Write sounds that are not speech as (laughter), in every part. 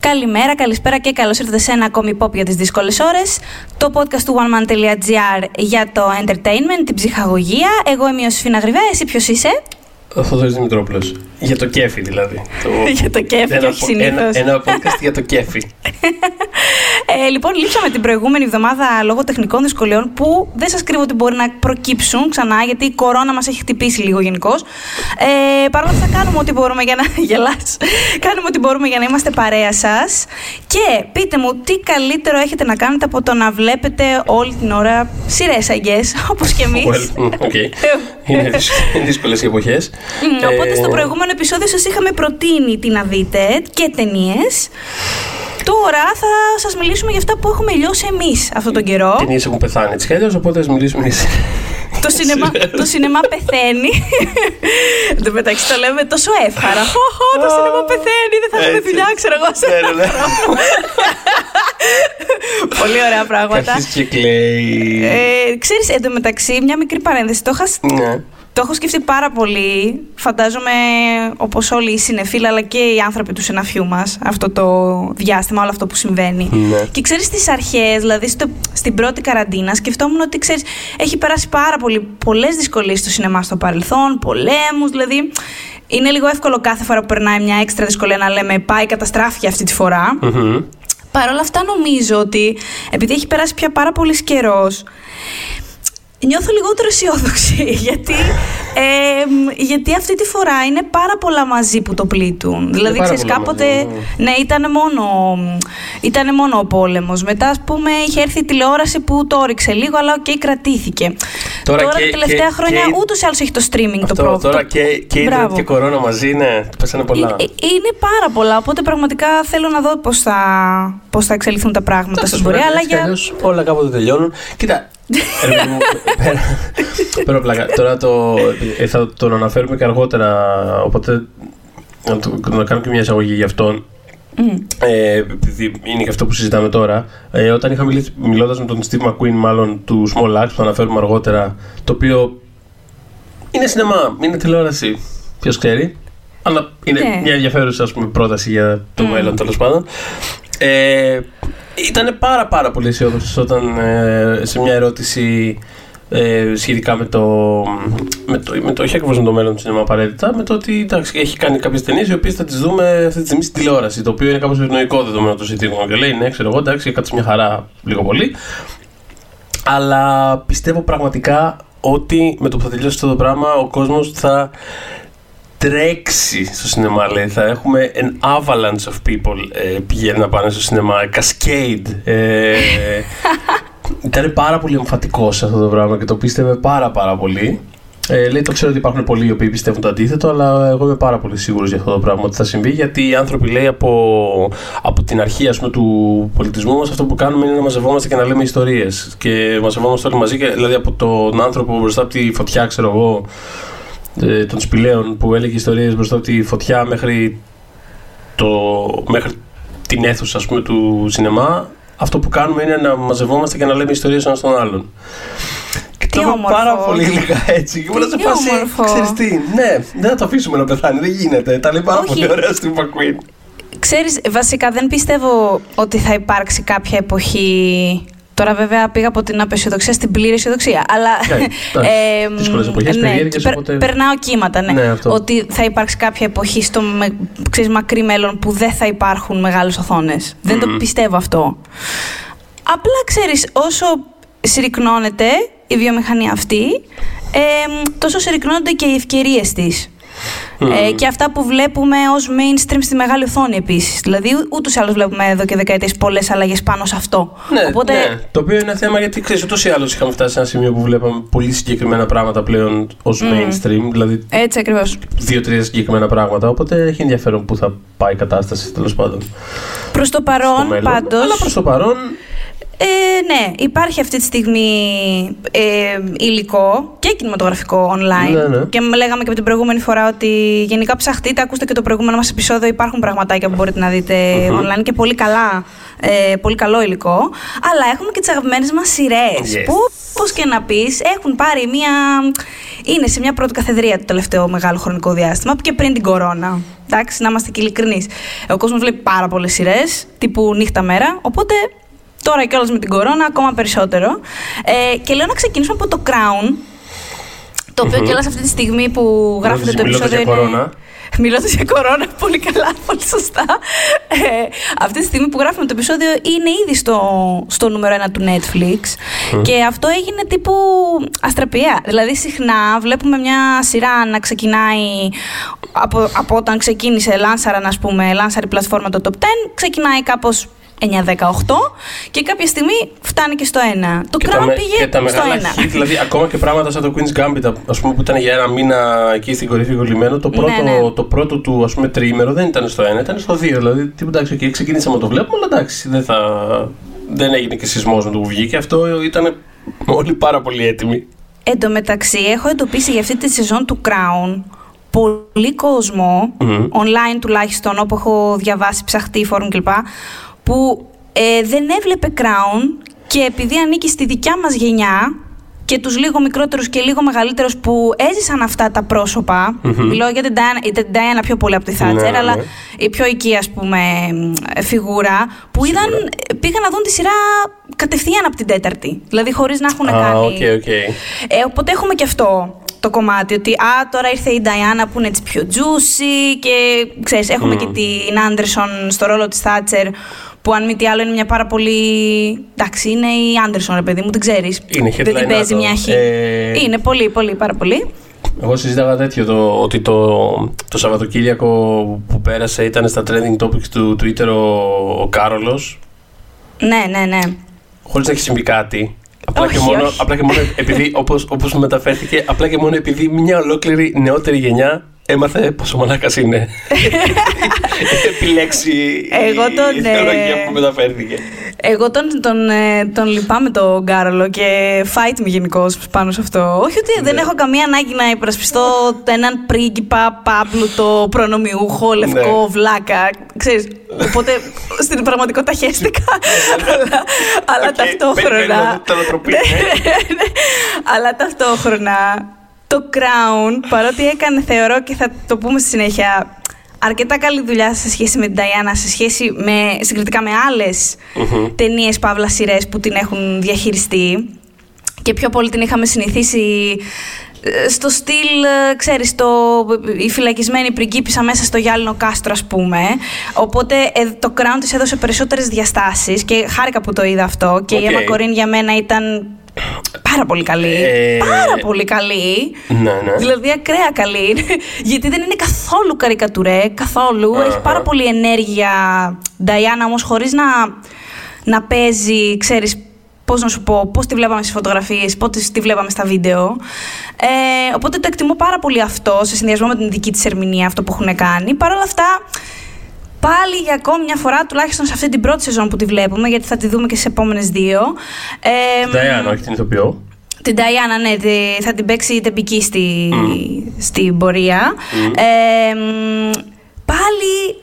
Καλημέρα, καλησπέρα και καλώς ήρθατε σε ένα ακόμη pop για τις δύσκολες ώρες. Το podcast του oneman.gr για το entertainment, την ψυχαγωγία. Εγώ είμαι η Ιωσήφινα Γρυβέ, εσύ ποιος είσαι; Ο Θοδωρής Δημητρόπουλος. Για το κέφι δηλαδή. Το... (laughs) Για το κέφι, ένα, όχι συνήθως. Ένα, ένα podcast για το κέφι. (laughs) Ε, λοιπόν, λείψαμε την προηγούμενη εβδομάδα λόγω τεχνικών δυσκολιών που δεν σας κρύβω ότι μπορεί να προκύψουν ξανά γιατί η κορώνα μας έχει χτυπήσει λίγο γενικώς. Ε, Παρ' όλα αυτά, κάνουμε ό,τι μπορούμε για να. (laughs) Γελάς. κάνουμε ό,τι μπορούμε για να είμαστε παρέα σας. Και πείτε μου, τι καλύτερο έχετε να κάνετε από το να βλέπετε όλη την ώρα σειρές, I guess, όπως και εμείς; Well, okay. Είναι δύσκολες οι εποχέ. Οπότε στο προηγούμενο επεισόδιο σας είχαμε προτείνει τι να δείτε και ταινίες. Τώρα θα σας μιλήσουμε για αυτά που έχουμε λιώσει εμείς αυτόν τον καιρό. Ταινίες έχουν πεθάνει έτσι κι αλλιώς, οπότε ας μιλήσουμε για το, σινεμά, (laughs) το σινεμά πεθαίνει. Εν τω μεταξύ το λέμε τόσο εύχαρα. Χω, το σινεμά πεθαίνει, δεν θα έχουμε Έτσι. δουλειά, ξέρω εγώ. σε Ναι, ένα ναι, ναι. χρόνο. Πολύ ωραία πράγματα. Αρχίζει και κλαίει. Ε, ξέρεις, εν τω μεταξύ, μια μικρή παρένθεση. Το είχα, Ναι. Το έχω σκεφτεί πάρα πολύ. Φαντάζομαι, όπως όλοι οι συνεφίλοι, αλλά και οι άνθρωποι του συναφιού μας, αυτό το διάστημα, όλο αυτό που συμβαίνει. Ναι. Και ξέρεις στις αρχές, δηλαδή στο, στην πρώτη καραντίνα, σκεφτόμουν ότι ξέρεις, έχει περάσει πάρα πολύ, πολλές δυσκολίες στο σινεμά στο παρελθόν, πολέμους, δηλαδή είναι λίγο εύκολο κάθε φορά που περνάει μια έξτρα δυσκολία να λέμε πάει καταστράφηκε αυτή τη φορά. Μμμ. Παρ' όλα αυτά νομίζω ότι επειδή έχει περάσει πια πάρα πολύς καιρός. Νιώθω λιγότερο αισιόδοξη (laughs) γιατί, ε, μ, γιατί αυτή τη φορά είναι πάρα πολλά μαζί που το πλήττουν. Δηλαδή, πάρα ξέρεις, πολλά κάποτε μαζί, ναι, ήταν μόνο, ήτανε μόνο ο πόλεμος. Μετά, ας πούμε, είχε έρθει η τηλεόραση που το έριξε λίγο, αλλά οκ, κρατήθηκε. Τώρα Τώρα, και- τα τελευταία και- χρόνια και- ούτως ή άλλως έχει το streaming το Αυτό, πρόβλημα. τώρα και, και ίντερνετ Μπράβο. και κορώνα μαζί, ναι, πέσανε πολλά. Ε, ε, Είναι πάρα πολλά, οπότε πραγματικά θέλω να δω πώς θα, πώς θα εξελιχθούν τα πράγματα Εντάξει, στην πορεία, έτσι αλλά κι για... αλλιώς όλα κάποτε τελειώνουν. Κοίτα, ρε παιδί μου, (laughs) πέρα- πέρα από πλάκα. Τώρα το, ε, θα τον αναφέρουμε και αργότερα, οπότε να, το, να κάνω και μια εισαγωγή γι' αυτόν. Μμ. Ε, επειδή είναι και αυτό που συζητάμε τώρα. Ε, όταν είχα μιλήσει, μιλώντας με τον Steve McQueen, μάλλον του Small Axe, που θα αναφέρουμε αργότερα, το οποίο είναι σινεμά, είναι τηλεόραση. Ποιος ξέρει. Αλλά είναι Ναι. μια ενδιαφέρουσα ας πούμε, πρόταση για το Μμ. μέλλον τέλος πάντων. Ε, ήταν πάρα πάρα πολύ αισιόδοξος όταν ε, σε μια ερώτηση ε, σχετικά με το, με το, με το, όχι ακριβώς με το μέλλον του σινεμά απαραίτητα, με το ότι εντάξει, έχει κάνει κάποιες ταινίες οι οποίες θα τις δούμε αυτή τη στιγμή στη τηλεόραση, το οποίο είναι κάπως ευνοϊκό δεδομένο του ζητήματο και λέει ναι, ξέρω εγώ, εντάξει, κάτσε μια χαρά λίγο πολύ. Αλλά πιστεύω πραγματικά ότι με το που θα τελειώσει αυτό το πράγμα ο κόσμος θα τρέξει στο σινεμά λέει. Θα έχουμε an avalanche of people ε, πηγαίνουν να πάνε στο σινεμά, a cascade. Ε, (laughs) ήταν πάρα πολύ εμφατικό σε αυτό το πράγμα και το πίστευε πάρα πάρα πολύ. Ε, λέει, το ξέρω ότι υπάρχουν πολλοί οι οποίοι πιστεύουν το αντίθετο, αλλά εγώ είμαι πάρα πολύ σίγουρος για αυτό το πράγμα ότι θα συμβεί. Γιατί οι άνθρωποι, λέει, από, από την αρχή ας πούμε, του πολιτισμού μας, αυτό που κάνουμε είναι να μαζευόμαστε και να λέμε ιστορίες. Και μαζευόμαστε όλοι μαζί, και, δηλαδή από τον άνθρωπο μπροστά από τη φωτιά, ξέρω εγώ, ε, των σπηλαίων που έλεγε ιστορίες μπροστά από τη φωτιά μέχρι, το, μέχρι την αίθουσα ας πούμε, του σινεμά αυτό που κάνουμε είναι να μαζευόμαστε και να λέμε ιστορίες ένας τον άλλον. Και Τι το είπα όμορφο. πάρα πολύ λίγα έτσι. Και ήμουν σε Τι φάση, όμορφο. ξέρεις τι, ναι, δεν θα το αφήσουμε να πεθάνει, δεν γίνεται. Τα λέει πάρα Όχι. πολύ ωραία στην McQueen. Ξέρεις, βασικά δεν πιστεύω ότι θα υπάρξει κάποια εποχή... Τώρα βέβαια πήγα από την απεσιοδοξία στην πλήρη αισιοδοξία, αλλά... Ναι, εντάξει, (laughs) δύσκολες εποχές, περίεργες, περ- οπότε- Περνάω κύματα, ναι. Ναι, αυτό. Ότι θα υπάρξει κάποια εποχή στο με, ξέρεις, μακρύ μέλλον που δεν θα υπάρχουν μεγάλες οθόνες. Δεν το Μμμ. πιστεύω αυτό. Απλά ξέρεις, όσο συρρυκνώνεται η βιομηχανία αυτή, ε, τόσο συρρυκνώνονται και οι ευκαιρίες της. Ε, και αυτά που βλέπουμε ως mainstream στη μεγάλη οθόνη επίσης. Δηλαδή, ούτως ή άλλως βλέπουμε εδώ και δεκαετίες πολλές αλλαγές πάνω σε αυτό. Ναι, Οπότε, ναι, το οποίο είναι θέμα γιατί ξέρεις, ούτως ή άλλως είχαμε φτάσει σε ένα σημείο που βλέπαμε πολύ συγκεκριμένα πράγματα πλέον ως mainstream, δηλαδή έτσι ακριβώς. δύο-τρία συγκεκριμένα πράγματα. Οπότε έχει ενδιαφέρον που θα πάει η κατάσταση τέλος πάντων. Προς το στο παρόν, μέλλον. πάντως, Αλλά προς το παρόν, Ε, ναι, υπάρχει αυτή τη στιγμή ε, υλικό και κινηματογραφικό online. Ναι, ναι. Και λέγαμε και από την προηγούμενη φορά ότι γενικά ψαχτείτε, ακούστε και το προηγούμενο μας επεισόδιο, υπάρχουν πραγματάκια που μπορείτε να δείτε online και πολύ καλά, ε, πολύ καλό υλικό. Αλλά έχουμε και τις αγαπημένες μας σειρές Yes. που όπως και να πεις έχουν πάρει μια... είναι σε μια πρώτη καθεδρία το τελευταίο μεγάλο χρονικό διάστημα και πριν την κορώνα. Εντάξει, να είμαστε και ειλικρινείς. Ο κόσμος βλέπει πάρα πολλές σειρές, τύπου νύχτα μέρα, οπότε τώρα κιόλας με την κορώνα ακόμα περισσότερο. Ε, και λέω να ξεκινήσουμε από το Crown, το οποίο κιόλας αυτή τη στιγμή που γράφεται το μιλώντας επεισόδιο για είναι... κορώνα. (laughs) Μιλώντας για κορώνα, (laughs) πολύ καλά, πολύ σωστά. Ε, αυτή τη στιγμή που γράφουμε το επεισόδιο είναι ήδη στο, στο νούμερο ένα του Netflix. Και αυτό έγινε τύπου αστραπία. Δηλαδή, συχνά βλέπουμε μια σειρά να ξεκινάει από, από όταν ξεκίνησε, λάνσαρα, να πούμε, λάνσαρη πλατφόρμα το Top 10, ξεκινάει κάπως 9-18 και κάποια στιγμή φτάνει και στο 1. Το Και Crown με- πήγε και τα στο μεγάλα 1. hit, δηλαδή ακόμα και πράγματα σαν το Queen's Gambit, ας πούμε, που ήταν για ένα μήνα εκεί στην κορυφή κολλημένο, το πρώτο, Ναι, ναι. το πρώτο του ας πούμε, τριήμερο δεν ήταν στο 1, ήταν στο 2. Δηλαδή, τίποτα, εντάξει, okay, ξεκινήσαμε να το βλέπουμε, αλλά εντάξει, δεν, θα... δεν έγινε και σεισμός με το που βγήκε. Αυτό ήταν όλοι πάρα πολύ έτοιμοι. Εν τω μεταξύ, έχω εντοπίσει για αυτή τη σεζόν του Crown πολύ κόσμο, Μμμ. online τουλάχιστον, όπου έχω διαβάσει, ψαχτεί, φόρουμ κλπ, που ε, δεν έβλεπε Crown και επειδή ανήκει στη δικιά μας γενιά και τους λίγο μικρότερους και λίγο μεγαλύτερους που έζησαν αυτά τα πρόσωπα μιλώ για την Diana, η- την Diana πιο πολύ από τη Thatcher, Ναι, αλλά ναι. η πιο οικεία, ας πούμε, μ, φιγούρα, που είδαν, πήγαν να δουν τη σειρά κατευθείαν από την τέταρτη. Δηλαδή, χωρίς να έχουν Α, κάνει... οκ, οκ. Ε, οπότε έχουμε και αυτό το κομμάτι, ότι α, τώρα ήρθε η Νταϊάννα που είναι έτσι πιο juicy και ξέρεις, έχουμε και την Άντερσον στο ρόλο της Θάτσερ που αν μη τι άλλο είναι μια πάρα πολύ... Εντάξει, είναι η Άντερσον ρε παιδί μου, την ξέρεις. Είναι Δεν την headline παίζει άτο. μια χ. Ε, Είναι πολύ, πολύ, πάρα πολύ. Εγώ συζήταγα τέτοιο, το, ότι το, το Σαββατοκύριακο που πέρασε ήταν στα trending topics του Twitter ο, ο Κάρολος, Ναι, ναι, ναι. χωρίς να έχει συμβεί κάτι. Απλά, Όχι, και μόνο, όχι. απλά και μόνο επειδή, όπως, όπως μεταφέρθηκε, απλά και μόνο επειδή μια ολόκληρη νεότερη γενιά έμαθε πόσο μαλάκας είναι. (laughs) Επιλέξει Εγώ τον, η θεολογία ε, που μεταφέρθηκε. Εγώ τον, τον, ε, τον λυπάμαι τον Γκάρολο και fight me γενικώ πάνω σε αυτό. Όχι ότι δεν Ναι. έχω καμία ανάγκη να υπερασπιστώ έναν πρίγκιπα Παύλου το προνομιούχο, λευκό, Ναι. βλάκα. Ξέρεις, οπότε (laughs) στην πραγματικότητα χέστηκα. αλλά αλλά Οκ, ταυτόχρονα. περιμένω το ανατροπή, ναι. Ναι, αλλά ταυτόχρονα το Crown, παρότι έκανε, θεωρώ και θα το πούμε στη συνέχεια, αρκετά καλή δουλειά σε σχέση με την Diana, σε σχέση με, συγκριτικά με άλλες Μμμ. ταινίες, παύλα σειρές που την έχουν διαχειριστεί και πιο πολύ την είχαμε συνηθίσει ε, στο στυλ, ε, ξέρεις, το, η φυλακισμένη πριγκίπισσα μέσα στο γυάλινο κάστρο, ας πούμε. Οπότε ε, το Crown της έδωσε περισσότερες διαστάσεις και χάρηκα που το είδα αυτό. Και η OK. Emma Corrin για μένα ήταν πάρα πολύ καλή. Ε, Πάρα πολύ καλή. Ναι, ναι. Δηλαδή ακραία καλή. (laughs) Γιατί δεν είναι καθόλου καρικατούρα, καθόλου. Αχα. Έχει πάρα πολύ ενέργεια. Νταϊάνα όμως χωρίς να, να παίζει, ξέρεις, πώς να σου πω, πώς τη βλέπαμε στις φωτογραφίες, πώς τη βλέπαμε στα βίντεο. Ε, οπότε το εκτιμώ πάρα πολύ αυτό, σε συνδυασμό με την δική της ερμηνεία, αυτό που έχουν κάνει. Παρ' όλα αυτά, πάλι για ακόμη μια φορά, τουλάχιστον σε αυτή την πρώτη σεζόν που τη βλέπουμε, γιατί θα τη δούμε και στι επόμενες δύο. Ε, Diana, όχι την ηθοποιό. την Νταϊάννα, ναι, τη- θα την παίξει τεμπική στη, στην πορεία. Ε, μ, πάλι,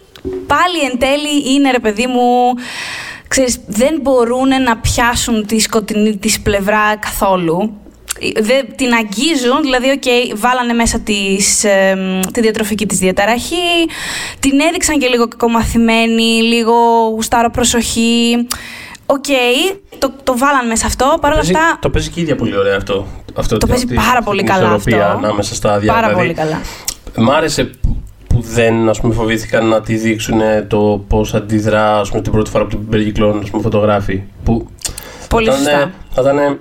πάλι εν τέλει είναι, ρε παιδί μου, ξέρεις, δεν μπορούν να πιάσουν τη σκοτεινή της πλευρά καθόλου. Δεν, την αγγίζουν, δηλαδή, οκ, βάλανε μέσα της, ε, μ, τη διατροφική της διαταραχή, την έδειξαν και λίγο κακομαθημένη, λίγο γουστάρω προσοχή. Οκ, το, το βάλαν μέσα αυτό, παρόλα Παίζει- αυτά... Το παίζει και η ίδια πολύ ωραία αυτό. αυτό Το παίζει αυτή- πάρα αυτή πολύ την καλά ισορροπία αυτό. Ανάμεσα στα διάφορα. Πάρα δηλαδή, πολύ καλά. Μ' άρεσε που- που δεν ας πούμε, φοβήθηκαν να τη δείξουν το πώς αντιδρά ας πούμε, την πρώτη φορά που την περικυκλώνουν ας πούμε, φωτογράφοι. Που Πολύ θα ήταν- σωστά. Θα ήταν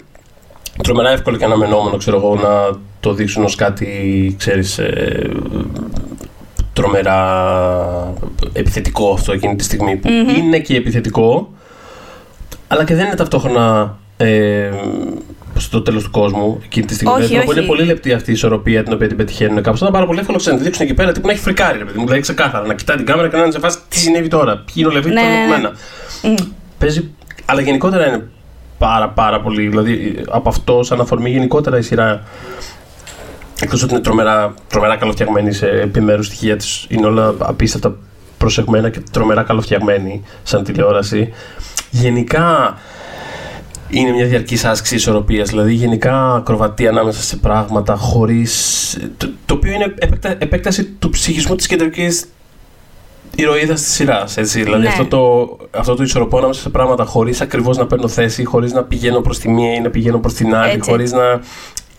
τρομερά εύκολο και αναμενόμενο ξέρω εγώ, να το δείξουν ως κάτι ξέρεις, ε, τρομερά επιθετικό αυτό εκείνη τη στιγμή που είναι και επιθετικό αλλά και δεν είναι ταυτόχρονα ε, στο τέλος του κόσμου εκείνη τη στιγμή. Όχι, Δηλαδή, όχι. Είναι πολύ λεπτή αυτή η ισορροπία την οποία την πετυχαίνουν κάπως. Ήταν πάρα πολύ εύκολο ξέρεις, να τη δείξουν εκεί πέρα τύπου να έχει φρικάρει, ρε παιδί μου. Δηλαδή ξεκάθαρα να κοιτάει την κάμερα και να είναι σε φάση τι συνέβη τώρα, ποιοι είναι ο Λεβίτη, Ναι, ναι, ναι, ναι. μένα. Παίζει, αλλά γενικότερα είναι πάρα πάρα πολύ. Δηλαδή από αυτό σαν αφορμή γενικότερα η σειρά εκτός ότι είναι τρομερά, τρομερά καλοφτιαγμένη σε επιμέρους στοιχεία της είναι όλα απίστευτα προσεγμένα και τρομερά καλοφτιαγμένη σαν τηλεόραση γενικά είναι μια διαρκής άσκηση ισορροπίας δηλαδή γενικά ακροβατεί ανάμεσα σε πράγματα χωρίς το, το οποίο είναι επέκτα, επέκταση του ψυχισμού της κεντρικής ηρωίδα τη σειράς. Δηλαδή Ναι. αυτό, το, αυτό το ισορροπώ ανάμεσα σε πράγματα χωρίς ακριβώς να παίρνω θέση, χωρίς να πηγαίνω προς τη μία ή να πηγαίνω προς την άλλη, Έτσι. χωρίς να.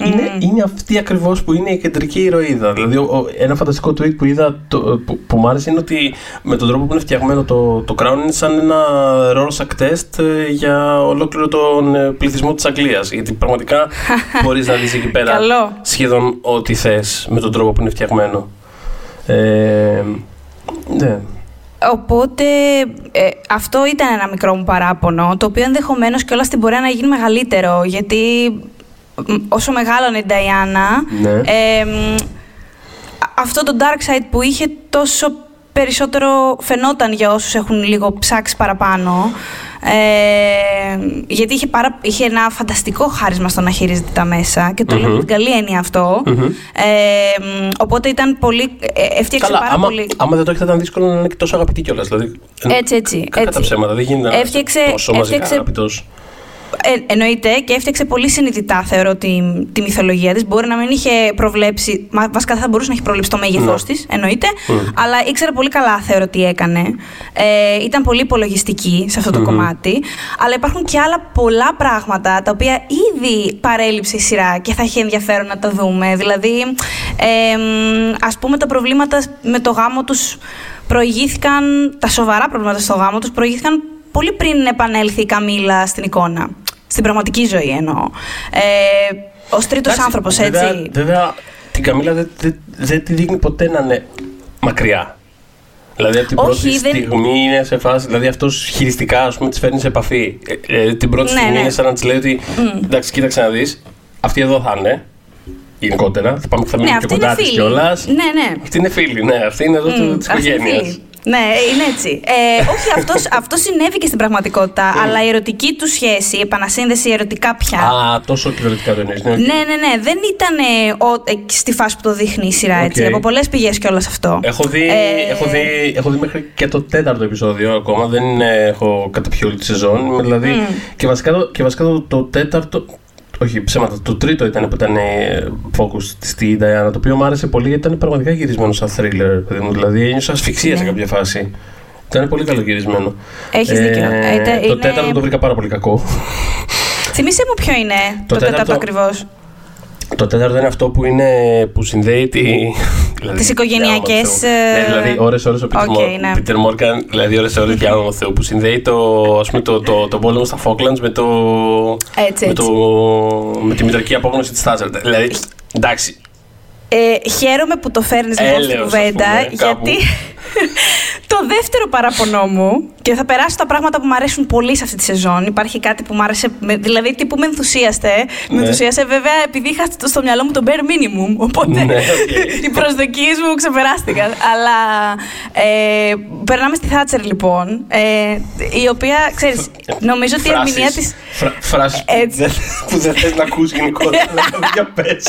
Είναι, Μμμ. είναι αυτή ακριβώς που είναι η κεντρική ηρωίδα. Δηλαδή, ο- ο- ένα φανταστικό tweet που είδα το, που, που μου άρεσε είναι ότι με τον τρόπο που είναι φτιαγμένο το, το Crown είναι σαν ένα Rorschach test ε, για ολόκληρο τον ε, πληθυσμό της Αγγλίας. Γιατί πραγματικά (laughs) μπορείς να δεις εκεί πέρα Καλό. σχεδόν ό,τι θες με τον τρόπο που είναι φτιαγμένο. Ε, ναι. Οπότε ε, αυτό ήταν ένα μικρό μου παράπονο, το οποίο ενδεχομένως και όλα στην πορεία να γίνει μεγαλύτερο, γιατί μ, όσο μεγάλωνε η Νταϊάννα, Ναι. ε, μ, α- αυτό το dark side που είχε τόσο περισσότερο φαινόταν για όσους έχουν λίγο ψάξει παραπάνω. Ε, γιατί είχε, πάρα, είχε ένα φανταστικό χάρισμα στο να χειρίζεται τα μέσα και το λέω με την καλή έννοια αυτό. Μμμ. Ε, μ, οπότε ήταν πολύ. ε, έφτιαξε Καλά, πάρα άμα, πολύ. άμα δεν το έχετε ήταν δύσκολο να είναι και τόσο αγαπητή κιόλας. Δηλαδή, Έτσι, έτσι, Κατά έτσι. ψέματα, δεν γίνεται να είσαι Έφτιαξε- τόσο μαζικά έφτιαξε- αγαπητός. Ε, εννοείται και έφτιαξε πολύ συνειδητά, θεωρώ, τη, τη μυθολογία της. Μπορεί να μην είχε προβλέψει. Μα, βασικά δεν θα μπορούσε να έχει προβλέψει το μέγεθός Ναι. της, εννοείται. Αλλά ήξερε πολύ καλά, θεωρώ, τι έκανε. Ε, ήταν πολύ υπολογιστική σε αυτό το κομμάτι. Αλλά υπάρχουν και άλλα πολλά πράγματα τα οποία ήδη παρέλειψε η σειρά και θα έχει ενδιαφέρον να τα δούμε. Δηλαδή, ε, μ, ας πούμε, τα προβλήματα με το γάμο τους προηγήθηκαν, τα σοβαρά προβλήματα στο γάμο τους προηγήθηκαν πολύ πριν επανέλθει η Καμίλα στην εικόνα. Στην πραγματική ζωή εννοώ. Ε, Ω τρίτος Εντάξει, άνθρωπος, βέβαια- έτσι. Βέβαια, την Καμίλα δεν δεν- δεν τη δείχνει ποτέ να είναι μακριά. Δηλαδή από την Όχι, πρώτη δεν- στιγμή είναι σε φάση. Δηλαδή αυτός χειριστικά ας πούμε, της φέρνει σε επαφή. Ε, ε, την πρώτη Ναι, στιγμή ναι. είναι σαν να της λέει ότι. Εντάξει, κοίταξε να δεις. Αυτή εδώ θα είναι. Γενικότερα. Θα πάμε και θα Ναι, μείνουμε και αυτή είναι κοντά της φίλη. κιόλας. Ναι, ναι. Αυτή είναι φίλη, ναι. Αυτή είναι εδώ Μμ, της αυτή είναι οικογένειας. Φίλη. Ναι, είναι έτσι. Ε, όχι, αυτός, (laughs) αυτός συνέβη και στην πραγματικότητα, αλλά η ερωτική του σχέση, η επανασύνδεση ερωτικά πια. Α, τόσο κυριολεκτικά το εννοείς. Ναι, ναι, ναι. Δεν ήταν ε, ο- ε, στη φάση που το δείχνει η σειρά, έτσι. Οκ. Από πολλές πηγές κιόλας αυτό. Έχω δει, Ε, έχω, δει, έχω δει μέχρι και το τέταρτο επεισόδιο ακόμα. Δεν είναι, έχω καταπιεί όλη τη σεζόν. Δηλαδή, και βασικά, το, και βασικά το, το τέταρτο. Όχι, ψέματα. Το τρίτο ήταν που ήταν ε, focus στη Diana, το οποίο μου άρεσε πολύ γιατί ήταν πραγματικά γυρισμένο σαν thriller. παιδί μου. Δηλαδή, ένιωσα ασφυξία σε Ναι. κάποια φάση. Ήταν πολύ καλογυρισμένο. Έχεις δίκιο. Ε, είτε- το είναι- τέταρτο το βρήκα πάρα πολύ κακό. Θυμήσέ μου ποιο είναι το, Το τέταρτο τέταρτο- ακριβώς. Το τέταρτο είναι αυτό που, είναι, που συνδέει τη. δηλαδή, Τις οικογενειακές, διάλογο Θεού. ε, Ναι, δηλαδή, ώρες-ώρες ο Πίτερ οκ, Μόρ- ναι. Πίτερ Μόργαν, δηλαδή ώρες-ώρες διάλογο Θεού, που συνδέει το, ας πούμε, το, το, το πόλεμο στα Falklands με, το, Έτσι, με, έτσι. το, με τη μητρική απόγνωση της Θάτσερ. Δηλαδή, εντάξει, Ε, χαίρομαι που το φέρνεις λοιπόν στην Έλεος, ας κουβέντα, πούμε, κάπου. γιατί το δεύτερο παράπονό μου, και θα περάσω τα πράγματα που μου αρέσουν πολύ σε αυτή τη σεζόν. Υπάρχει κάτι που μου άρεσε, με- δηλαδή τι που με ενθουσίασε. Με Ναι. ενθουσίασε βέβαια επειδή είχα στο- στο μυαλό μου το bare minimum. Οπότε Ναι, (laughs) οκ. οι προσδοκίες μου ξεπεράστηκαν. Αλλά ε, περνάμε στη Θάτσερ λοιπόν, ε, η οποία, ξέρεις, νομίζω ότι η φράσεις- ερμηνεία της... φρα- φράσεις που Έτσι. δεν, που δεν θες να ακούς γενικότερα. δηλαδή, (laughs) για πες.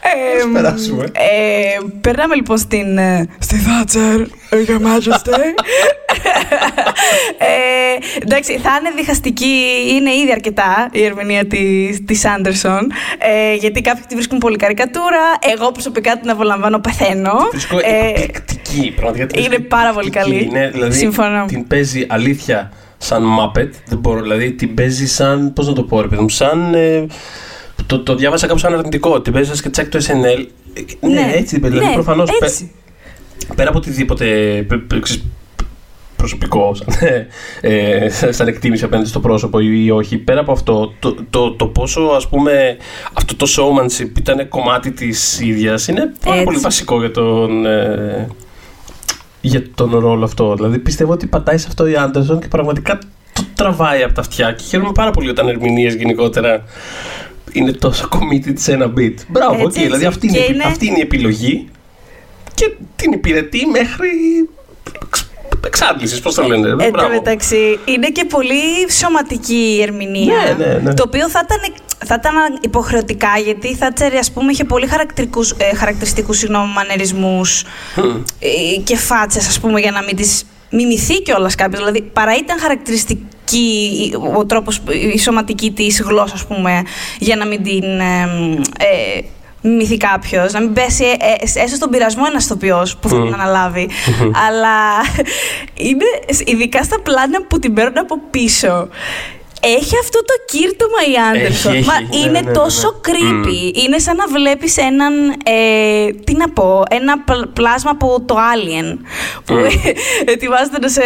Ε, Ας περάσουμε. ε, περνάμε λοιπόν στην. ε, Στη Thatcher, Your Majesty; (laughs) ε, εντάξει, θα είναι διχαστική, είναι ήδη αρκετά η ερμηνεία της, της Άντερσον. Ε, γιατί κάποιοι τη βρίσκουν πολύ καρικατούρα. Εγώ προσωπικά την απολαμβάνω, πεθαίνω. Βρίσκω Ε, εκπληκτική. Πραγματικά την είναι βρίσκω πάρα πολύ εκπληκτική. καλή. Είναι, δηλαδή, Συμφωνώ. Την παίζει αλήθεια σαν Muppet. Δεν μπορώ, δηλαδή την παίζει σαν. Πώς να το πω, ρε παιδί μου, σαν. ε, το, το διάβασα κάπου σαν αρνητικό. Την παίζει σαν σκετσάκι του SNL. Ε, Ναι, Ναι, έτσι την παίζει. Δηλαδή, ναι, προφανώς. Έτσι. πέρα από οτιδήποτε. π- π- ξέρεις, προσωπικό, (laughs) σαν, ε, σαν εκτίμηση απέναντι στο πρόσωπο ή όχι. Πέρα από αυτό, το, το, το πόσο ας πούμε αυτό το showmanship ήταν κομμάτι της ίδιας είναι πάρα Έτσι. πολύ βασικό για τον, ε, για τον ρόλο αυτό. Δηλαδή πιστεύω ότι πατάει σε αυτό η Άντερσον και πραγματικά το τραβάει από τα αυτιά και χαίρομαι πάρα πολύ όταν ερμηνείες γενικότερα είναι τόσο committed σε ένα beat. Μπράβο, Έτσι, οκ, έτσι. δηλαδή αυτή είναι, Και η επι- είναι- αυτή είναι η επιλογή και την υπηρετεί μέχρι εξάντλησης, πώς το λένε. Εν τω Μπράβο. μεταξύ, είναι και πολύ σωματική η ερμηνεία. Ναι, ναι, ναι. Το οποίο θα ήταν, θα ήταν υποχρεωτικά γιατί η Θάτσερ, ας πούμε, είχε πολύ χαρακτηριστικούς, ε, χαρακτηριστικούς συγγνώμη, μανερισμούς ε, και φάτσες, ας πούμε, για να μην τις μιμηθεί κιόλας κάποιος. Δηλαδή, παρά ήταν χαρακτηριστική η- ο τρόπος, η σωματική της γλώσσα, ας πούμε, για να μην την ε, ε, μιμηθεί κάποιος, να μην πέσει ε, ε, έστω στον πειρασμό ένας ηθοποιός που θέλει να αναλάβει. Αλλά (laughs) είναι ειδικά στα πλάνα που την παίρνουν από πίσω. Έχει αυτό το κύρτωμα η Άντερσον. Έχει, Μα έχει. Ναι, είναι ναι, ναι, τόσο ναι. creepy. Είναι σαν να βλέπεις έναν, ε, τι να πω, ένα πλ- πλάσμα από το Alien που (laughs) ετοιμάζεται να σε,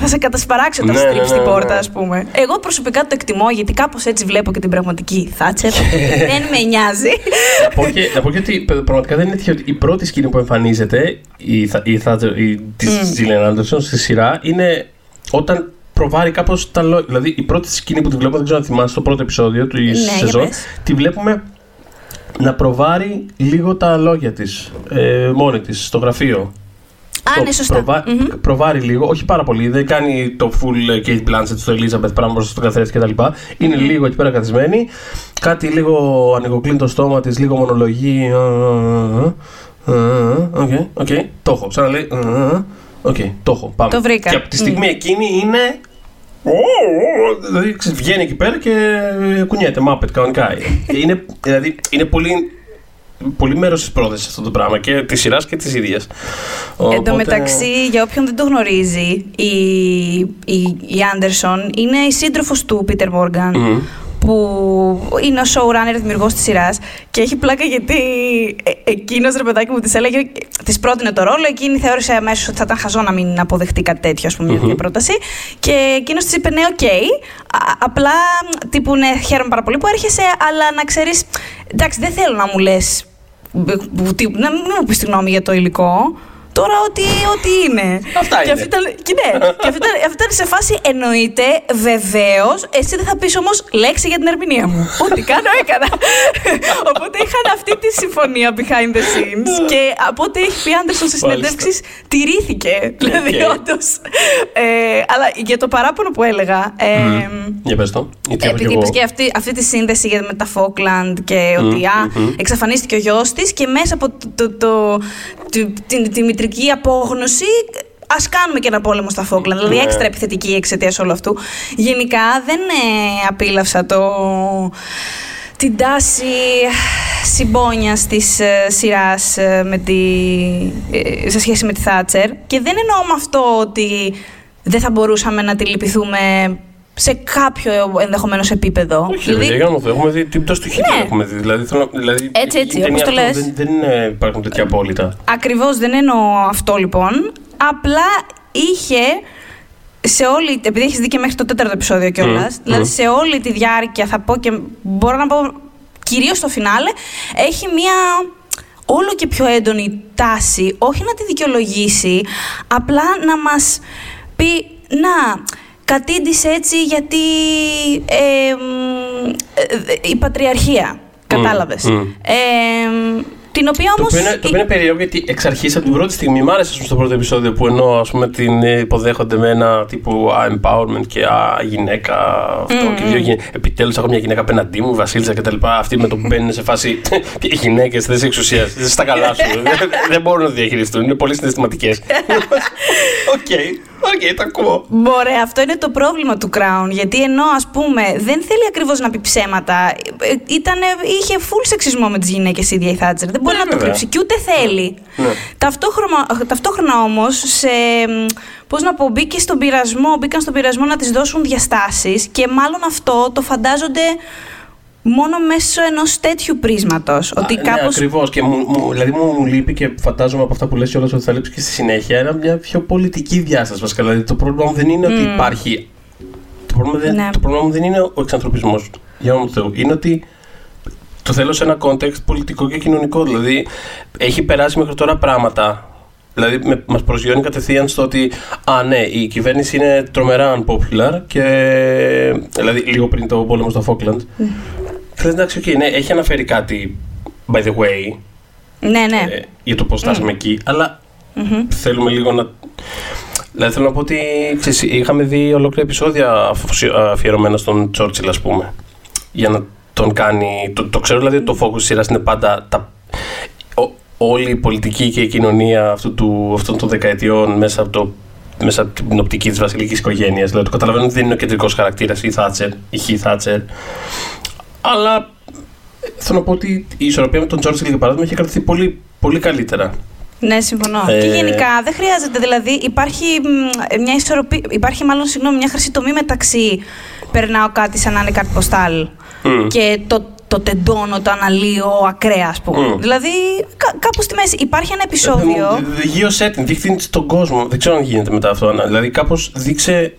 θα σε κατασπαράξει όταν Ναι, σου ναι, στρίψει ναι, την ναι. πόρτα, ας πούμε. Εγώ προσωπικά το εκτιμώ γιατί κάπως έτσι βλέπω και την πραγματική Θάτσερ. (laughs) δεν με νοιάζει. να, πω και, να πω και ότι παι- πραγματικά δεν είναι τυχαίο ότι η πρώτη σκηνή που εμφανίζεται η, Θα- η, Thatcher- η, της Gillian Anderson στη σειρά είναι όταν προβάρει κάπως τα λόγια. Δηλαδή η πρώτη σκηνή που τη βλέπουμε, δεν ξέρω αν θυμάσαι, στο πρώτο επεισόδιο του Ναι, για σεζόν, πες. τη βλέπουμε να προβάρει λίγο τα λόγια της ε, μόνη της στο γραφείο. Α, Το ναι, σωστά. προβα- Μμμ. Προβάρει λίγο, όχι πάρα πολύ. Δεν κάνει το full ε, Cate Blanchett στο Elizabeth πράγμα μπροστά στον καθρέφτη κτλ. Είναι λίγο εκεί πέρα καθισμένη. Κάτι λίγο ανοιγοκλείνει το στόμα της, λίγο μονολογεί. α, α, α, α, OK, OK. Το έχω. Σαν να λέει. Α, α, Οκ, το έχω. Πάμε. Το βρήκα. Και από τη στιγμή εκείνη είναι. Δηλαδή ξέρεις, βγαίνει εκεί πέρα και κουνιέται, muppet κανονικά. (laughs) είναι, δηλαδή είναι πολύ, πολύ μέρος της πρόθεσης αυτό το πράγμα και της σειράς και της ίδιας. Εν τω μεταξύ, για όποιον δεν το γνωρίζει, η, η, η Άντερσον είναι η σύντροφος του Πίτερ Μόργαν. Που είναι ο showrunner, δημιουργός της σειράς. Και έχει πλάκα γιατί ε, εκείνος ρε παιδάκι μου της έλεγε. Της πρότεινε το ρόλο. Εκείνη θεώρησε αμέσως ότι θα ήταν χαζό να μην αποδεχτεί κάτι τέτοιο, ας πούμε, μια τέτοια πρόταση. Και εκείνος της είπε: Ναι, οκ. Α- Απλά τύπου ναι, χαίρομαι πάρα πολύ που έρχεσαι, αλλά να ξέρεις. Εντάξει, δεν θέλω να μου λες. Να μην μου πεις τη γνώμη για το υλικό. Τώρα ό,τι, ό,τι είναι. Αυτά και είναι. αυτή ήταν, και ναι, και αυτή ήταν, αυτή ήταν σε φάση εννοείται, βεβαίως. Εσύ δεν θα πεις όμως λέξη για την ερμηνεία μου. Ό,τι κάνω, έκανα. Οπότε είχαν αυτή τη συμφωνία behind the scenes. και από ό,τι έχει πει Άντερσον σε Μάλιστα. συνεντεύξεις, τηρήθηκε. Δηλαδή, Οκ. όντως. Ε, αλλά για το παράπονο που έλεγα. Ε, Για πες το. Γιατί έχω κι επειδή εγώ. είπες και αυτή, αυτή τη σύνδεση για- με τα Falklands και ότι α, εξαφανίστηκε ο γιος της και μέσα από το, το, το- τη- την, τη μητρική απόγνωση Α κάνουμε και ένα πόλεμο στα Falklands. Δηλαδή, Ναι. έξτρα επιθετική εξαιτίας όλου αυτού. Γενικά, δεν ε, απίλαυσα το, την τάση συμπόνια της ε, σειράς σε σχέση με τη Θάτσερ. Και δεν εννοώ με αυτό ότι δεν θα μπορούσαμε να τη λυπηθούμε σε κάποιο ενδεχομένως επίπεδο. Όχι, δηλαδή, για να το έχουμε δει την πτώση του Χίτλερ. Ναι. Έχουμε δει. Δηλαδή, θέλω, να- δηλαδή, Έτσι, έτσι, η ταινία όπως το αυτό λες. Δεν, δεν είναι- υπάρχουν τέτοια απόλυτα. Ακριβώς δεν εννοώ αυτό λοιπόν. Απλά είχε σε όλη. Επειδή έχεις δει και μέχρι το τέταρτο επεισόδιο κιόλας. Μμμ, Δηλαδή μμμ. σε όλη τη διάρκεια θα πω και μπορώ να πω κυρίως στο φινάλε έχει μία όλο και πιο έντονη τάση όχι να τη δικαιολογήσει απλά να μας πει να κατήντησε έτσι γιατί ε, μ, ε, η πατριαρχία κατάλαβες μμ. Ε, την οποία Το όμως οποίο, είναι, το οποίο είναι περίεργο γιατί εξ αρχής από την πρώτη στιγμή μ' άρεσε ας πούμε, στο πρώτο επεισόδιο που ενώ ας πούμε, την ε, υποδέχονται με ένα τύπου α, empowerment και α, γυναίκα αυτό και δύο γυναίκες. Επιτέλους έχω μια γυναίκα απέναντί μου, Βασίλισσα κτλ. Αυτή με το που μπαίνει σε φάση. (laughs) Οι γυναίκες θέση εξουσίας. Δεν στα καλά σου. δεν, (laughs) δεν μπορούν να το διαχειριστούν. Είναι πολύ συναισθηματικές. (laughs) OK, OK, τα ακούω. Μπορεί, αυτό είναι το πρόβλημα του Crown. Γιατί ενώ ας πούμε δεν θέλει ακριβώς να πει ψέματα, ε, ήτανε, είχε full σεξισμό με τις γυναίκες η ίδια η Θάτσερ. Δεν μπορεί Ναι, να το βέβαια. κρύψει και ούτε θέλει. Ναι. Ταυτόχρονα, ταυτόχρονα όμως, σε. Πώς να πω, μπήκε στον πειρασμό, μπήκαν στον πειρασμό να της δώσουν διαστάσεις και μάλλον αυτό το φαντάζονται μόνο μέσω ενός τέτοιου πρίσματος. Ότι Α, κάπως. Ναι, ακριβώς. Και μου, μου, δηλαδή μου, μου λείπει και φαντάζομαι από αυτά που λες κιόλας ότι θα λείψει και στη συνέχεια ένα, μια πιο πολιτική διάσταση βασικά. Δηλαδή το πρόβλημα μου δεν είναι ότι υπάρχει. Το πρόβλημα, δεν, Ναι. το πρόβλημα μου δεν είναι ο εξανθρωπισμός. Για όνομα του Θεού. Είναι ότι το θέλω σε ένα context πολιτικό και κοινωνικό. Δηλαδή έχει περάσει μέχρι τώρα πράγματα. Δηλαδή με, μας προσγειώνει κατευθείαν στο ότι α ναι η κυβέρνηση είναι τρομερά unpopular και δηλαδή λίγο πριν το πόλεμο στα Falklands Λες, εντάξει, οκ, ναι, έχει αναφέρει κάτι, by the way, Ναι, ναι. ε, για το πώς φτάσαμε εκεί, αλλά θέλουμε λίγο να... Δηλαδή θέλω να πω ότι ξέρεις, είχαμε δει ολόκληρα επεισόδια αφοσι- αφιερωμένα στον Τσόρτσιλ, ας πούμε. Για να τον κάνει. Το, το ξέρω δηλαδή ότι το focus της σειράς είναι πάντα τα, ο- όλη η πολιτική και η κοινωνία αυτού του, αυτών των δεκαετιών μέσα από, το, μέσα από την οπτική της βασιλικής οικογένειας. Δηλαδή το καταλαβαίνω ότι δεν είναι ο κεντρικός χαρακτήρας η Θάτσερ, η Χι Θάτσερ. Αλλά ε, θέλω να πω ότι η ισορροπία με τον Τσόρτσιλ για παράδειγμα έχει κρατηθεί πολύ, πολύ καλύτερα. Ναι, συμφωνώ. Ε, Και γενικά δεν χρειάζεται, δηλαδή υπάρχει μ, μια ισορροπία, υπάρχει μάλλον συγγνώμη, μια χρυσή τομή μεταξύ περνάω κάτι σαν να είναι κάτι ποστάλ Μμ. και το, το τεντώνω, το αναλύω ακραία, ας πούμε. Μμ. Δηλαδή κα, κάπου στη μέση. Υπάρχει ένα επεισόδιο. Ε, Γύρω setting, δείχνει στον κόσμο. Δεν ξέρω αν γίνεται μετά αυτό. να- Δηλαδή, κάπως δείξε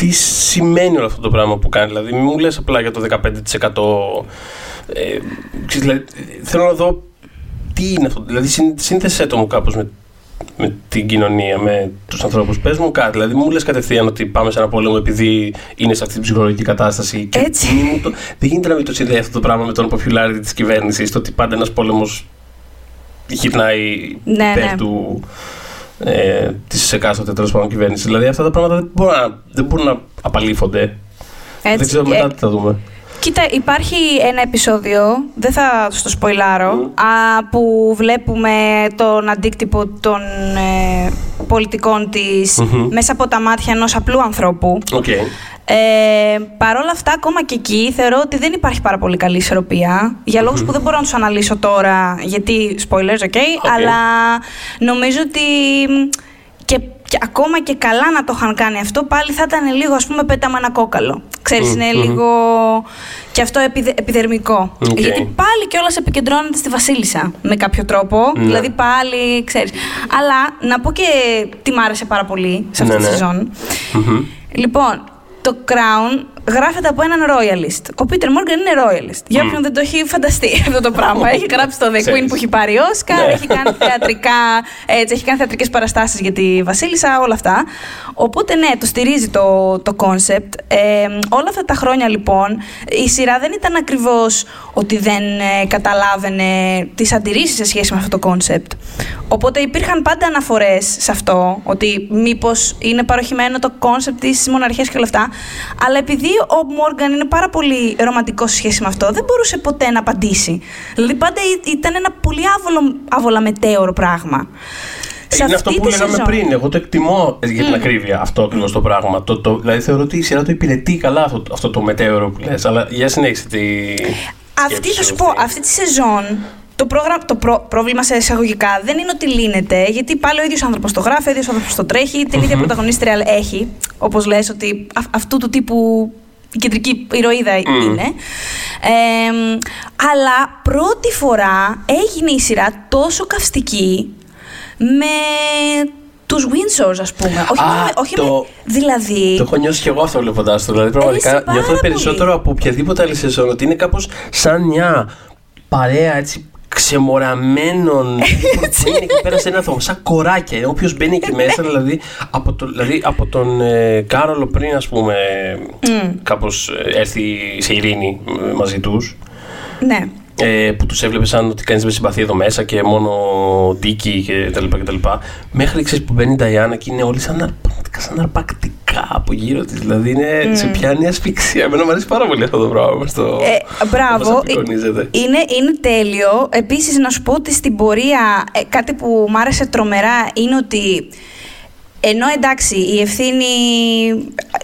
τι σημαίνει όλο αυτό το πράγμα που κάνει. Δηλαδή, μην μου λες απλά για το 15%. Ε, ξέρεις, δηλαδή, θέλω να δω τι είναι αυτό. Δηλαδή, συν- σύνθεσέ το μου κάπως με, με την κοινωνία, με τους ανθρώπους. Πες μου κάτι. Δηλαδή, μην μου λες κατευθείαν ότι πάμε σε ένα πόλεμο επειδή είναι σε αυτή την ψυχολογική κατάσταση. Και Έτσι. μη μου το, δεν γίνεται να μην το συνδέει αυτό το πράγμα με τον popularity της κυβέρνησης. Το ότι πάντα ένας πόλεμος γυρνάει Ναι, υπέρ ναι. του ε, της εκάστοτε τέλος πάντων κυβέρνησης. Δηλαδή αυτά τα πράγματα δεν μπορούν να, δεν μπορούν να απαλήφονται. Έτσι. Δεν ξέρω Ε, μετά τι θα δούμε. Κοίτα, υπάρχει ένα επεισόδιο, δεν θα στο σποϊλάρω, α, που βλέπουμε τον αντίκτυπο των ε, πολιτικών της Μμμ. μέσα από τα μάτια ενός απλού ανθρώπου. Οκ. Ε, Παρ' όλα αυτά, ακόμα και εκεί θεωρώ ότι δεν υπάρχει πάρα πολύ καλή ισορροπία. Για λόγους που δεν μπορώ να τους αναλύσω τώρα, γιατί spoilers, ok, αλλά νομίζω ότι μ, και, και ακόμα και καλά να το είχαν κάνει αυτό, πάλι θα ήταν λίγο ας πούμε πέταμα ένα κόκαλο. Ξέρεις, Μμ, είναι μμμ. λίγο και αυτό επιδε- επιδερμικό. Οκ. Γιατί πάλι κιόλας επικεντρώνεται στη Βασίλισσα με κάποιο τρόπο. Ναι. Δηλαδή πάλι, ξέρεις. Αλλά να πω και τι μ' άρεσε πάρα πολύ σε αυτή Ναι, τη ναι. σεζόν. Μμμ. Λοιπόν, το Crown γράφεται από έναν royalist. Ο Peter Morgan είναι royalist. Για όποιον δεν το έχει φανταστεί (laughs) αυτό το πράγμα. έχει γράψει το The Queen Ξέρεις. που έχει πάρει Όσκαρ, Ναι. έχει κάνει θεατρικά, έτσι, έχει κάνει θεατρικές παραστάσεις για τη Βασίλισσα, όλα αυτά. Οπότε ναι, το στηρίζει το, το concept. Ε, όλα αυτά τα χρόνια λοιπόν, η σειρά δεν ήταν ακριβώς ότι δεν ε, καταλάβαινε τις αντιρρήσεις σε σχέση με αυτό το concept. Οπότε υπήρχαν πάντα αναφορές σε αυτό, ότι μήπως είναι παροχημένο το concept της μοναρχίας και όλα αυτά. Αλλά επειδή ο Μόργαν είναι πάρα πολύ ρομαντικός σε σχέση με αυτό, δεν μπορούσε ποτέ να απαντήσει. Δηλαδή πάντα ή- ήταν ένα πολύ άβολο, άβολα μετέωρο πράγμα. Σε είναι αυτό αυτή που τη λέγαμε σεζόν- πριν. Εγώ το εκτιμώ ε, για την ακρίβεια αυτό ακριβώς το πράγμα. Το, το, δηλαδή θεωρώ ότι η σειρά το υπηρετεί καλά αυτό, αυτό το μετέωρο που λες. Αλλά για συνέχισε τη. Αυτή σκέψη θα σου σου πω, αυτή. αυτή τη σεζόν το, πρόγραμμα, το προ- πρόβλημα σε εισαγωγικά δεν είναι ότι λύνεται, γιατί πάλι ο ίδιος άνθρωπος το γράφει, ο ίδιος άνθρωπος το τρέχει, την ίδια πρωταγωνίστρια έχει. Όπως λες ότι αυ- αυτού του τύπου η κεντρική ηρωίδα είναι. Ε, αλλά πρώτη φορά έγινε η σειρά τόσο καυστική με τους Windsors, ας πούμε. Όχι, Α, μόνο με- όχι το- με, δηλαδή... Το έχω νιώσει κι εγώ αυτό βλέποντας το. Δηλαδή, πραγματικά πάρα νιώθω πολύ. περισσότερο από οποιαδήποτε άλλη σεζόν ότι είναι κάπως σαν μια παρέα έτσι ξεμοραμένων. (laughs) που είναι εκεί πέρα σε ένα θόμο, σαν κοράκια. Όποιος μπαίνει εκεί μέσα, δηλαδή από, το, δηλαδή, από τον ε, Κάρολο πριν, ας πούμε, Μμ. κάπως έρθει σε ειρήνη ε, μαζί τους. Ναι. Ε, που τους έβλεπες σαν ότι κανείς δεν συμπαθεί εδώ μέσα και μόνο δίκη και τα λοιπά και τα λοιπά. Μέχρι ξέρεις, που μπαίνει η Νταϊάννα και είναι όλοι σαν, αρπακτικά, σαν αρπακτικά από γύρω της. Δηλαδή είναι, σε πιάνει ασφυξία. Εμένα μου αρέσει πάρα πολύ αυτό το πράγμα. Στο, Ε, μπράβο. όπως απεικονίζεται. Είναι, είναι τέλειο. Επίσης, να σου πω ότι στην πορεία ε, κάτι που μου άρεσε τρομερά είναι ότι ενώ εντάξει η ευθύνη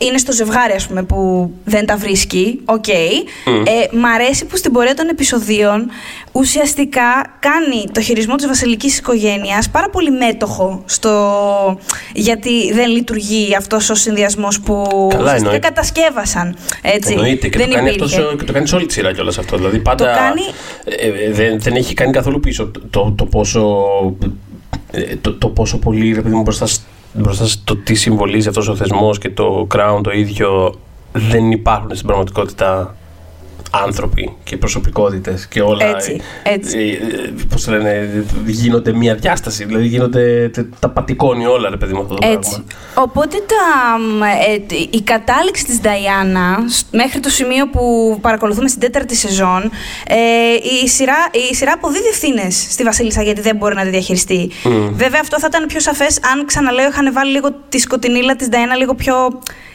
είναι στο ζευγάρι ας πούμε που δεν τα βρίσκει, οκ. Ε, μ' αρέσει που στην πορεία των επεισοδίων ουσιαστικά κάνει το χειρισμό της βασιλικής οικογένειας πάρα πολύ μέτοχο στο γιατί δεν λειτουργεί αυτός ο συνδυασμός που ουσιαστικά εννοείται. κατασκεύασαν. Έτσι. Εννοείται και δεν το, κάνει υπήρχε. αυτός, και το κάνει σε όλη τη σειρά κιόλας αυτό. Δηλαδή πάντα. κάνει- ε, ε, δεν, δεν έχει κάνει καθόλου πίσω το, το, το πόσο. ε, Το, το πόσο πολύ ρε παιδί μου, μπροστά, σ- μπροστά στο τι συμβολίζει αυτός ο θεσμός και το crown το ίδιο δεν υπάρχουν στην πραγματικότητα άνθρωποι και προσωπικότητες και όλα. Έτσι, έτσι. Ε, ε, πώς το λένε, γίνονται μια διάσταση. Δηλαδή γίνονται, τε- τα πατικώνει όλα, ρε παιδί μου αυτό το Έτσι. πράγμα. Οπότε τα, μ, ε, τ- η κατάληξη της Νταϊάννα σ- μέχρι το σημείο που παρακολουθούμε στην τέταρτη σεζόν ε, η, σειρά, η σειρά αποδίδει ευθύνες στη Βασίλισσα γιατί δεν μπορεί να τη διαχειριστεί. Βέβαια αυτό θα ήταν πιο σαφές αν ξαναλέω είχαν βάλει λίγο τη σκοτεινήλα της Νταϊάννα λίγο πιο...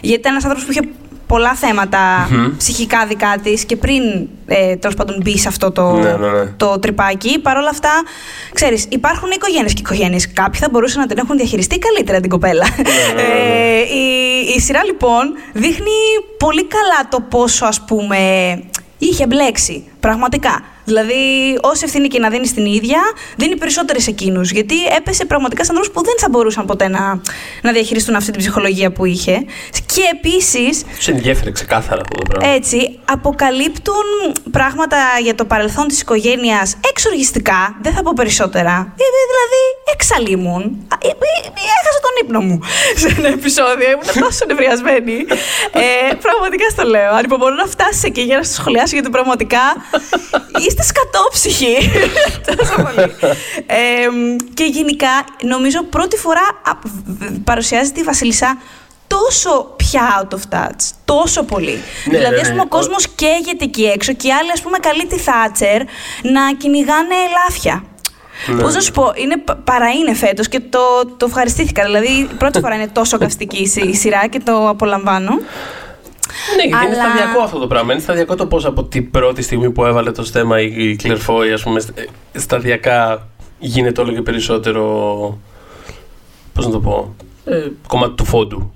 γιατί ήταν ένας άνθρωπος που είχε πολλά θέματα ψυχικά δικά της και πριν ε, τέλος πάντων μπει σε αυτό το, Ναι, ναι, ναι. το τρυπάκι. Παρ' όλα αυτά, ξέρεις, υπάρχουν οικογένειες και οικογένειες. Κάποιοι θα μπορούσαν να την έχουν διαχειριστεί καλύτερα την κοπέλα. Ναι, Ε, η, η σειρά λοιπόν δείχνει πολύ καλά το πόσο ας πούμε είχε μπλέξει. Πραγματικά. Δηλαδή, όση ευθύνη και να δίνεις στην ίδια, δίνει περισσότερες σε εκείνους. Γιατί έπεσε πραγματικά σε ανθρώπους που δεν θα μπορούσαν ποτέ να, να διαχειριστούν αυτή την ψυχολογία που είχε. Και επίσης, Τους ενδιέφερε ξεκάθαρα αυτό το πράγμα. έτσι, αποκαλύπτουν πράγματα για το παρελθόν της οικογένειας εξοργιστικά, δεν θα πω περισσότερα. Ε, ε, δηλαδή, εξαλείμουν. Α, ε, ε, ε, Έχασα τον ύπνο μου (laughs) σε ένα επεισόδιο, ήμουν τόσο νευριασμένη. Ε, πραγματικά στο λέω. Ανυπομονώ να φτάσει εκεί για να σας σχολιάσω γιατί πραγματικά (laughs) είστε σκατόψυχοι. τόσο πολύ. Ε, και γενικά, νομίζω πρώτη φορά α, β- β- παρουσιάζεται η Βασίλισσα τόσο πια out of touch. Τόσο πολύ. Ναι, δηλαδή, ναι, ας πούμε, ναι. ο κόσμος καίγεται εκεί έξω και οι άλλοι, ας πούμε, καλεί τη Θάτσερ να κυνηγάνε ελάφια. Ναι. Πώς να σου πω, είναι, πα- παρά είναι φέτος και το, το ευχαριστήθηκα. Δηλαδή, πρώτη φορά είναι τόσο καυστική η σι- η σειρά και το απολαμβάνω. Ναι, γιατί είναι Αλλά- σταδιακό αυτό το πράγμα. Είναι σταδιακό το πώς από την πρώτη στιγμή που έβαλε το στέμα η η Claire Foy, ας πούμε, st- ε, σταδιακά γίνεται όλο και περισσότερο. Πώς να το πω. Ε, κομμάτι του φόντου.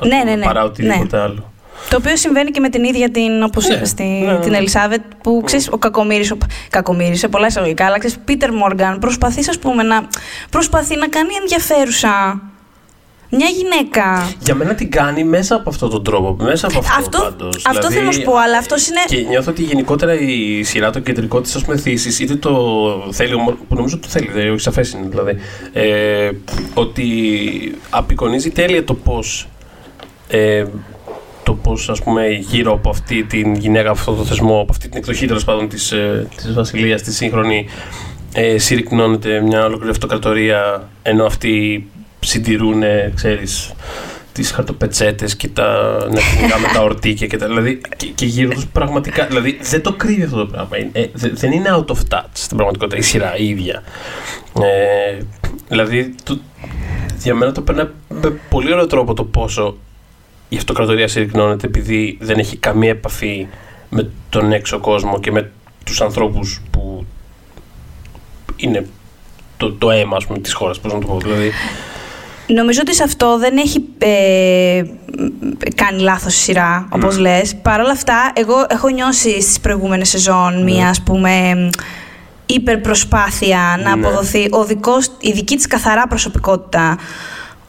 ας Ναι, πούμε, ναι, ναι. Παρά οτιδήποτε άλλο. Το οποίο συμβαίνει και με την ίδια την, όπως Ναι, είπες, στη, ναι, ναι, την ναι. Ελισάβετ, που ξέρεις, ο Κακομήρη, ο, Κακομοίρης, σε πολλά εισαγωγικά, αλλά ξέρεις, Πίτερ Μόργαν προσπαθεί, ας πούμε, να, προσπαθεί να κάνει ενδιαφέρουσα μια γυναίκα. Για μένα την κάνει μέσα από αυτόν τον τρόπο. Μέσα από αυτό, Αυτό, πάντως. αυτό Δηλαδή, θέλω να σου πω, αλλά αυτός είναι. Και νιώθω ότι γενικότερα η σειρά, το κεντρικό της θύση, είτε το θέλει, ομο- που νομίζω το θέλει, δηλαδή, όχι σαφές είναι δηλαδή, ε, ότι απεικονίζει τέλεια το πώς. Ε, το πώς ας πούμε γύρω από αυτή την γυναίκα, από αυτό το θεσμό, από αυτή την εκδοχή τέλος πάντων της, ε, της βασιλείας, της σύγχρονη, ε, συρρυκνώνεται μια ολόκληρη αυτοκρατορία, ενώ αυτοί συντηρούν, ε, ξέρεις, τις χαρτοπετσέτες και τα νευτικά με τα ορτίκια και τα, δηλαδή, και, και γύρω τους πραγματικά, δηλαδή δεν το κρύβει αυτό το πράγμα, Είναι- ε, δε- δεν είναι out of touch στην πραγματικότητα η σειρά η ίδια. Ε, δηλαδή, το, για μένα το περνάει με πολύ ωραίο τρόπο το πόσο η αυτοκρατορία συρρυκνώνεται επειδή δεν έχει καμία επαφή με τον έξω κόσμο και με τους ανθρώπους που είναι το, το αίμα ας πούμε, της χώρας, πώς να το πω. Δηλαδή, Νομίζω ότι σε αυτό δεν έχει ε, κάνει λάθος η σειρά, όπως λες. Παρ' όλα αυτά, εγώ έχω νιώσει στις προηγούμενες σεζόν μία, ας πούμε, υπερπροσπάθεια να Ναι. αποδοθεί ο δικός, η δική της καθαρά προσωπικότητα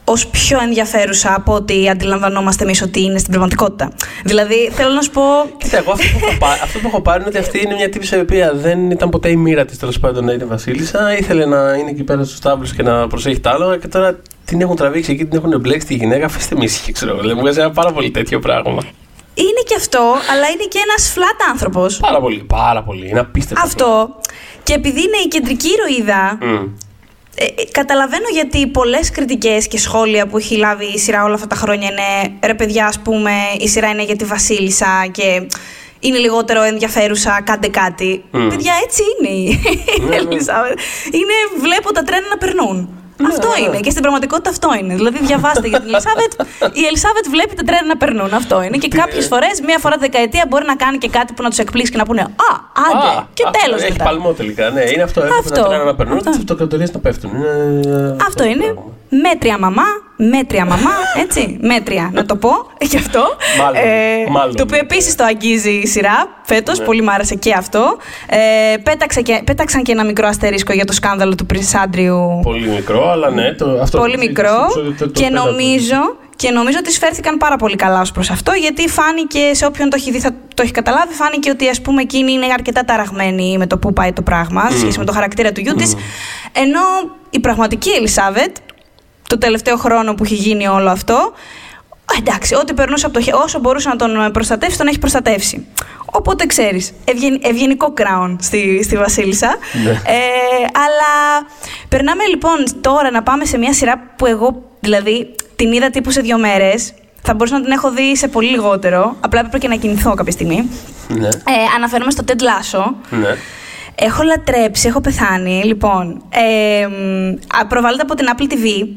ως πιο ενδιαφέρουσα από ό,τι αντιλαμβανόμαστε εμείς ότι είναι στην πραγματικότητα. Δηλαδή, θέλω να σου πω... Κοίτα, εγώ αυτό που, έχω πάρει, αυτό που έχω πάρει είναι ότι αυτή είναι μια τύπησα η οποία δεν ήταν ποτέ η μοίρα της τέλος πάντων να είναι Βασίλισσα. Ήθελε να είναι εκεί πέρα στους τάβλου και να προσέχει τα άλογα και τώρα την έχουν τραβήξει εκεί, την έχουν εμπλέξει τη γυναίκα. Αφήστε με ήσυχη, ξέρω εγώ. Δηλαδή, μου βγάζει ένα πάρα πολύ τέτοιο πράγμα. Είναι και αυτό, αλλά είναι και ένας φλάτ άνθρωπος. Πάρα πολύ, πάρα πολύ. Είναι απίστευτο. Αυτό. Και επειδή είναι η κεντρική ηρωίδα, Μμ. Ε, ε, καταλαβαίνω γιατί πολλές κριτικές και σχόλια που έχει λάβει η σειρά όλα αυτά τα χρόνια είναι ρε παιδιά, ας πούμε, η σειρά είναι για τη Βασίλισσα και είναι λιγότερο ενδιαφέρουσα, κάντε κάτι. Μμ. Παιδιά, έτσι είναι η Ναι, ναι. Ελισάβετ. Είναι, βλέπω τα τρένα να περνούν. Αυτό ναι, ναι. είναι. Και στην πραγματικότητα αυτό είναι. Δηλαδή, διαβάστε για την Ελισάβετ. Η Ελισάβετ βλέπει τα τρένα να περνούν. Αυτό είναι. Και κάποιες φορές, μία φορά τη δεκαετία, μπορεί να κάνει και κάτι που να τους εκπλήσει και να πούνε Α, άντε. Α, και αυτό τέλος Έχει μετά. παλμό τελικά. Ναι, είναι αυτό. Έρχονται Αυτό. τα τρένα να περνούν Αυτό. και τις αυτοκρατορίε να πέφτουν. Είναι, Αυτό το είναι πράγμα. μέτρια μαμά, μέτρια μαμά, έτσι. Μέτρια, να το πω γι' αυτό. Ε, Μάλλον, μάλλον. Το οποίο επίσης το αγγίζει η σειρά φέτος. Ναι. Πολύ μ' άρεσε και αυτό. Ε, πέταξα και, πέταξαν και ένα μικρό αστερίσκο για το σκάνδαλο του Prince Andrew. Πολύ μικρό, αλλά ναι. Το, αυτό Πολύ το- μικρό. το- το- το- το- Και το- νομίζω, και νομίζω ότι σφέρθηκαν πάρα πολύ καλά ως προς αυτό, γιατί φάνηκε σε όποιον το έχει δει, θα το έχει καταλάβει, φάνηκε ότι ας πούμε εκείνη είναι αρκετά ταραγμένη με το πού πάει το πράγμα, σε σχέση με το χαρακτήρα του γιού της. Ενώ η πραγματική Ελισάβετ, το τελευταίο χρόνο που έχει γίνει όλο αυτό, εντάξει, ό,τι περνούσε από το χέρι, όσο μπορούσε να τον προστατεύσει, τον έχει προστατεύσει. Οπότε ξέρεις, ευγενικό crown στη, στη Βασίλισσα. Ναι. Ε, αλλά περνάμε λοιπόν τώρα να πάμε σε μια σειρά που εγώ δηλαδή την είδα τύπου σε δύο μέρες. Θα μπορούσα να την έχω δει σε πολύ λιγότερο. Απλά έπρεπε και να κινηθώ κάποια στιγμή. Ναι. Ε, αναφέρομαι στο Ted Lasso. Ναι. Έχω λατρέψει, έχω πεθάνει. Λοιπόν, ε, μ, α, προβάλλεται από την Apple TV,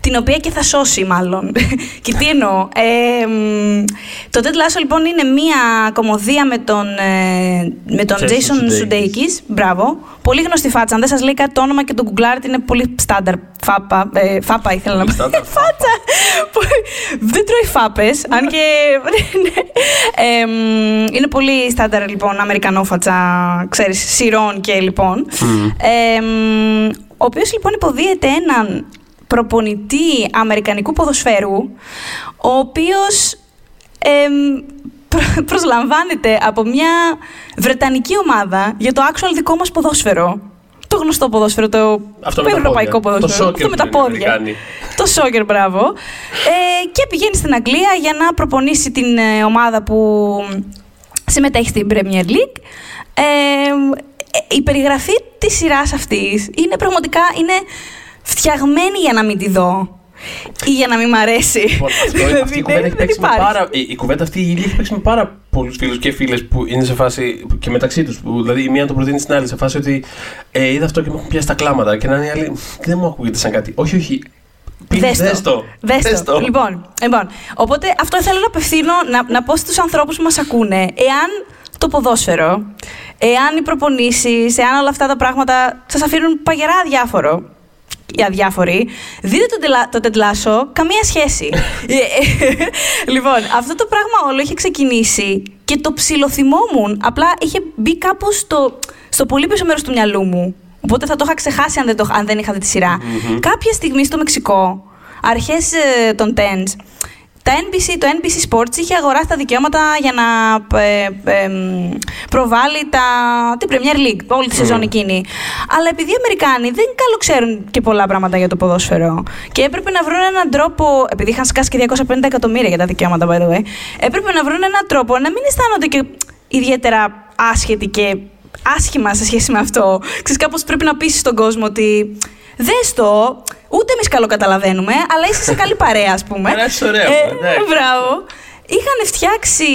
την οποία και θα σώσει μάλλον. (laughs) και τι εννοώ. Ε, μ, το Ted Lasso λοιπόν είναι μία κομμωδία με τον, ε, με τον Jason Jason Sudeikis. Sudeikis. Μπράβο. Πολύ γνωστή φάτσα. Αν δεν σας λέει κάτι το όνομα και το γκουγκλάρετε είναι πολύ στάνταρ. Φάπα, ε, φάπα ήθελα να πω. Στάνταρ (laughs) Φάτσα. δεν τρώει φάπες, αν και... ναι. (laughs) Ε, μ, είναι πολύ στάνταρ λοιπόν αμερικανόφατσα, ξέρεις, σειρών και λοιπόν. Ε, μ, ο οποίος λοιπόν υποδίεται έναν προπονητή αμερικανικού ποδοσφαίρου, ο οποίος εμ, προ- προσλαμβάνεται από μια βρετανική ομάδα για το actual δικό μας ποδόσφαιρο. Το γνωστό ποδόσφαιρο, το Αυτό με τα ευρωπαϊκό πόδια. Το ποδόσφαιρο. soccer Αυτό με τα που λένε οι πόδια. Αμερικάνοι. Το σόκερ, μπράβο. Ε, και πηγαίνει στην Αγγλία για να προπονήσει την ε, ομάδα που συμμετέχει στην Premier League. Ε, ε, η περιγραφή της σειράς αυτής είναι πραγματικά είναι φτιαγμένη για να μην τη δω ή για να μην μ' αρέσει. Λοιπόν, αυτό, (laughs) Δηλαδή, αυτή η κουβέντα δεν- έχει δεν παίξει με υπάρχει. πάρα. Η, η κουβέντα αυτή η ίδια έχει παίξει με πάρα πολλούς φίλους και φίλες που είναι σε φάση. και μεταξύ τους. Δηλαδή η μία το προτείνει στην άλλη σε φάση ότι ε, είδα αυτό και μου έχουν πιάσει τα κλάματα. Και να είναι η άλλη. Δεν μου ακούγεται σαν κάτι. Όχι, όχι. Πήγε, Δες δες το. Δες Δες το. Λοιπόν, λοιπόν, οπότε αυτό θέλω να απευθύνω, να, να πω στους ανθρώπους που μας ακούνε. Εάν το ποδόσφαιρο, εάν οι προπονήσεις, εάν όλα αυτά τα πράγματα σας αφήνουν παγερά αδιάφορο, ή αδιάφοροι, δείτε τον, τελα- το τεντλάσο, καμία σχέση. (laughs) Ε, ε, λοιπόν, αυτό το πράγμα όλο είχε ξεκινήσει και το ψιλοθυμόμουν. Απλά είχε μπει κάπου στο, στο πολύ πίσω μέρος του μυαλού μου. Οπότε θα το είχα ξεχάσει αν δεν, το, αν δεν είχα δει τη σειρα Κάποια στιγμή στο Μεξικό, αρχές ε, των TENS, τα NBC, το NBC Sports είχε αγοράσει τα δικαιώματα για να ε, ε, μ, προβάλλει τα, την Premier League, όλη τη σεζόν εκείνη. Αλλά επειδή οι Αμερικάνοι δεν καλό ξέρουν και πολλά πράγματα για το ποδόσφαιρο και έπρεπε να βρουν έναν τρόπο, επειδή είχαν σκάσει και 250 εκατομμύρια για τα δικαιώματα, by the way, έπρεπε να βρουν έναν τρόπο να μην αισθάνονται και ιδιαίτερα άσχετοι και άσχημα σε σχέση με αυτό. Ξέρεις, κάπως πρέπει να πείσει τον κόσμο ότι δες το, ούτε εμείς καλό καταλαβαίνουμε, αλλά είσαι σε καλή παρέα, ας πούμε. Περάσεις ωραία, Ε, εντάξει. Μπράβο. Είχαν φτιάξει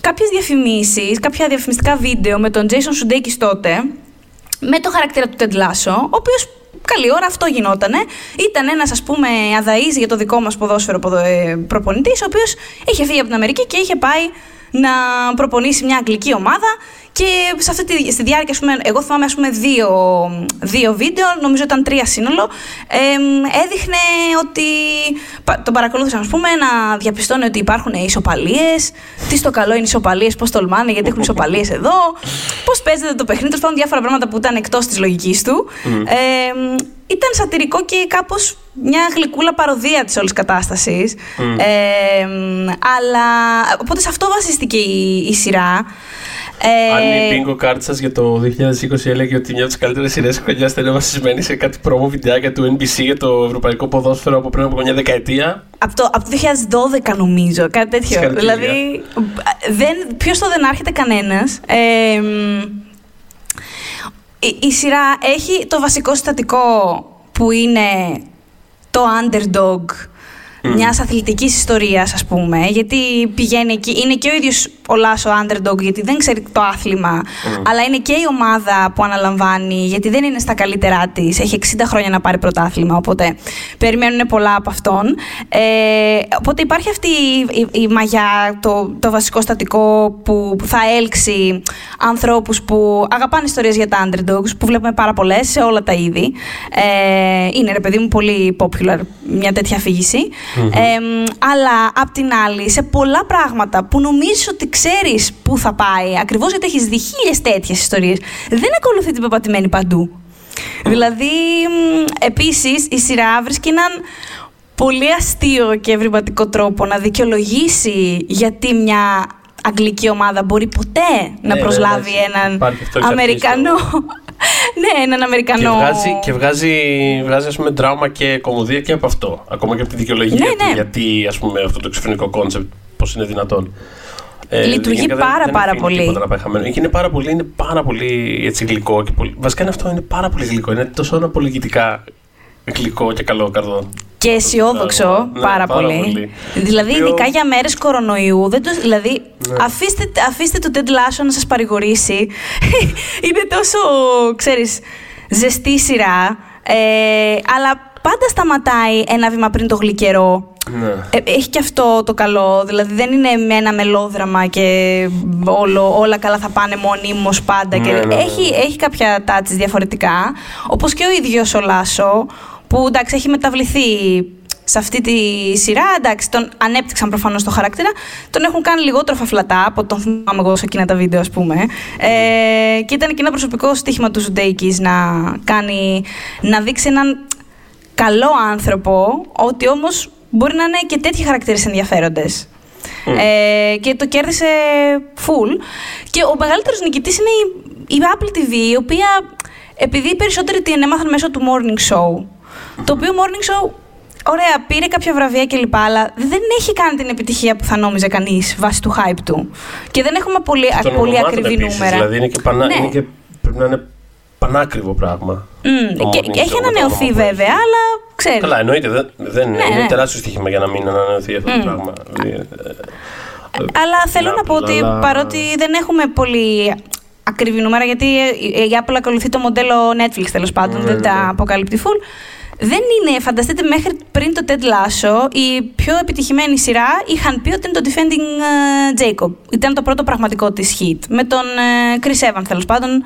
κάποιες διαφημίσεις, κάποια διαφημιστικά βίντεο με τον Jason Sudeikis τότε, με το χαρακτήρα του Ted Lasso, ο οποίος καλή ώρα αυτό γινότανε. Ήταν ένας ας πούμε αδαής για το δικό μας ποδόσφαιρο ποδο, ε, προπονητής, ο οποίος είχε φύγει από την Αμερική και είχε πάει να προπονήσει μια αγγλική ομάδα και σε αυτή τη, στη διάρκεια, ας πούμε, εγώ θυμάμαι ας πούμε, δύο, δύο βίντεο, νομίζω ήταν τρία σύνολο, εμ, έδειχνε ότι πα- τον παρακολούθησαν ας πούμε, να διαπιστώνει ότι υπάρχουν ισοπαλίες, τι στο καλό είναι ισοπαλίες, πώς τολμάνε, γιατί έχουν ισοπαλίες εδώ, πώς παίζεται το παιχνίδι, τέλος πάντων διάφορα πράγματα που ήταν εκτός της λογικής του. Εμ, ήταν σατυρικό και κάπως μια γλυκούλα παροδία της όλης κατάστασης. Εμ, αλλά, οπότε σε αυτό βασίστηκε η, η σειρά. Ε, Αν η bingo card σας για το 2020 έλεγε ότι μια από τις καλύτερες σειρές χρονιάς θα είναι βασισμένη σε κάτι πρόμο βιντεάκια του NBC για το ευρωπαϊκό ποδόσφαιρο από πριν από μια δεκαετία. Από το, από το 2012 νομίζω, κάτι τέτοιο. Συγχαρητήρια. Δηλαδή, δεν, ποιος το δεν άρχεται κανένας. Ε, μ, η, η σειρά έχει το βασικό συστατικό που είναι το underdog μιας αθλητικής ιστορίας, ας πούμε. Γιατί πηγαίνει εκεί, είναι και ο ίδιος ο Λάσο underdog, γιατί δεν ξέρει το άθλημα, αλλά είναι και η ομάδα που αναλαμβάνει, γιατί δεν είναι στα καλύτερά της. Έχει 60 χρόνια να πάρει πρωτάθλημα, οπότε περιμένουν πολλά από αυτόν. Ε, οπότε υπάρχει αυτή η, η- η μαγιά, το, το βασικό στατικό που, που θα έλξει ανθρώπους που αγαπάνε ιστορίες για τα underdogs, που βλέπουμε πάρα πολλές σε όλα τα είδη. Ε, είναι, ρε παιδί μου, πολύ popular μια τέτοια αφήγηση. Ε, μ, αλλά απ' την άλλη, σε πολλά πράγματα που νομίζεις ότι ξέρεις πού θα πάει, ακριβώς γιατί έχεις δει χίλιες τέτοιες ιστορίες, δεν ακολουθεί την πεπατημένη παντού. Δηλαδή, μ, επίσης, η σειρά βρίσκει έναν πολύ αστείο και ευρηματικό τρόπο να δικαιολογήσει γιατί μια αγγλική ομάδα μπορεί ποτέ να Ναι, προσλάβει ναι, εντάξει. έναν Υπάρχει αυτό εξ αρχής, Αμερικανό. Ναι, έναν Και Αμερικανό. βγάζει, και βγάζει, βγάζει ας πούμε, δράμα και κωμωδία και από αυτό. Ακόμα και από τη δικαιολογία Ναι, του. ναι. Γιατί ας πούμε, αυτό το εξωφρενικό concept, πώς είναι δυνατόν. Ε, Λειτουργεί γενικά δεν- πάρα, δεν πάρα αφήνει πολύ. τίποτα να πάει χαμένο. Και είναι πάρα πολύ, είναι πάρα πολύ έτσι, γλυκό. Και πολύ... Βασικά είναι αυτό, είναι πάρα πολύ γλυκό. Είναι τόσο αναπολογητικά γλυκό και καλό καρδό. Και αισιόδοξο Ναι, πάρα, πάρα πολύ. πολύ. Δηλαδή, Οποίο- ειδικά για μέρες κορονοϊού. Δεν το, δηλαδή, Ναι. αφήστε, αφήστε το Ted Lasso να σας παρηγορήσει. (laughs) Είναι τόσο, ξέρεις, ζεστή σειρά. Ε, αλλά πάντα σταματάει ένα βήμα πριν το γλυκερό. Ναι. Ε, έχει και αυτό το καλό. Δηλαδή δεν είναι με ένα μελόδραμα και όλο, όλα καλά θα πάνε μονίμως πάντα. Ναι, και ναι, ναι. Έχει, έχει κάποια τάτσες διαφορετικά. Όπως και ο ίδιος ο Λάσο, που εντάξει έχει μεταβληθεί σε αυτή τη σειρά. Εντάξει, τον ανέπτυξαν προφανώς το χαρακτήρα. Τον έχουν κάνει λιγότερο φαφλατά από τον θυμάμαι εγώ σε εκείνα τα βίντεο, ας πούμε. Ε, και ήταν και ένα προσωπικό στοίχημα του Ζουντέικης να, κάνει, να δείξει έναν καλό άνθρωπο, ότι όμως μπορεί να είναι και τέτοιοι χαρακτήρες ενδιαφέροντες. Ε, και το κέρδισε full. Και ο μεγαλύτερος νικητής είναι η, η Apple TV, η οποία, επειδή οι περισσότεροι την έμαθαν μέσω του Morning Show, το οποίο Morning Show, ωραία, πήρε κάποια βραβεία κλπ, αλλά δεν έχει κάνει την επιτυχία που θα νόμιζε κανείς βάσει του hype του. Και δεν έχουμε πολύ, Των πολύ ονομάτων ακριβή επίσης, νούμερα. Δηλαδή είναι και, πανά, Ναι. είναι και πρέπει να είναι πανάκριβο πράγμα. Μμ, το και, Morning και έχει Show, το ανανεωθεί όνομα που βέβαια, έχει. αλλά ξέρεις. Καλά, εννοείται. Δεν, δεν Ναι, είναι ναι. τεράστιο στοίχημα για να μην ανανεωθεί αυτό το Μμ. πράγμα. Δηλαδή, ε, Αλλά θέλω Apple, να πω ότι αλλά- παρότι δεν έχουμε πολύ ακριβή νούμερα, γιατί η η Apple ακολουθεί το μοντέλο Netflix τέλος πάντων, Ναι, δεν ναι, τα ναι. αποκαλύπτει full. Δεν είναι, φανταστείτε, μέχρι πριν το Ted Lasso, η πιο επιτυχημένη σειρά είχαν πει ότι είναι το Defending ε, Jacob. Ήταν το πρώτο πραγματικό της hit. Με τον ε, Chris Evans, τέλος πάντων.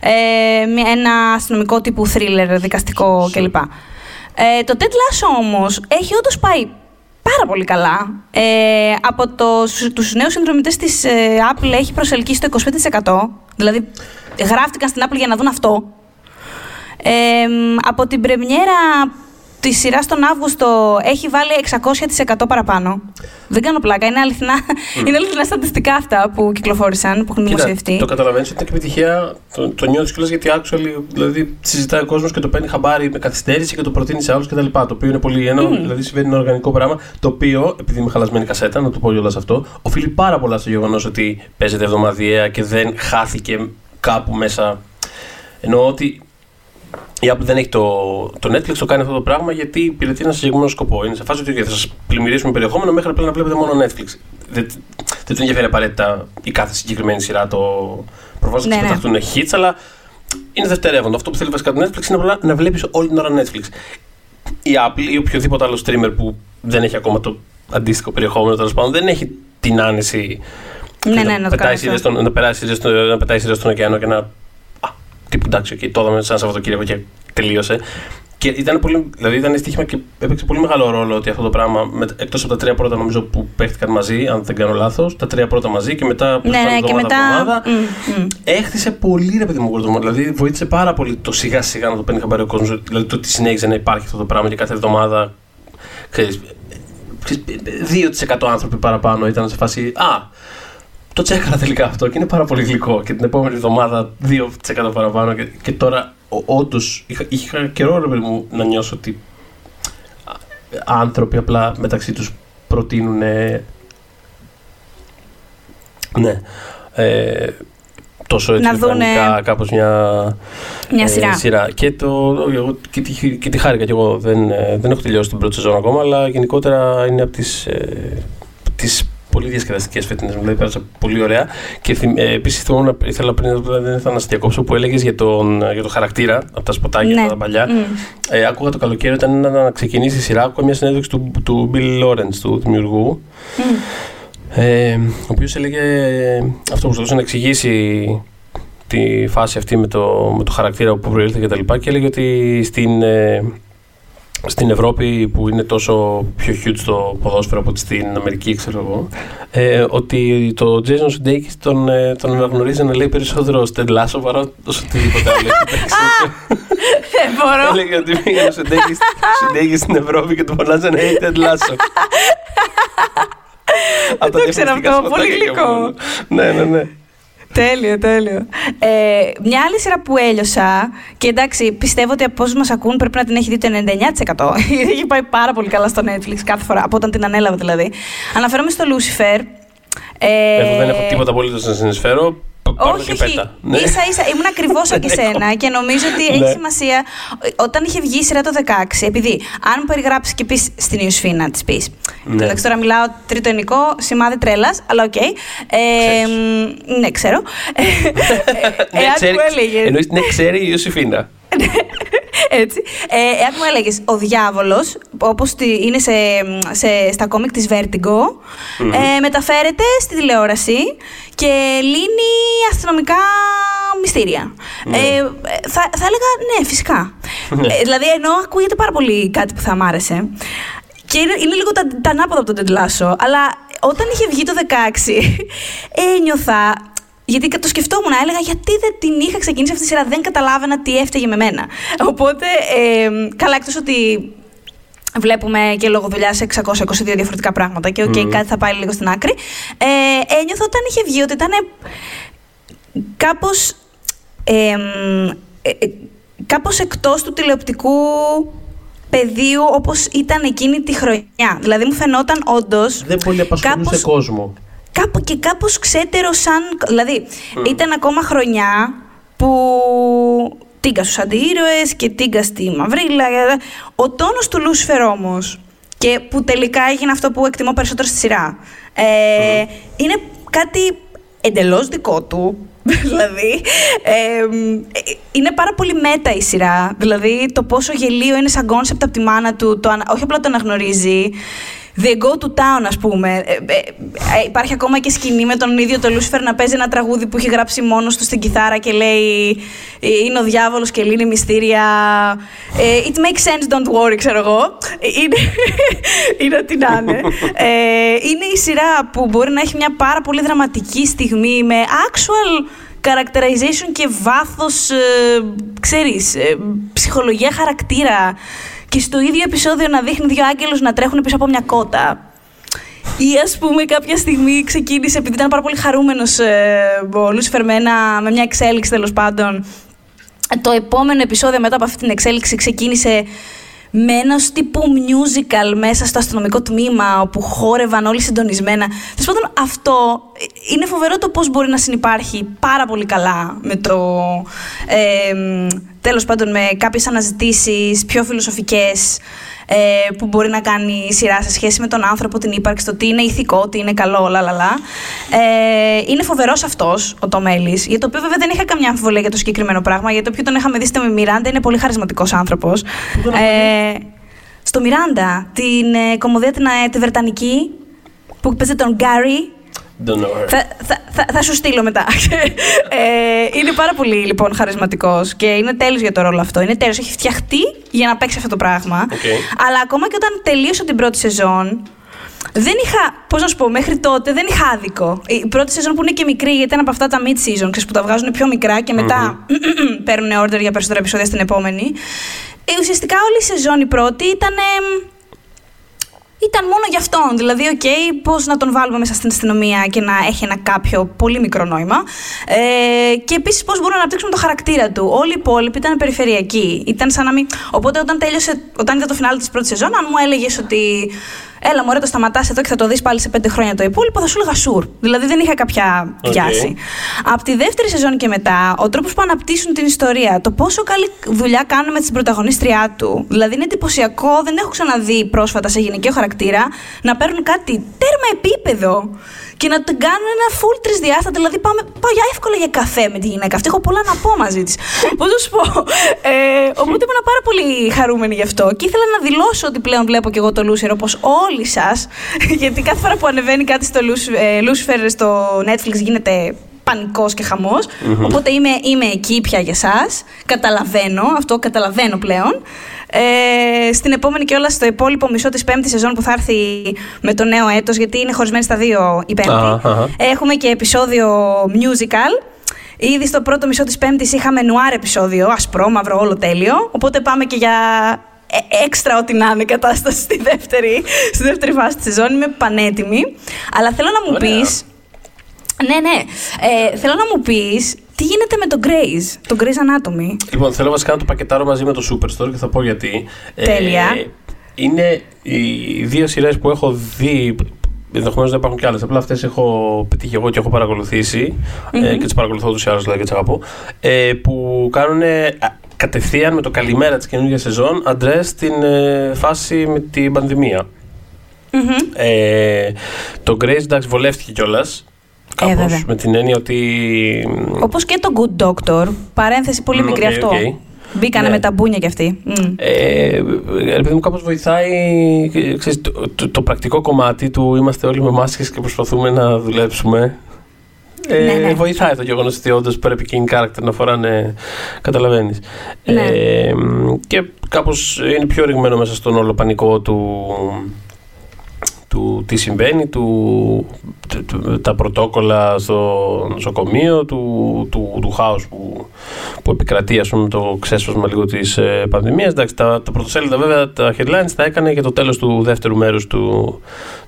Ε, με ένα αστυνομικό τύπου thriller, δικαστικό κλπ. Ε, το Ted Lasso όμως έχει όντως πάει πάρα πολύ καλά. Ε, από το, τους νέους συνδρομητές της ε, Apple έχει προσελκύσει το 25%. Δηλαδή γράφτηκαν στην Apple για να δουν αυτό. Ε, από την πρεμιέρα τη σειρά τον Αύγουστο έχει βάλει 600% παραπάνω. Δεν κάνω πλάκα. Είναι αληθινά, είναι αληθινά στατιστικά αυτά που κυκλοφόρησαν, που έχουν Κοίτα, δημοσιευτεί. το καταλαβαίνεις ότι είναι και επιτυχία. Το, το νιώθεις κιόλας γιατί actually δηλαδή, συζητάει ο κόσμος και το παίρνει χαμπάρι με καθυστέρηση και το προτείνει σε άλλους κτλ. Το οποίο είναι πολύ ένα, δηλαδή συμβαίνει ένα οργανικό πράγμα. Το οποίο, επειδή είμαι χαλασμένη κασέτα, να το πω κιόλας αυτό, οφείλει πάρα πολλά στο γεγονός ότι παίζεται εβδομαδιαία και δεν χάθηκε κάπου μέσα. Εννοώ ότι η Apple δεν έχει το, το Netflix, το κάνει αυτό το πράγμα γιατί υπηρετεί ένα συγκεκριμένο σκοπό. Είναι σε φάση ότι θα σας πλημμυρίσουμε περιεχόμενο μέχρι απλά να βλέπετε μόνο Netflix. Δεν, δεν του ενδιαφέρει απαραίτητα η κάθε συγκεκριμένη σειρά. Το προφανώς Ναι, θα ναι. πεταχτούν hits, αλλά είναι δευτερεύοντο. Αυτό που θέλει βασικά το Netflix είναι απλά να βλέπεις όλη την ώρα Netflix. Η Apple ή οποιοδήποτε άλλο streamer που δεν έχει ακόμα το αντίστοιχο περιεχόμενο τέλος πάντων δεν έχει την άνεση Ναι, να ναι, να το πετάει κάνω σειρές αυτό. στον- να περάσει σειρές στον- να πετάει σειρές στον ωκεανό και να. Α, τύπου εντάξει, okay, το είδαμε σαν Σαββατοκύριακο και τελείωσε. Και ήταν πολύ, δηλαδή ήταν στοίχημα και έπαιξε πολύ μεγάλο ρόλο ότι αυτό το πράγμα, εκτό από τα τρία πρώτα νομίζω που παίχτηκαν μαζί, αν δεν κάνω λάθο, τα τρία πρώτα μαζί και μετά. Ναι, ναι, και μετά. Εβδομάδα, Μμ, μμ. Έχτισε πολύ ρε παιδί μου word of mouth. Δηλαδή βοήθησε πάρα πολύ το σιγά σιγά να το παίρνει χαμπάρι ο κόσμο. Δηλαδή το ότι συνέχιζε να υπάρχει αυτό το πράγμα και κάθε εβδομάδα. Ξέρεις, ξέρεις, 2% άνθρωποι παραπάνω ήταν σε φάση. Α, το τσέκαρα τελικά αυτό και είναι πάρα πολύ γλυκό. Και την επόμενη εβδομάδα 2% παραπάνω. Και, και τώρα όντως είχα, είχα καιρό ρε παιδί μου να νιώσω ότι α, άνθρωποι απλά μεταξύ τους προτείνουν ναι ε, τόσο έτσι Να δούνε- μηχανικά κάπως μια, Μια ε, σειρά. Και, το, εγώ, και, τη, και τη χάρηκα κι εγώ. Δεν, ε, δεν έχω τελειώσει την πρώτη σεζόν ακόμα, αλλά γενικότερα είναι από τις, ε, τις πολύ διασκεδαστικές φετινές. Δηλαδή πέρασα πολύ ωραία. Και θυμ, ε, επίσης ήθελα πριν δεν ήθελα να σε διακόψω που έλεγες για, τον, για το χαρακτήρα από τα σποτάκια Ναι. τα παλιά. Μμ. Ε, άκουγα το καλοκαίρι όταν ήταν να ξεκινήσει η σειρά, άκουγα μια συνέντευξη του, του Bill Lawrence, του δημιουργού. Ε, ο οποίος έλεγε αυτό που προσπαθούσε να εξηγήσει τη φάση αυτή με το, με το χαρακτήρα που προήλθε και τα λοιπά και έλεγε ότι στην, ε, στην Ευρώπη που είναι τόσο πιο huge το ποδόσφαιρο από ότι στην Αμερική ξέρω εγώ ε, ότι το Jason Sudeikis τον, ε, τον αναγνωρίζει να λέει περισσότερο Ted Lasso παρά όσο οτιδήποτε άλλο έχει παίξει. Δεν μπορώ. Έλεγε ότι πήγαινε ο Sudeikis- Sudeikis στην Ευρώπη και του φωνάζανε Hey Ted Lasso. (laughs) Από τα το ήξερα διαφορετικά αυτό, πολύ σποτάκια και γλυκό. μόνο. Ναι, ναι, ναι. Τέλειο, τέλειο. Ε, μια άλλη σειρά που έλειωσα και εντάξει, πιστεύω ότι από όσους μας ακούν πρέπει να την έχει δει το 99%. (laughs) έχει πάει πάρα πολύ καλά στο Netflix κάθε φορά, από όταν την ανέλαβα δηλαδή. Αναφέρομαι στο Lucifer. Ε, Εγώ δεν έχω τίποτα απολύτως να συνεισφέρω. Πάρ' το όχι, και όχι. πέτα. Ναι. Ίσα ίσα ήμουν ακριβώς σαν (laughs) και Δεν έχω. σένα και νομίζω ότι Ναι. έχει σημασία όταν είχε βγει η σειρά το 16. Επειδή αν περιγράψεις και πεις στην Ιωσηφίνα, της πεις. Ναι. Εντάξει, τώρα μιλάω τρίτο ενικό, σημάδι τρέλας, αλλά οκ. Ε, μ, ναι, ξέρω. (laughs) Ε, Ναι, Εάν ξέρει- μου έλεγε. Εννοείς, ναι, ξέρει η Ιωσηφίνα. Έτσι. Ε, εάν μου έλεγες ο διάβολος, όπως είναι σε, σε, στα κόμικ της Vertigo, ε, μεταφέρεται στη τηλεόραση και λύνει αστυνομικά μυστήρια. Ναι. Ε, ε, θα, θα έλεγα ναι, φυσικά. Ε, δηλαδή, ενώ ακούγεται πάρα πολύ κάτι που θα μ' άρεσε. Και είναι, είναι λίγο τα, τα ανάποδα από τον Ted Lasso. Αλλά όταν είχε βγει το 16, (laughs) ένιωθα. Γιατί το σκεφτόμουν, έλεγα γιατί δεν την είχα ξεκινήσει αυτή τη σειρά, δεν καταλάβαινα τι έφταιγε με μένα. Οπότε, ε, καλά, εκτός ότι βλέπουμε και λόγω δουλειάς 622 διαφορετικά πράγματα και οκ, κάτι θα πάει λίγο στην άκρη. Ε, ένιωθα όταν είχε βγει ότι ήταν κάπως, εμ, ε, ε, κάπως εκτός του τηλεοπτικού πεδίου όπως ήταν εκείνη τη χρονιά. Δηλαδή μου φαινόταν όντως Δεν πολύ απασχολούσε κάπως- κόσμο. κάπου και κάπως ξέτερο σαν... Δηλαδή, ήταν ακόμα χρονιά που τίγκα στους αντιήρωες και τίγκα στη Μαυρίλα. Ο τόνος του Λούσφερ όμως, και που τελικά έγινε αυτό που εκτιμώ περισσότερο στη σειρά, ε, είναι κάτι εντελώς δικό του. Δηλαδή, ε, ε, είναι πάρα πολύ meta η σειρά. Δηλαδή, το πόσο γελοίο είναι σαν concept από τη μάνα του, το, ανα- όχι απλά το αναγνωρίζει, they go to town, ας πούμε. Ε, ε, ε, υπάρχει ακόμα και σκηνή με τον ίδιο το Lucifer να παίζει ένα τραγούδι που έχει γράψει μόνος του στην κιθάρα και λέει ε, Είναι ο διάβολος και λύνει μυστήρια. Ε, It makes sense, don't worry, ξέρω εγώ. Ε, Είναι, (laughs) είναι ό,τι να είναι. Ε, είναι η σειρά που μπορεί να έχει μια πάρα πολύ δραματική στιγμή με actual characterization και βάθος, ε, ξέρεις, ε, ψυχολογία χαρακτήρα και στο ίδιο επεισόδιο να δείχνει δύο άγγελους να τρέχουν πίσω από μια κότα. Ή ας πούμε κάποια στιγμή ξεκίνησε, επειδή ήταν πάρα πολύ χαρούμενος ε, ο Λούσιφερ με, ένα- με μια εξέλιξη τέλος πάντων, το επόμενο επεισόδιο μετά από αυτή την εξέλιξη ξεκίνησε με ένα τύπου musical μέσα στο αστυνομικό τμήμα όπου χόρευαν όλοι συντονισμένα. Τέλος πάντων, αυτό ε, είναι φοβερό το πώς μπορεί να συνεπάρχει πάρα πολύ καλά με το. Ε, τέλος πάντων, με κάποιες αναζητήσεις πιο φιλοσοφικές ε, που μπορεί να κάνει η σειρά σε σχέση με τον άνθρωπο, την ύπαρξη, το τι είναι ηθικό, τι είναι καλό, λαλαλά. Ε, είναι φοβερός αυτός ο Τομέλης, για το οποίο βέβαια δεν είχα καμιά αμφιβολία για το συγκεκριμένο πράγμα, γιατί όποιο τον είχαμε δει στο Μιράντα είναι πολύ χαρισματικός άνθρωπος. Ε, στο Miranda, την ε, κωμωδία την, ε, τη Βρετανική, που παίζει τον Gary. Don't know her. Θα, θα, θα, θα σου στείλω μετά. (laughs) ε, είναι πάρα πολύ λοιπόν χαρισματικός και είναι τέλειος για το ρόλο αυτό. Είναι τέλειος. Έχει φτιαχτεί για να παίξει αυτό το πράγμα. Οκ. Αλλά ακόμα και όταν τελείωσα την πρώτη σεζόν, δεν είχα, πώς να σου πω, μέχρι τότε δεν είχα άδικο. Η πρώτη σεζόν που είναι και μικρή, γιατί ήταν από αυτά τα mid-season, ξέρεις, που τα βγάζουν πιο μικρά και μετά (clears throat) παίρνουν order για περισσότερα επεισόδια στην επόμενη. Ε, ουσιαστικά όλη η σεζόν η πρώτη ήταν. Ήταν μόνο για αυτόν. Δηλαδή, οκ, πώς να τον βάλουμε μέσα στην αστυνομία και να έχει ένα κάποιο πολύ μικρό νόημα. Ε, και επίσης πώς μπορούμε να αναπτύξουμε το χαρακτήρα του. Όλοι οι υπόλοιποι ήταν περιφερειακοί. Ήταν σαν να μην. Οπότε, όταν τέλειωσε, όταν ήταν το φινάλε της πρώτης σεζόν, αν μου έλεγες ότι. Έλα, μωρέ, το σταματάς εδώ και θα το δεις πάλι σε πέντε χρόνια το υπόλοιπο, θα σου έλεγα sure. Δηλαδή δεν είχα κάποια Οκ. βιάση. Από τη δεύτερη σεζόν και μετά, ο τρόπος που αναπτύσσουν την ιστορία, το πόσο καλή δουλειά κάνουν με την πρωταγωνίστριά του. Δηλαδή είναι εντυπωσιακό, δεν έχω ξαναδεί πρόσφατα σε γυναικείο χαρακτήρα να παίρνουν κάτι τέρμα επίπεδο και να την κάνουν ένα full τρισδιάστατο. Δηλαδή πάμε, πάω για εύκολα για καφέ με τη γυναίκα αυτή. Έχω πολλά να πω μαζί της. Πώς να σου πω. Ε, οπότε ήμουν πάρα πολύ χαρούμενη γι' αυτό. Και ήθελα να δηλώσω ότι πλέον βλέπω και εγώ το Λούσερ όπως όλοι σας. (laughs) Γιατί κάθε φορά που ανεβαίνει κάτι στο Λούσφερ στο Netflix γίνεται πανικός και χαμο Οπότε είμαι, είμαι εκεί πια για εσά. Καταλαβαίνω, αυτό καταλαβαίνω πλέον. Ε, στην επόμενη και όλα στο υπόλοιπο μισό της πέμπτης σεζόν που θα έρθει με το νέο έτος γιατί είναι χωρισμένη στα δύο η πέμπτη. Αχα, αχα. Έχουμε και επεισόδιο musical. Ήδη στο πρώτο μισό της πέμπτης είχαμε νουάρ επεισόδιο, ασπρό, μαύρο, όλο τέλειο. Οπότε πάμε και για ε- έξτρα ό,τι να είναι κατάσταση στη δεύτερη, στη δεύτερη φάση της σεζόν. Είμαι πανέτοιμη. Αλλά θέλω να μου Ωραία. πεις... Ναι, ναι. Ε, θέλω να μου πεις τι γίνεται με τον Grey's, τον Grey's Anatomy. Λοιπόν, θέλω βασικά να το πακετάρω μαζί με το Superstore και θα πω γιατί. Τέλεια. Ε, είναι οι δύο σειρές που έχω δει ενδεχομένως να υπάρχουν κι άλλες. Απλά αυτές έχω πετύχει εγώ και έχω παρακολουθήσει, ε, και τις παρακολουθώ τους ή άλλους δηλαδή και τις αγαπώ. Ε, που κάνουν κατευθείαν με το καλημέρα της καινούργιας σεζόν αντρές στην ε, φάση με την πανδημία. Ε, το Grace εντάξει βολεύτηκε κιόλας. Ε, Κάπως, βέβαια. με την έννοια ότι. Όπως και το Good Doctor. Παρένθεση πολύ Μμ, μικρή οκ, αυτό. οκ. Μπήκανε Ναι. με τα μπούνια κι αυτοί. Μμ. Ε, επειδή μου κάπως βοηθάει ε, ξέρεις, το, το, το πρακτικό κομμάτι του είμαστε όλοι με μάσκες και προσπαθούμε να δουλέψουμε. Ε, Ναι, ναι. Βοηθάει το γεγονός ότι όντως πρέπει και in character να φοράνε. Καταλαβαίνεις. Ναι. Ε, και κάπως είναι πιο ριγμένο μέσα στον όλο πανικό του, του τι συμβαίνει, του, του- του- τα πρωτόκολλα στο νοσοκομείο, του, του, του χάους που, που επικρατεί ας πούμε, το ξέσπασμα λίγο της ε, πανδημίας. Εντάξει, τα, τα πρωτοσέλιδα βέβαια, τα headlines τα έκανε για το τέλος του δεύτερου μέρους του,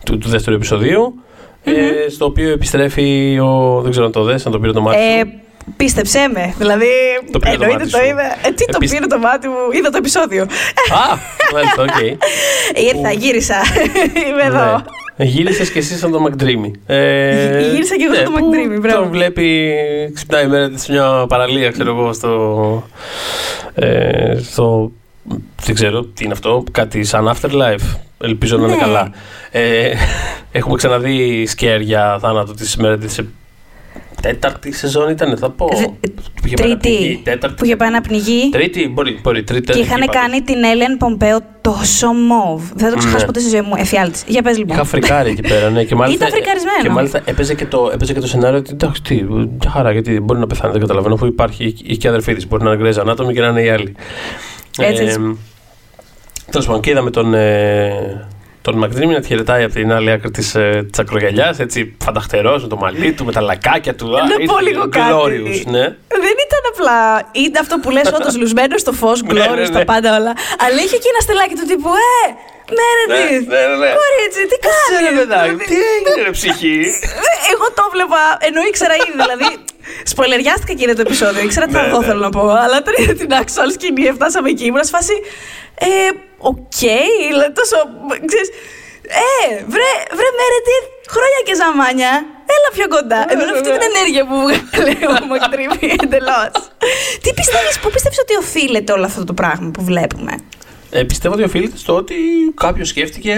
του, του δεύτερου επεισοδίου, ε, στο οποίο επιστρέφει ο, δεν ξέρω αν το δες, αν το πήρε το μάτι Ε, σου. Πίστεψέ με. Δηλαδή, Το πήρε το εννοείται μάτι το σου. είδα. Ε, τι το Επισ- πήρε το μάτι μου. Είδα το επεισόδιο. Α, μάλιστα, οκ. (laughs) Ήρθα, γύρισα. (laughs) Είμαι εδώ. Ναι. Γύρισες και εσύ σαν το McDreamy. Ε, Γύ- (laughs) γύρισα και εγώ σαν το που McDreamy, μπράβο. Τον βλέπει, ξυπνάει η Meredith σε μια παραλία, ξέρω εγώ, στο, ε, στο... Δεν ξέρω τι είναι αυτό, κάτι σαν afterlife. Ελπίζω να είναι Ναι. καλά. Ε, έχουμε ξαναδεί scare για θάνατο της Meredith σε τέταρτη σεζόν ήταν, θα πω. Δε- Που είχε πάει να πνιγεί. Τρίτη. Τέταρτη. Που είχε πάει να πνιγεί. Τρίτη, μπορεί, μπορεί, τρίτη. Και είχαν εκεί πάντως. κάνει την Έλεν Πομπέο τόσο μοβ. Δεν θα το ξεχάσω Ναι. ποτέ στη ζωή μου. Εφιάλτη. Για πες λοιπόν. Είχα φρικάρει εκεί πέρα, ναι. Και μάλιστα, Ήταν φρικαρισμένο. Και μάλιστα έπαιζε και το, έπαιζε και το σενάριο ότι εντάξει, τι, μια χαρά, γιατί μπορεί να πεθάνει, δεν καταλαβαίνω. Αφού υπάρχει η- και η αδερφή τη, μπορεί να είναι Grey's Anatomy και να είναι η άλλη. Έτσι, έτσι. Τέλος πάντων, και είδαμε τον, ε, τον Μακδρίμι να τη χαιρετάει από την άλλη άκρη της ε, της ακρογιαλιάς, έτσι φανταχτερός με το μαλλί του, με τα λακάκια του. Α, Να ήρθε πω λίγο κάτι. glorious, ναι. Δεν ήταν απλά. Είναι αυτό που λες όντως λουσμένος στο φως, Ναι, glorious, ναι, τα ναι. πάντα όλα. Αλλά είχε και ένα στυλάκι του τύπου Ε! Meredith! Ναι, ναι, ναι. Κορίτσι, τι Ξέρε, κάνεις! παιδάκι, τι έγινε, ρε ψυχή; Εγώ το βλέπα, ενώ ήξερα ήδη, δηλαδή. Σποϊλεριάστηκα και είδα το επεισόδιο. Ήξερα τι Ναι, θα δω, ναι. θέλω να πω. Αλλά όταν είδα την actual σκηνή, φτάσαμε εκεί. Ήμουν σε φάση. Ε, οκ, δηλαδή τόσο. Ξέρεις, ε, βρε, βρε Meredith, χρόνια και ζαμάνια. Έλα πιο κοντά. Ναι, Ενώ αυτή ναι. την ενέργεια που βγάλε ο (laughs) Μακτρίμι εντελώς. Τι πιστεύεις, πού πιστεύεις ότι οφείλεται όλο αυτό το πράγμα που βλέπουμε; Ε, πιστεύω ότι οφείλεται στο ότι κάποιος σκέφτηκε.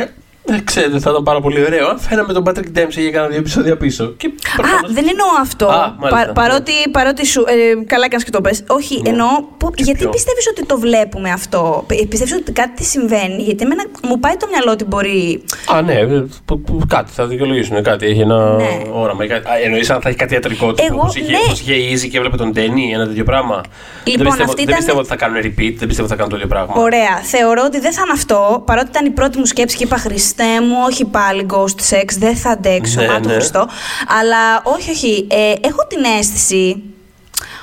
Δεν ξέρετε, θα ήταν πάρα πολύ ωραίο αν φέραμε τον Patrick Dempsey για κάνα δύο επεισόδια πίσω. Και Α, προφανώς- δεν εννοώ αυτό. Α, μάλιστα. παρότι, παρότι σου. Ε, καλά έκανες και το πες. Όχι, Ναι. εννοώ. Που, Και γιατί ποιο; πιστεύεις ότι το βλέπουμε αυτό; Πι- Πιστεύεις ότι κάτι τι συμβαίνει; Γιατί εμένα μου πάει το μυαλό ότι μπορεί. Α, ναι, ε, που- που- κάτι θα δικαιολογήσουν. Κάτι έχει ένα Ναι. όραμα. ή κάτι- Α, Εννοείς αν θα έχει κάτι ιατρικό του. Εγώ, Όπως είχε, ναι. όπως είχε η Easy και έβλεπε τον Ντένι, ένα τέτοιο πράγμα. δεν, Λοιπόν, πιστεύω, αυτή δεν ήταν- πιστεύω ότι θα κάνουν repeat, δεν πιστεύω ότι θα κάνουν το ίδιο πράγμα. Ωραία. Θεωρώ ότι δεν θα είναι αυτό. Παρότι ήταν η πρώτη μου σκέψη και είπα Χριστέ μου, όχι πάλι ghost sex, δεν θα αντέξω. Ναι, Α, το ναι. Χριστό. Αλλά όχι, όχι. Ε, έχω την αίσθηση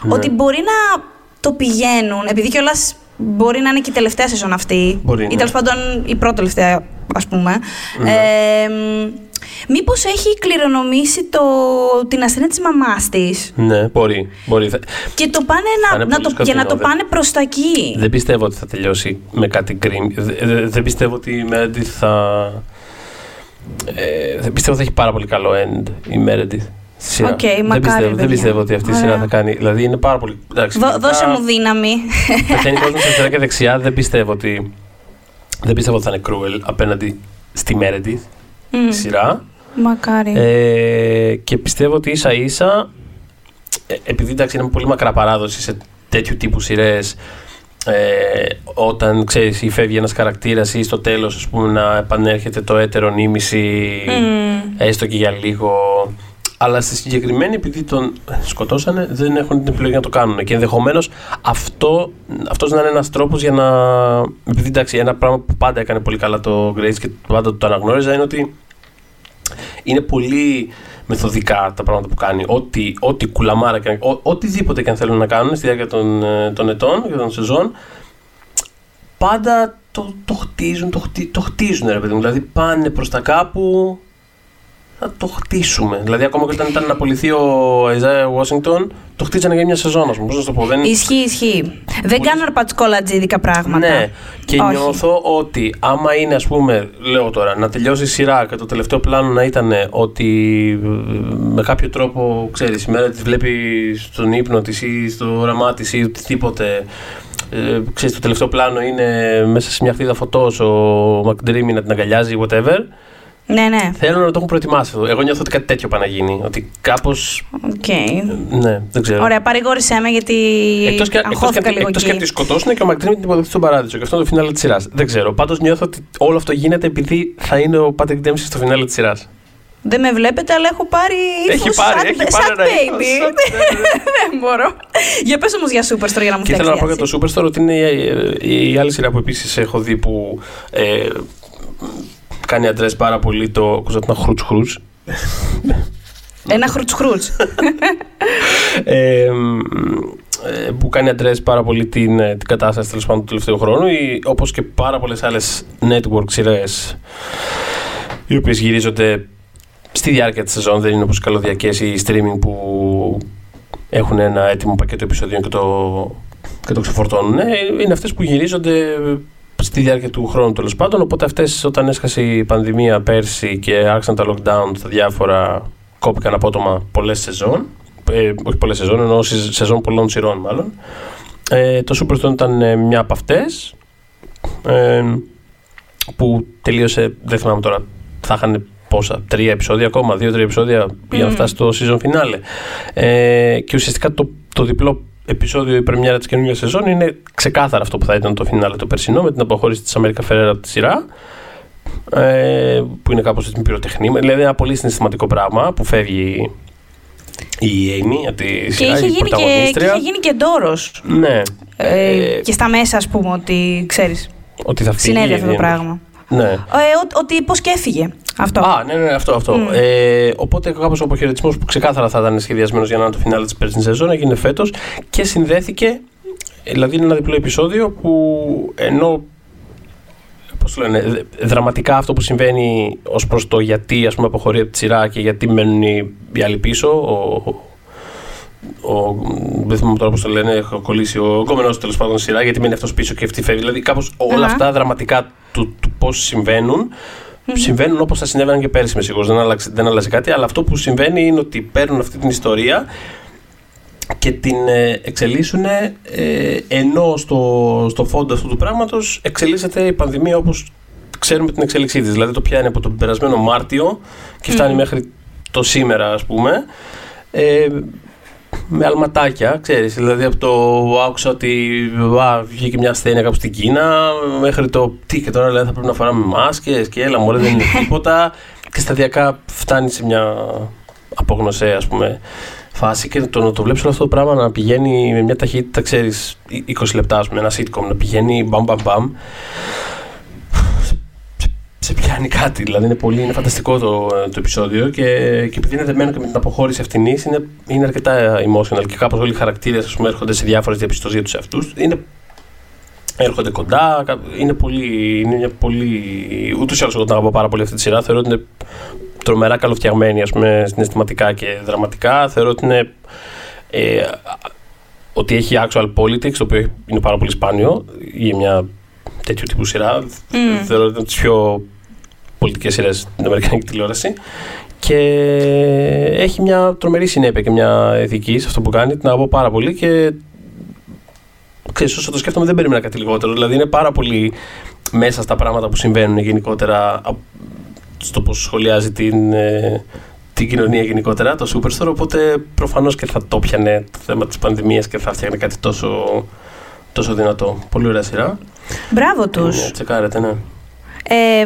Ναι. ότι μπορεί να το πηγαίνουν, επειδή κιόλας μπορεί να είναι και η τελευταία σεζόν αυτή. Μπορεί, Ή ναι. τέλο πάντων η πρώτη τελευταία, ας πούμε. Ναι. Ε, Μήπως έχει κληρονομήσει το, την ασθένεια της μαμάς της; Ναι, μπορεί. μπορεί. Θα- και το πάνε Θα να, είναι να πολύ το, για να το σκοτεινό, πάνε προς τα εκεί. Δεν πιστεύω ότι θα τελειώσει με κάτι grim. Δε- δε- Δεν πιστεύω ότι η Meredith θα. Ε, δεν πιστεύω ότι θα έχει πάρα πολύ καλό end η Meredith. στη σειρά. Οκ, δεν, μακάρι, πιστεύω, δεν παιδιά. πιστεύω ότι αυτή η σειρά Ωραία. θα κάνει. Δηλαδή είναι πάρα πολύ. Εντάξει, Δώ- γενικά δώσε μου δύναμη. Πεθαίνει (laughs) κόσμος αριστερά και δεξιά. Δεν πιστεύω ότι. Δεν πιστεύω ότι θα είναι cruel απέναντι στη Meredith Μμ, η σειρά. Μακάρι. Ε, και πιστεύω ότι ίσα ίσα, ε, επειδή εντάξει είναι πολύ μακρά παράδοση σε τέτοιου τύπου σειρές, ε, όταν ξέρεις ή φεύγει ένας χαρακτήρας ή στο τέλος ας πούμε να επανέρχεται το έτερο νήμιση Μμ. έστω και για λίγο αλλά στη συγκεκριμένη επειδή τον σκοτώσανε δεν έχουν την επιλογή να το κάνουν και ενδεχομένως αυτό, αυτός να είναι ένας τρόπος για να επειδή εντάξει ένα πράγμα που πάντα έκανε πολύ καλά το Grace και πάντα το αναγνώριζα είναι ότι είναι πολύ μεθοδικά τα πράγματα που κάνει. Ό,τι, ό,τι κουλαμάρα και ό, οτιδήποτε και αν θέλουν να κάνουν στη διάρκεια των, ε, των ετών και των σεζόν, πάντα το, το χτίζουν, το, χτί, το χτίζουν ρε παιδί μου. Δηλαδή πάνε προς τα κάπου, να το χτίσουμε. Δηλαδή, ακόμα και όταν ήταν να απολυθεί ο Αιζάια Washington, το χτίζανε για μια σεζόν, ας πούμε. Πώς να το πω, δεν Ισχύει, ισχύει. Δεν κάνουν αρπατσκόλατζίδικα πράγματα. Ναι, και Όχι. νιώθω ότι άμα είναι, ας πούμε, λέω τώρα, να τελειώσει η σειρά και το τελευταίο πλάνο να ήταν ότι ε, με κάποιο τρόπο, ξέρεις, η μέρα της βλέπει στον ύπνο της ή στο όραμά της ή οτιδήποτε. Ε, ξέρεις, το τελευταίο πλάνο είναι μέσα σε μια χτίδα φωτός ο McDreamy να την αγκαλιάζει, whatever. Ναι, ναι. Θέλω να το έχουν προετοιμάσει αυτό. Εγώ νιώθω ότι κάτι τέτοιο πάει να γίνει. Ότι κάπως. Οκ. Ναι, δεν ξέρω. Ωραία, παρηγόρησέ με γιατί Εκτός και, εκτός και, αγχώθηκα λίγο εκτός και εκεί. αν τη σκοτώσουν και ο McDreamy την υποδεχτεί στον παράδεισο. Και αυτό είναι το φινάλε της σειράς. Δεν ξέρω. Πάντως νιώθω ότι όλο αυτό γίνεται επειδή θα είναι ο Patrick Dempsey στο φινάλε της σειράς. Δεν με βλέπετε, αλλά έχω πάρει Έχει ύφος πάρει, σαν, έχει σαν πάρει ένα ύφος, baby. σαν- ναι, ναι. (laughs) Δεν μπορώ. Για πες όμως για Superstore για να μου Και ήθελα να πω για φτιάξει. το Superstore ότι είναι η, η άλλη σειρά που επίσης έχω δει που ε, κάνει αντρέ πάρα πολύ το. Ακούσατε ένα χρούτ χρούτ. Ένα χρούτς χρούτς. ε, μ, ε, που κάνει αντρές πάρα πολύ την, ε, την κατάσταση τέλος πάντων του τελευταίου χρόνου ή, όπως και πάρα πολλές άλλες network σειρές οι οποίες γυρίζονται στη διάρκεια της σεζόν δεν είναι όπως οι καλωδιακές ή streaming που έχουν ένα έτοιμο πακέτο επεισοδίων και το, και το ξεφορτώνουν Ε, είναι αυτές που γυρίζονται στη διάρκεια του χρόνου τέλος πάντων οπότε αυτές όταν έσκασε η πανδημία πέρσι και άρχισαν τα lockdown στα διάφορα κόπηκαν απότομα πολλές σεζόν ε, όχι πολλές σεζόν, εννοώ σε- σεζόν πολλών σειρών μάλλον. Ε, το Superstone ήταν ε, μια από αυτές ε, που τελείωσε, δεν θυμάμαι τώρα, θα είχαν πόσα, τρία επεισόδια ακόμα, δύο-τρία επεισόδια για να Μμμ. φτάσει στο season finale. Ε, και ουσιαστικά το, το διπλό επεισόδιο, η πρεμιέρα της καινούργιας σεζόν είναι ξεκάθαρα αυτό που θα ήταν το φινάλε το περσινό με την αποχώρηση της Αμέρικα Φερέρα από τη σειρά ε, που είναι κάπως έτσι με πυροτεχνή. Δηλαδή ένα πολύ συναισθηματικό πράγμα που φεύγει η Amy από τη Και σειρά, είχε η γίνει και, και πρωταγωνίστρια. είχε γίνει και ντόρος. Ναι. Ε, Ε, και στα μέσα, ας πούμε, ότι ξέρεις, ότι θα φύγει. συνέβη αυτό το ε, πράγμα. Ναι. Ε, ο- ότι πώς και έφυγε αυτό. Α, ναι, ναι, αυτό. αυτό. Μμ. Ε, οπότε κάπω ο αποχαιρετισμό που ξεκάθαρα θα ήταν σχεδιασμένος για να είναι το φινάλε της περσινής σεζόν έγινε φέτος και συνδέθηκε. Δηλαδή είναι ένα διπλό επεισόδιο που ενώ. Πώς το λένε, δε- δραματικά αυτό που συμβαίνει ως προς το γιατί ας πούμε, αποχωρεί από τη σειρά και γιατί μένουν οι, οι άλλοι πίσω. Ο, ο, δεν θυμάμαι τώρα πώς το λένε, έχω κολλήσει ο γκόμενο τέλος πάντων στη σειρά, γιατί μένει αυτός πίσω και αυτή φεύγει. Δηλαδή, κάπως όλα Αχα. αυτά δραματικά του, του πώς συμβαίνουν, συμβαίνουν όπως θα συνέβαιναν και πέρσι, με σίγουρος. Δεν, άλλαξε- δεν άλλαζε κάτι, αλλά αυτό που συμβαίνει είναι ότι παίρνουν αυτή την ιστορία και την ε, εξελίσσουν ε, ενώ στο, στο φόντο αυτού του πράγματος εξελίσσεται η πανδημία όπως ξέρουμε την εξέλιξή της. Δηλαδή το πιάνει από τον περασμένο Μάρτιο και φτάνει Μμμ. μέχρι το σήμερα ας πούμε. Ε, με αλματάκια, ξέρεις, δηλαδή από το άκουσα ότι α, βγήκε μια ασθένεια κάπου στην Κίνα μέχρι το τι και τώρα λέει θα πρέπει να φοράμε μάσκες και έλα μωρέ δεν είναι τίποτα και σταδιακά φτάνει σε μια απόγνωσέ ας πούμε φάση και το να το βλέπεις όλο αυτό το πράγμα να πηγαίνει με μια ταχύτητα ξέρεις 20 λεπτά ας πούμε ένα sitcom να πηγαίνει μπαμ μπαμ μπαμ σε- σε πιάνει κάτι. Δηλαδή είναι, πολύ, είναι φανταστικό το, το επεισόδιο και, και επειδή είναι δεμένο και με την αποχώρηση αυτήν είναι, είναι αρκετά emotional και κάπως όλοι οι χαρακτήρες ας πούμε, έρχονται σε διάφορες διαπιστώσεις για τους εαυτούς. Είναι, έρχονται κοντά, κα- είναι πολύ, είναι μια πολύ... Ούτως ή άλλως εγώ την αγαπώ πάρα πολύ αυτή τη σειρά, θεωρώ ότι είναι τρομερά καλοφτιαγμένη ας πούμε, συναισθηματικά και δραματικά. Θεωρώ ότι είναι ε, ότι έχει actual politics, το οποίο είναι πάρα πολύ σπάνιο για μια τέτοιου τύπου σειρά. Μμ. Θεωρώ ότι είναι από τις πιο πολιτικές σειρές στην Αμερικανική τηλεόραση. Και έχει μια τρομερή συνέπεια και μια ηθική σε αυτό που κάνει. Την αγαπώ πάρα πολύ και. Ξέρεις, όσο το σκέφτομαι, δεν περίμενα κάτι λιγότερο. Δηλαδή, είναι πάρα πολύ μέσα στα πράγματα που συμβαίνουν γενικότερα α- στο πώς σχολιάζει την, ε, την κοινωνία γενικότερα, το Superstore. Οπότε προφανώς και θα το πιανε το θέμα της πανδημίας και θα φτιάχνει κάτι τόσο, τόσο δυνατό. Πολύ ωραία σειρά. Μπράβο τους. Ε, τσεκάρετε, ναι. Ε,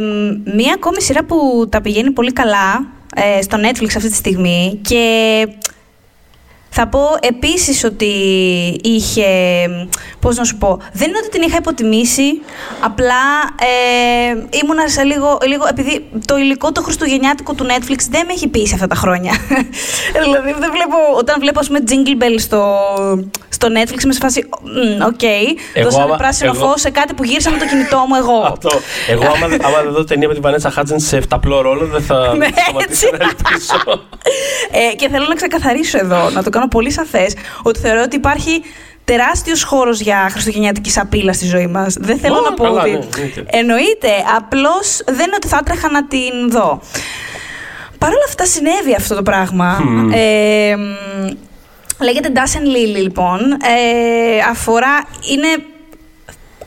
μία ακόμη σειρά που τα πηγαίνει πολύ καλά ε, στο Netflix αυτή τη στιγμή και Θα πω επίσης ότι είχε, πώς να σου πω, δεν είναι ότι την είχα υποτιμήσει, απλά ε, ήμουνα σε λίγο, λίγο, επειδή το υλικό το χριστουγεννιάτικο του Netflix δεν με έχει πείσει αυτά τα χρόνια. (laughs) δηλαδή δεν βλέπω, όταν βλέπω ας πούμε Jingle Bell στο, στο Netflix με σε φάση, οκ, okay, Εγώ δώσαμε άμα- πράσινο εγώ- φως σε κάτι που γύρισα με το κινητό μου εγώ. Αυτό. Εγώ, άμα, άμα δεν δω ταινία με την Vanessa Hudgens σε εφταπλό ρόλο, δεν θα Ναι, σταματήσω έτσι. να ελπίσω. Ε, και θέλω να ξεκαθαρίσω εδώ, να το κάνω πολύ σαφές, ότι θεωρώ ότι υπάρχει τεράστιος χώρος για χριστουγεννιάτικης σαπίλα στη ζωή μας. Δεν θέλω Ω, να πω καλά, ότι... ναι, εννοείται. εννοείται, απλώς δεν είναι ότι θα έτρεχα να την δω. Παρ' όλα αυτά συνέβη αυτό το πράγμα. Μμμ. Ε, μ, λέγεται Dash and Lily, λοιπόν. Ε, αφορά... Είναι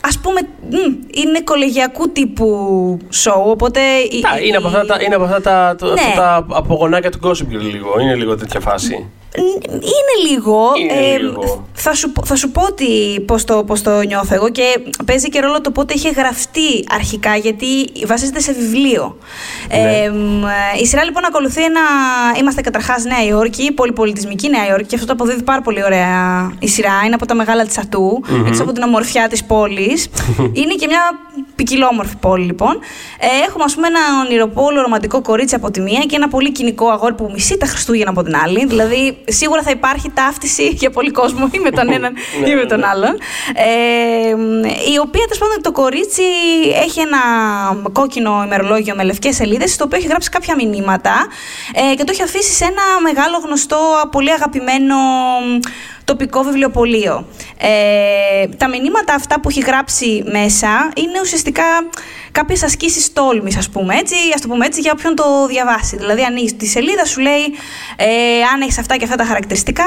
ας πούμε, μ, είναι κολεγιακού τύπου show, οπότε... η- Τα, είναι από αυτά τα, είναι από αυτά τα, το- Ναι. αυτά τα απογονάκια του Gossip Girl λίγο. Είναι λίγο τέτοια φάση. Είναι λίγο. Είναι λίγο. Θα, σου, πω- θα σου πω τι, πώς, το, πώς το νιώθω εγώ και παίζει και ρόλο το πότε είχε γραφτεί αρχικά γιατί βασίζεται σε βιβλίο. Ναι. Ε, μ, η σειρά λοιπόν ακολουθεί ένα... Είμαστε καταρχάς Νέα Υόρκη, πολυπολιτισμική Νέα Υόρκη και αυτό το αποδίδει πάρα πολύ ωραία η σειρά. Είναι από τα μεγάλα της ατού, έξω από την ομορφιά της πόλης. (laughs) είναι και μια ποικιλόμορφη πόλη λοιπόν. Ε, έχουμε ας πούμε ένα ονειροπόλο ρομαντικό κορίτσι από τη μία και ένα πολύ κοινικό αγόρι που μισεί τα Χριστούγεννα από την άλλη. Δηλαδή σίγουρα θα υπάρχει ταύτιση (laughs) για πολύ κόσμο ή με τον έναν ή με τον άλλον. Ε, μ, η οποία τέλος πάντων το κορίτσι έχει ένα κόκκινο ημερολόγιο με λευκές σελίδες στο οποίο έχει γράψει κάποια μηνύματα ε, και το έχει αφήσει σε ένα μεγάλο γνωστό, πολύ αγαπημένο μ, τοπικό βιβλιοπωλείο. Ε, τα μηνύματα αυτά που έχει γράψει μέσα είναι ουσιαστικά κάποιες ασκήσεις τόλμης, ας πούμε έτσι, ας το πούμε έτσι, για όποιον το διαβάσει. Δηλαδή, ανοίγεις τη σελίδα, σου λέει ε, αν έχεις αυτά και αυτά τα χαρακτηριστικά,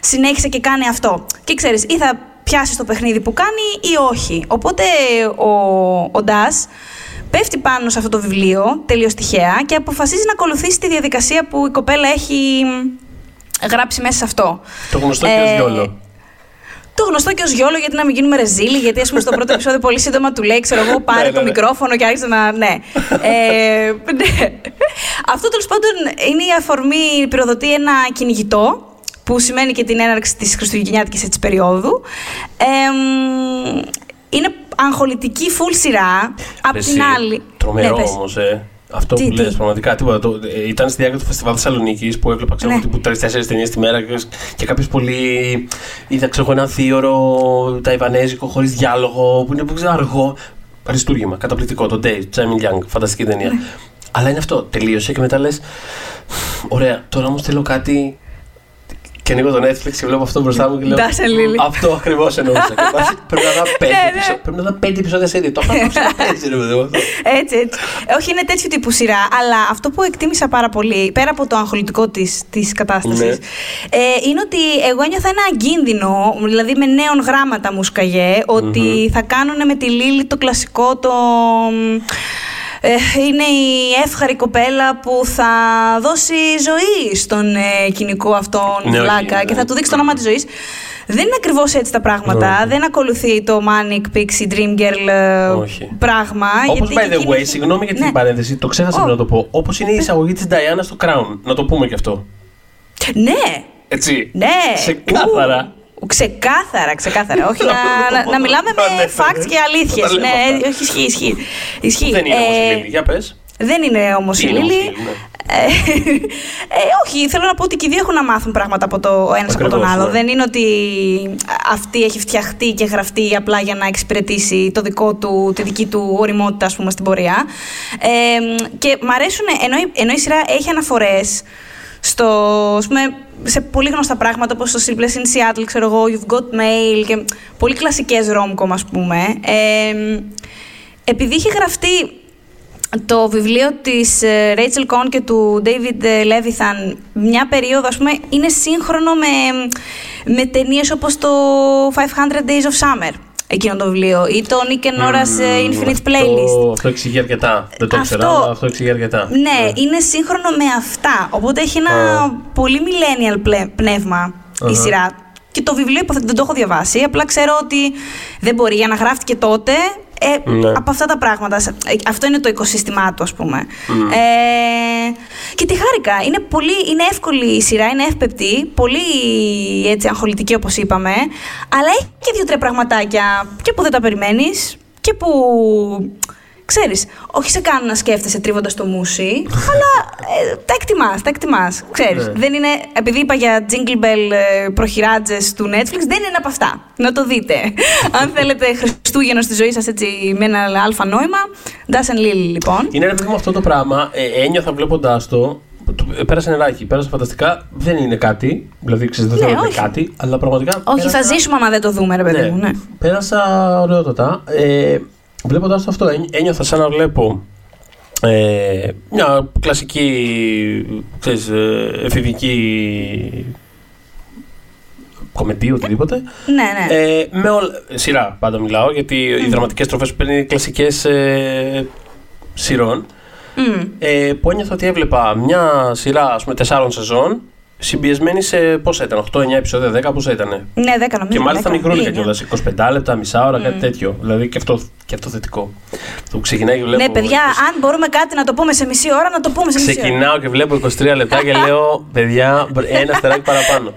συνέχισε και κάνει αυτό. Και ξέρεις, ή θα πιάσεις το παιχνίδι που κάνει ή όχι. Οπότε ο, ο Ντάς πέφτει πάνω σε αυτό το βιβλίο, τελείως τυχαία, και αποφασίζει να ακολουθήσει τη διαδικασία που η κοπέλα έχει μ, γράψει μέσα σε αυτό. Το γνωστό και ως Ε, γιόλο. Το γνωστό και ως γιόλο, γιατί να μην γίνουμε ρεζίλοι, γιατί ας πούμε στο πρώτο επεισόδιο πολύ σύντομα του λέει, ξέρω εγώ, (laughs) πάρε Ναι, το ναι, ναι. μικρόφωνο και άρχισε να. Ναι. ε, (laughs) ναι. Αυτό τέλος πάντων είναι η αφορμή, πυροδοτεί ένα κυνηγητό, που σημαίνει και την έναρξη της χριστουγεννιάτικης έτσι περίοδου. Ε, μ, είναι αγχολητική full σειρά. Απ' Εσύ, την άλλη. Τρομερό Ναι, πες. όμως, ε. Αυτό Τι, που τι; λες πραγματικά τίποτα. Το, ε, ήταν στη διάρκεια του φεστιβάλ Θεσσαλονίκης που έβλεπα ξέρω, Ναι. τύπου τρει-τέσσερι ταινίες τη μέρα και, και κάποιε πολύ. Είδα ξέρω, εγώ, ένα θείωρο ταϊβανέζικο χωρίς διάλογο που είναι που ξέρω, αργό. Αριστούργημα, καταπληκτικό. Το Day, Τζάμιν Young, φανταστική ταινία. Ναι. Αλλά είναι αυτό. Τελείωσε και μετά λες. Ωραία, τώρα όμως θέλω κάτι. Και ανοίγω το Netflix και βλέπω αυτό μπροστά μου και λέω. Dash and Lily. Αυτό ακριβώς εννοούσα. Και βάσει, πρέπει να δω πέντε Ναι, ναι. επεισόδια- πρέπει να δω πέντε επεισόδια σε Το έχω έτσι, ρε παιδί μου, αυτό. Έτσι, έτσι. Όχι, είναι τέτοιου τύπου σειρά. Αλλά αυτό που εκτίμησα πάρα πολύ, πέρα από το αγχολητικό της, της κατάστασης, Ναι. ε, είναι ότι εγώ ένιωθα ένα αγκίνδυνο, δηλαδή με νέων γράμματα μου σκαγέ, ότι θα κάνουν με τη Λίλη το κλασικό το... ε, είναι η εύχαρη κοπέλα που θα δώσει ζωή στον ε, κοινικό αυτόν Ναι, όχι, βλάκα ναι. και θα του δείξει το όνομα της ζωής. Δεν είναι ακριβώς έτσι τα πράγματα. Όχι. Δεν ακολουθεί το Manic Pixie Dream Girl ε, Όχι. πράγμα. Όπως γιατί by και the way, εκείνη- συγγνώμη για την Ναι. παρένθεση, το ξέχασα Ω. πριν να το πω. Όπως είναι η εισαγωγή της Diana στο Crown. Να το πούμε και αυτό. Ναι, Έτσι. ναι. Ξεκάθαρα. Ου, ξεκάθαρα, ξεκάθαρα. (laughs) όχι να, να, να μιλάμε με Ναι, ναι. facts και αλήθειες. Τα λέμε Ναι, αυτά. όχι, ισχύει, ισχύει. ισχύει. Δεν είναι όμως Ε, η Λίλη. Για πες. Δεν είναι όμως η Τι είναι όμως η Λίλη. Λίλη, ναι. Ε, ε, όχι, θέλω να πω ότι και οι δύο έχουν να μάθουν πράγματα από το ένας από τον Ακριβώς, άλλο. ναι. Δεν είναι ότι αυτή έχει φτιαχτεί και γραφτεί απλά για να εξυπηρετήσει το δικό του, τη δική του οριμότητα, ας πούμε, στην πορεία. Ε, και μ' αρέσουν, ενώ, η- ενώ η σειρά έχει αναφορές στο, ας πούμε, σε πολύ γνωστά πράγματα όπως το Sleepless in Seattle, ξέρω εγώ, You've Got Mail και πολύ κλασικές rom-com, ας πούμε. Ε, επειδή είχε γραφτεί το βιβλίο της ε, Rachel Cohn και του David ε, Levithan μια περίοδο, ας πούμε, είναι σύγχρονο με, με ταινίες όπως το 500 Days of Summer, εκείνο το βιβλίο, ή το Nick and Nora's ε, Infinite Αυτό- Playlist. Αυτό εξηγεί αρκετά. Δεν το Αυτό- ήξερα, αλλά αυτό εξηγεί αρκετά. Ναι, είναι σύγχρονο με αυτά. Οπότε έχει ένα Α. πολύ millennial πλε- πνεύμα η Αχα. σειρά. Και το βιβλίο υποθέτω δεν το έχω διαβάσει. Απλά ξέρω ότι δεν μπορεί. Για να γράφτηκε τότε, Ε, Ναι. Από αυτά τα πράγματα. Σε- ε, Αυτό είναι το οικοσύστημά του, ας πούμε. Ε, και τη χάρηκα. Είναι, πολύ, είναι εύκολη η σειρά, είναι εύπεπτη, πολύ έτσι αγχολητική όπως είπαμε. Αλλά έχει και δύο-τρία πραγματάκια και που δεν τα περιμένεις και που. Ξέρεις, όχι σε κάνουν να σκέφτεσαι τρίβοντας το μουσι, αλλά ε, τα εκτιμάς, τα εκτιμάς, ξέρεις. Ναι. Δεν είναι, επειδή είπα για Jingle Bell ε, προχειράτζες του Netflix, δεν είναι από αυτά. Να το δείτε. (laughs) Αν θέλετε Χριστούγεννα στη ζωής σας έτσι με ένα αλφα νόημα, Dash and Lily λοιπόν. Είναι ρε παιδί μου αυτό το πράγμα. Ε, ένιωθα βλέποντάς το. το- ε, Πέρασε νεράκι, πέρασε φανταστικά. Δεν είναι κάτι. Δηλαδή, ξέρεις, δεν Ναι, θέλω να είναι όχι. κάτι, αλλά πραγματικά. Όχι, πέρασα- θα ζήσουμε άμα δεν το δούμε, ρε παιδί μου. Ναι. Πέρασα ωραιότατα. Ε, Βλέποντας το αυτό, ένι- ένιωθα σαν να βλέπω ε, μια κλασική ξέρεις, ε, εφηβική κομμεντή, οτιδήποτε. Ναι, ναι. Ε, με όλ... Σειρά πάντα μιλάω, γιατί οι δραματικές τροφές που παίρνει είναι κλασικές ε, σειρών. Μμ. Ε, που ένιωθα ότι έβλεπα μια σειρά ας πούμε, τεσσάρων σεζόν συμπιεσμένη σε πόσα ήταν, 8-9 επεισόδια, 10 πόσα ήταν. Ναι, δέκα νομίζω. Και μάλιστα δέκα. μικρούλικα Λίγα. κιόλας. 25 λεπτά, μισά ώρα, κάτι τέτοιο. Δηλαδή και αυτό, και αυτό θετικό. Το που ξεκινάει και βλέπω. Ναι, παιδιά, αν μπορούμε κάτι να το πούμε σε μισή ώρα, να το πούμε σε μισή ώρα. Ξεκινάω και βλέπω 23 λεπτά και λέω, παιδιά, ένα στεράκι παραπάνω.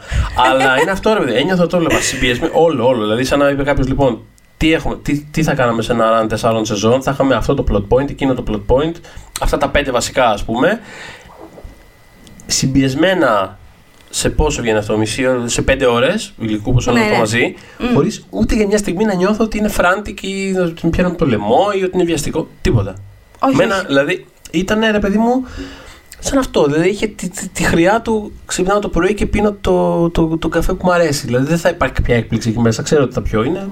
Αλλά είναι αυτό, ρε παιδιά. Ένιωθα το έβλεπα συμπιεσμένο. Όλο, όλο. Δηλαδή, σαν να είπε κάποιος, λοιπόν, τι, έχουμε, τι, τι θα κάναμε σε ένα run τεσσάρων σεζόν, θα είχαμε αυτό το plot point, εκείνο το plot point, αυτά τα πέντε βασικά, ας πούμε. Συμπιεσμένα σε πόσο βγαίνει αυτό, μισή ώρα, σε πέντε ώρες υλικού, πόσο Ναι, είναι αυτό ναι. μαζί, χωρίς ούτε για μια στιγμή να νιώθω ότι είναι frantic ή ότι την πιάνω από το λαιμό ή ότι είναι βιαστικό. Τίποτα. Όχι, Μένα, όχι. δηλαδή, ήταν ρε παιδί μου, σαν αυτό. Δηλαδή, είχε τη, τη, τη χρειά του, ξυπνάω το πρωί και πίνω το, το, το καφέ που μου αρέσει. Δηλαδή, δεν θα υπάρχει κάποια έκπληξη εκεί μέσα. Ξέρω ότι θα πιω είναι.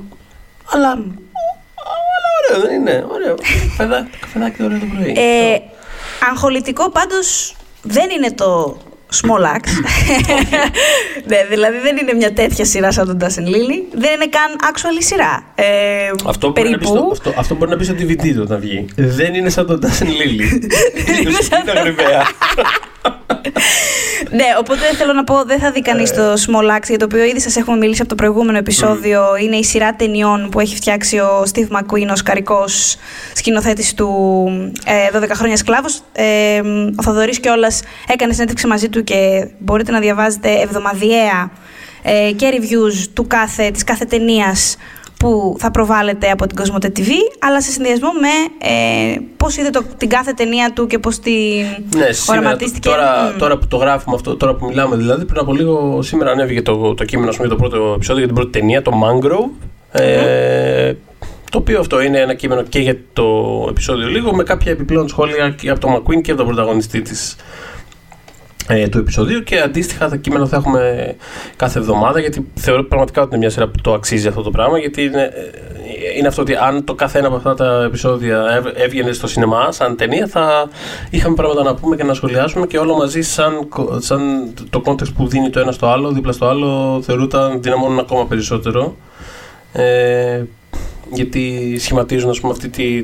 Αλλά. Αλλά ωραίο, δεν είναι. Ωραίο. Καφεδάκι, το καφεδάκι ωραίο το πρωί. Ε, αγχολητικό πάντως δεν είναι το Small Axe. (laughs) ναι, δηλαδή δεν είναι μια τέτοια σειρά σαν τον Dash and Lily. Δεν είναι καν actual σειρά. Ε, αυτό, μπορεί να πεις περίπου. στο, αυτό, αυτό μπορεί να πεις στο DVD του όταν βγει. Δεν είναι σαν τον Dash and Lily. είναι σαν Είναι ακριβέα. (laughs) ναι, οπότε θέλω να πω, δεν θα δει κανείς το Small Axe, για το οποίο ήδη σας έχουμε μιλήσει από το προηγούμενο επεισόδιο. Είναι η σειρά ταινιών που έχει φτιάξει ο Steve McQueen, ο καρικό σκηνοθέτης του ε, 12 χρόνια σκλάβος. Ε, ο Θοδωρής κιόλας έκανε συνέντευξη μαζί του και μπορείτε να διαβάζετε εβδομαδιαία ε, και reviews του κάθε, της κάθε ταινίας που θα προβάλλεται από την Κοσμοτέ TV, αλλά σε συνδυασμό με ε, πώς είδε το, την κάθε ταινία του και πώς την Ναι, σήμερα, οραματίστηκε. τώρα, Μμ. τώρα που το γράφουμε αυτό, τώρα που μιλάμε δηλαδή, πριν από λίγο σήμερα ανέβηκε το, το κείμενο ας πούμε, για το πρώτο επεισόδιο για την πρώτη ταινία, το Mangrove. Ε, το οποίο αυτό είναι ένα κείμενο και για το επεισόδιο λίγο, με κάποια επιπλέον σχόλια και από τον McQueen και από τον πρωταγωνιστή της ε, του επεισοδίου και αντίστοιχα τα κείμενα θα έχουμε κάθε εβδομάδα γιατί θεωρώ πραγματικά ότι είναι μια σειρά που το αξίζει αυτό το πράγμα γιατί είναι, ε, είναι αυτό ότι αν το κάθε ένα από αυτά τα επεισόδια έβ- έβγαινε στο σινεμά σαν ταινία θα είχαμε πράγματα να πούμε και να σχολιάσουμε και όλο μαζί σαν, κο- σαν το context που δίνει το ένα στο άλλο δίπλα στο άλλο θεωρούταν δυναμώνουν ακόμα περισσότερο. Ε, γιατί σχηματίζουν ας πούμε, αυτή την,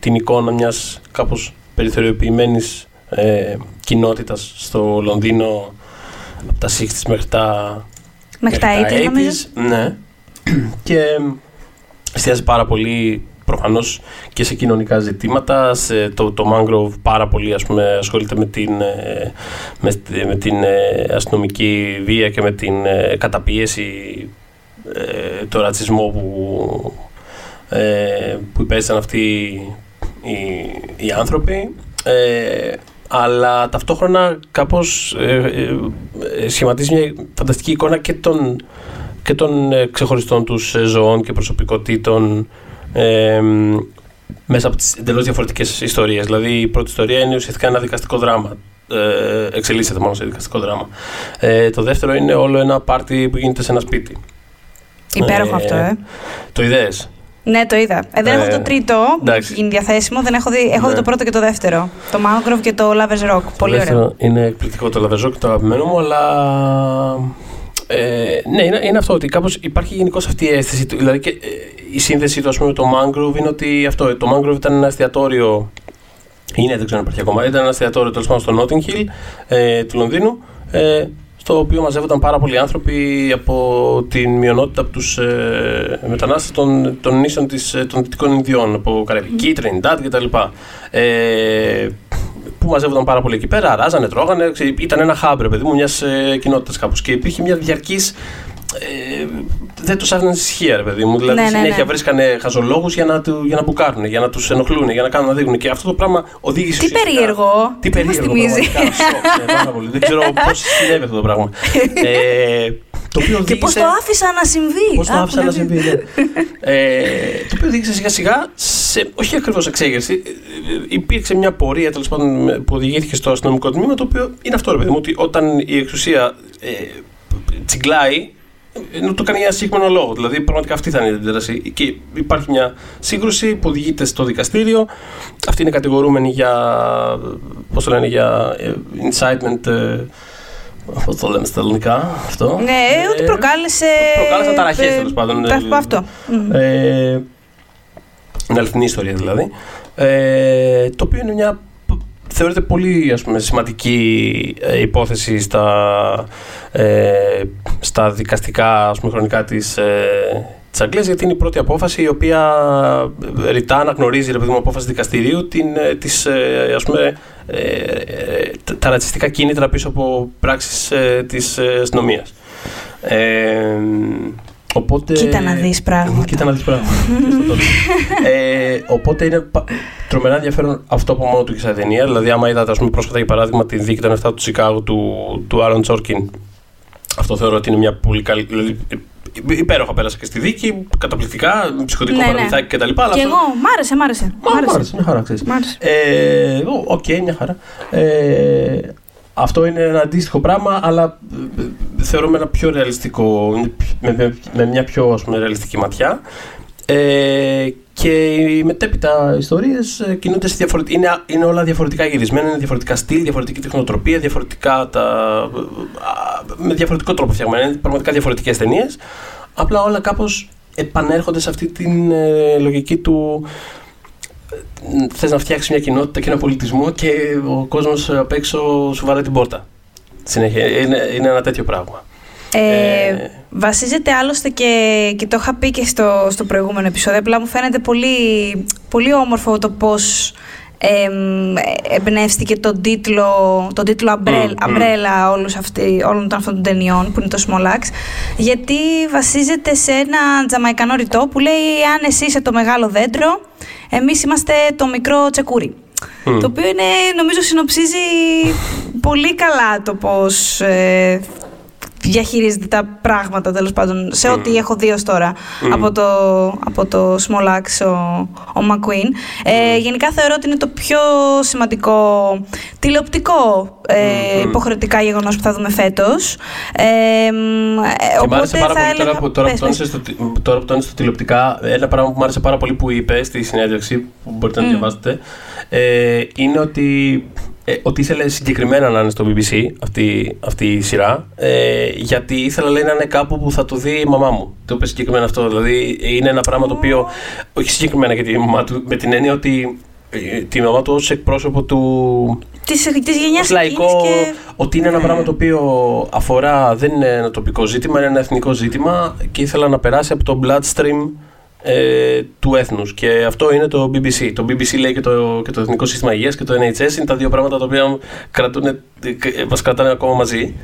την εικόνα μιας κάπως περιθωριοποιημένης ε, κοινότητας στο Λονδίνο από τα 60s μέχρι τα, Μέχρι τα 80 νομίζω. Ναι. και εστιάζει πάρα πολύ προφανώς και σε κοινωνικά ζητήματα. Σε το, το Mangrove πάρα πολύ ας πούμε, ασχολείται με την, ε, με, στη- με την ε, αστυνομική βία και με την ε, καταπίεση, ε, το ρατσισμό που, ε, που υπέστησαν αυτοί οι, οι άνθρωποι. Ε, αλλά ταυτόχρονα κάπως ε, ε, ε, σχηματίζει μια φανταστική εικόνα και των, και των ε, ξεχωριστών τους ε, ζωών και προσωπικότητων ε, μ, μέσα από τις εντελώς διαφορετικές ιστορίες. Δηλαδή η πρώτη ιστορία είναι ουσιαστικά ένα δικαστικό δράμα. Ε, εξελίσσεται μόνο σε δικαστικό δράμα. Ε, το δεύτερο είναι όλο ένα πάρτι που γίνεται σε ένα σπίτι. Υπέροχο Ε, αυτό, ε. Το ιδέες. Ναι, το είδα. Ε, δεν Ε, έχω το τρίτο που εντάξει. έχει γίνει διαθέσιμο. Δεν έχω δει, έχω Ναι. δει το πρώτο και το δεύτερο. Το Mangrove και το Lovers Rock. Πολύ Το ωραίο. δεύτερο Είναι εκπληκτικό το λαβεζό και το αγαπημένο μου, αλλά. Ε, ναι, είναι, είναι αυτό ότι κάπως υπάρχει γενικώς αυτή η αίσθηση. του- Δηλαδή και ε, η σύνδεση του ας πούμε, με το Mangrove είναι ότι αυτό. Το Mangrove ήταν ένα εστιατόριο. Είναι, δεν ξέρω αν υπάρχει ακόμα. Ήταν ένα εστιατόριο τέλος πάντων στο Notting Hill ε, του Λονδίνου. Ε, στο οποίο μαζεύονταν πάρα πολλοί άνθρωποι από την μειονότητα από τους ε, μετανάστες των, των νήσων της, ε, των Δυτικών Ινδιών, από Καραϊβική, Τρινιντάτ κτλ. Ε, που μαζεύονταν πάρα πολύ εκεί πέρα, ράζανε, τρώγανε. ξε- Ήταν ένα χάμπρε, παιδί μου, μιας ε, κοινότητας κάπως. Και υπήρχε μια διαρκής. Ε, δεν τους άφηναν ησυχία, ρε παιδί μου. Δηλαδή, Ναι, ναι, συνέχεια ναι. βρίσκανε χαζολόγους για να, του- για να μπουκάρουν, για να τους ενοχλούν, για να κάνουν να δείχνουν. Και αυτό το πράγμα οδήγησε. Τι ουσιαστικά- περίεργο. Τι Τι μας περίεργο. θυμίζει. πραγματικά, σοκ, ναι, πάρα πολύ. Δεν ξέρω (laughs) πώς συνέβη αυτό το πράγμα. ε, το οποίο Και πώς οδήγησε- το άφησα να συμβεί. Πώς το Α, άφησα που να να συμβεί, ναι. ε, το οποίο οδήγησε σιγά σιγά σε, όχι ακριβώς εξέγερση, ε, ε, υπήρξε μια πορεία τέλος πάντων με- που οδηγήθηκε στο αστυνομικό τμήμα το οποίο είναι αυτό ρε παιδί μου, ότι όταν η εξουσία ε, τσιγκλάει, ενώ το κάνει για ένα συγκεκριμένο λόγο. Δηλαδή, πραγματικά αυτή θα είναι η αντίδραση. Και υπάρχει μια σύγκρουση που οδηγείται στο δικαστήριο. Αυτοί είναι κατηγορούμενοι για. Πώς το λένε, για ε, incitement. Ε, Πώς το λέμε στα ελληνικά αυτό. Ναι, ότι Ε, προκάλεσε. προκάλεσαν ταραχές, ε, τέλος πάντων. τα- Αυτό. Μμ. Ε, είναι αληθινή ιστορία δηλαδή. Ε, το οποίο είναι μια θεωρείται πολύ ας πούμε, σημαντική ε, υπόθεση στα, ε, στα δικαστικά ας πούμε, χρονικά της, ε, της Αγγλίας γιατί είναι η πρώτη απόφαση η οποία ε, ρητά αναγνωρίζει ρε παιδί μου απόφαση δικαστηρίου την, ε, της, ε, ας πούμε, ε, ε, τα- τα ρατσιστικά κίνητρα πίσω από πράξεις ε, της ε, αστυνομίας. Ε, οπότε... Κοίτα να δεις πράγματα. Κοίτα να δεις πράγματα. Στο (laughs) τότε. ε, οπότε είναι πα- τρομερά ενδιαφέρον αυτό από μόνο του και σαν ταινία. Δηλαδή, άμα είδατε ας πούμε, πρόσφατα για παράδειγμα τη δίκη των 7 του Τσικάγου του, του Άρον Τσόρκιν, αυτό θεωρώ ότι είναι μια πολύ καλή. Δηλαδή, υ- υπέροχα πέρασα και στη δίκη, καταπληκτικά, ψυχοτικό Ναι, ναι. παραμυθάκι κτλ. αλλά Και αυτό- εγώ, μ' άρεσε, μ' άρεσε. Μα, μ' άρεσε, μια χαρά, ξέρεις. Μ' άρεσε. Ε, ω, Οκ, μια χαρά. Ε, αυτό είναι ένα αντίστοιχο πράγμα, αλλά ε, ε, θεωρώ με ένα πιο ρεαλιστικό, με, με, με μια πιο ας πούμε, ρεαλιστική ματιά. Ε, και οι μετέπειτα ιστορίες κινούνται σε διαφορετικά. Είναι, είναι όλα διαφορετικά γυρισμένα, είναι διαφορετικά στυλ, διαφορετική τεχνοτροπία, διαφορετικά τα, α, με διαφορετικό τρόπο φτιαγμένα. Είναι πραγματικά διαφορετικές ταινίες. Απλά όλα κάπως επανέρχονται σε αυτή την ε, λογική του θες να φτιάξεις μια κοινότητα και ένα πολιτισμό και ο κόσμος απ' έξω σου βάλε την πόρτα. Συνέχεια. Είναι, είναι ένα τέτοιο πράγμα. Ε, Ε, βασίζεται άλλωστε και, και το είχα πει και στο, στο προηγούμενο επεισόδιο. Απλά μου φαίνεται πολύ, πολύ όμορφο το πώς εμ, εμπνεύστηκε τον τίτλο, τον τίτλο Umbrella, Μμ, μμ. Umbrella όλους αυτοί, όλων των αυτών των ταινιών που είναι το Small Axe γιατί βασίζεται σε ένα τζαμαϊκανό ρητό που λέει αν εσύ είσαι το μεγάλο δέντρο εμείς είμαστε το μικρό τσεκούρι. Μμ. Το οποίο είναι, νομίζω συνοψίζει πολύ καλά το πώς ε, διαχειρίζεται τα πράγματα τέλος πάντων σε ό,τι έχω δει ως τώρα Μμ. από, το, από το Small Axe ο, ο McQueen. Ε, γενικά θεωρώ ότι είναι το πιο σημαντικό τηλεοπτικό ε, Μμ. υποχρεωτικά γεγονός που θα δούμε φέτος. Ε, μ, ε, Και μ' άρεσε πάρα θα πολύ τώρα έλεγα- που, τώρα, πες, που τόνισες πες. στο, τι- τώρα που τόνισες στο τηλεοπτικά, ένα πράγμα που μου άρεσε πάρα πολύ που είπες στη συνέντευξη, που μπορείτε να Μμ. διαβάσετε, ε, είναι ότι, ε, ότι ήθελε συγκεκριμένα να είναι στο BBC αυτή, αυτή η σειρά, ε, γιατί ήθελα λέει, να είναι κάπου που θα το δει η μαμά μου. Το είπε συγκεκριμένα αυτό. Δηλαδή είναι ένα πράγμα το οποίο, όχι συγκεκριμένα για τη μαμά του, με την έννοια ότι ε, τη μαμά του ως εκπρόσωπο του, Της, της γενιάς ως λαϊκό, εκείνης και... ότι είναι ένα Ναι. πράγμα το οποίο αφορά, δεν είναι ένα τοπικό ζήτημα, είναι ένα εθνικό ζήτημα και ήθελα να περάσει από το bloodstream ε, του έθνους και αυτό είναι το BBC. Το BBC λέει και το, και το Εθνικό Σύστημα Υγείας και το NHS είναι τα δύο πράγματα τα οποία κρατούν, ε, μας κρατάνε ακόμα μαζί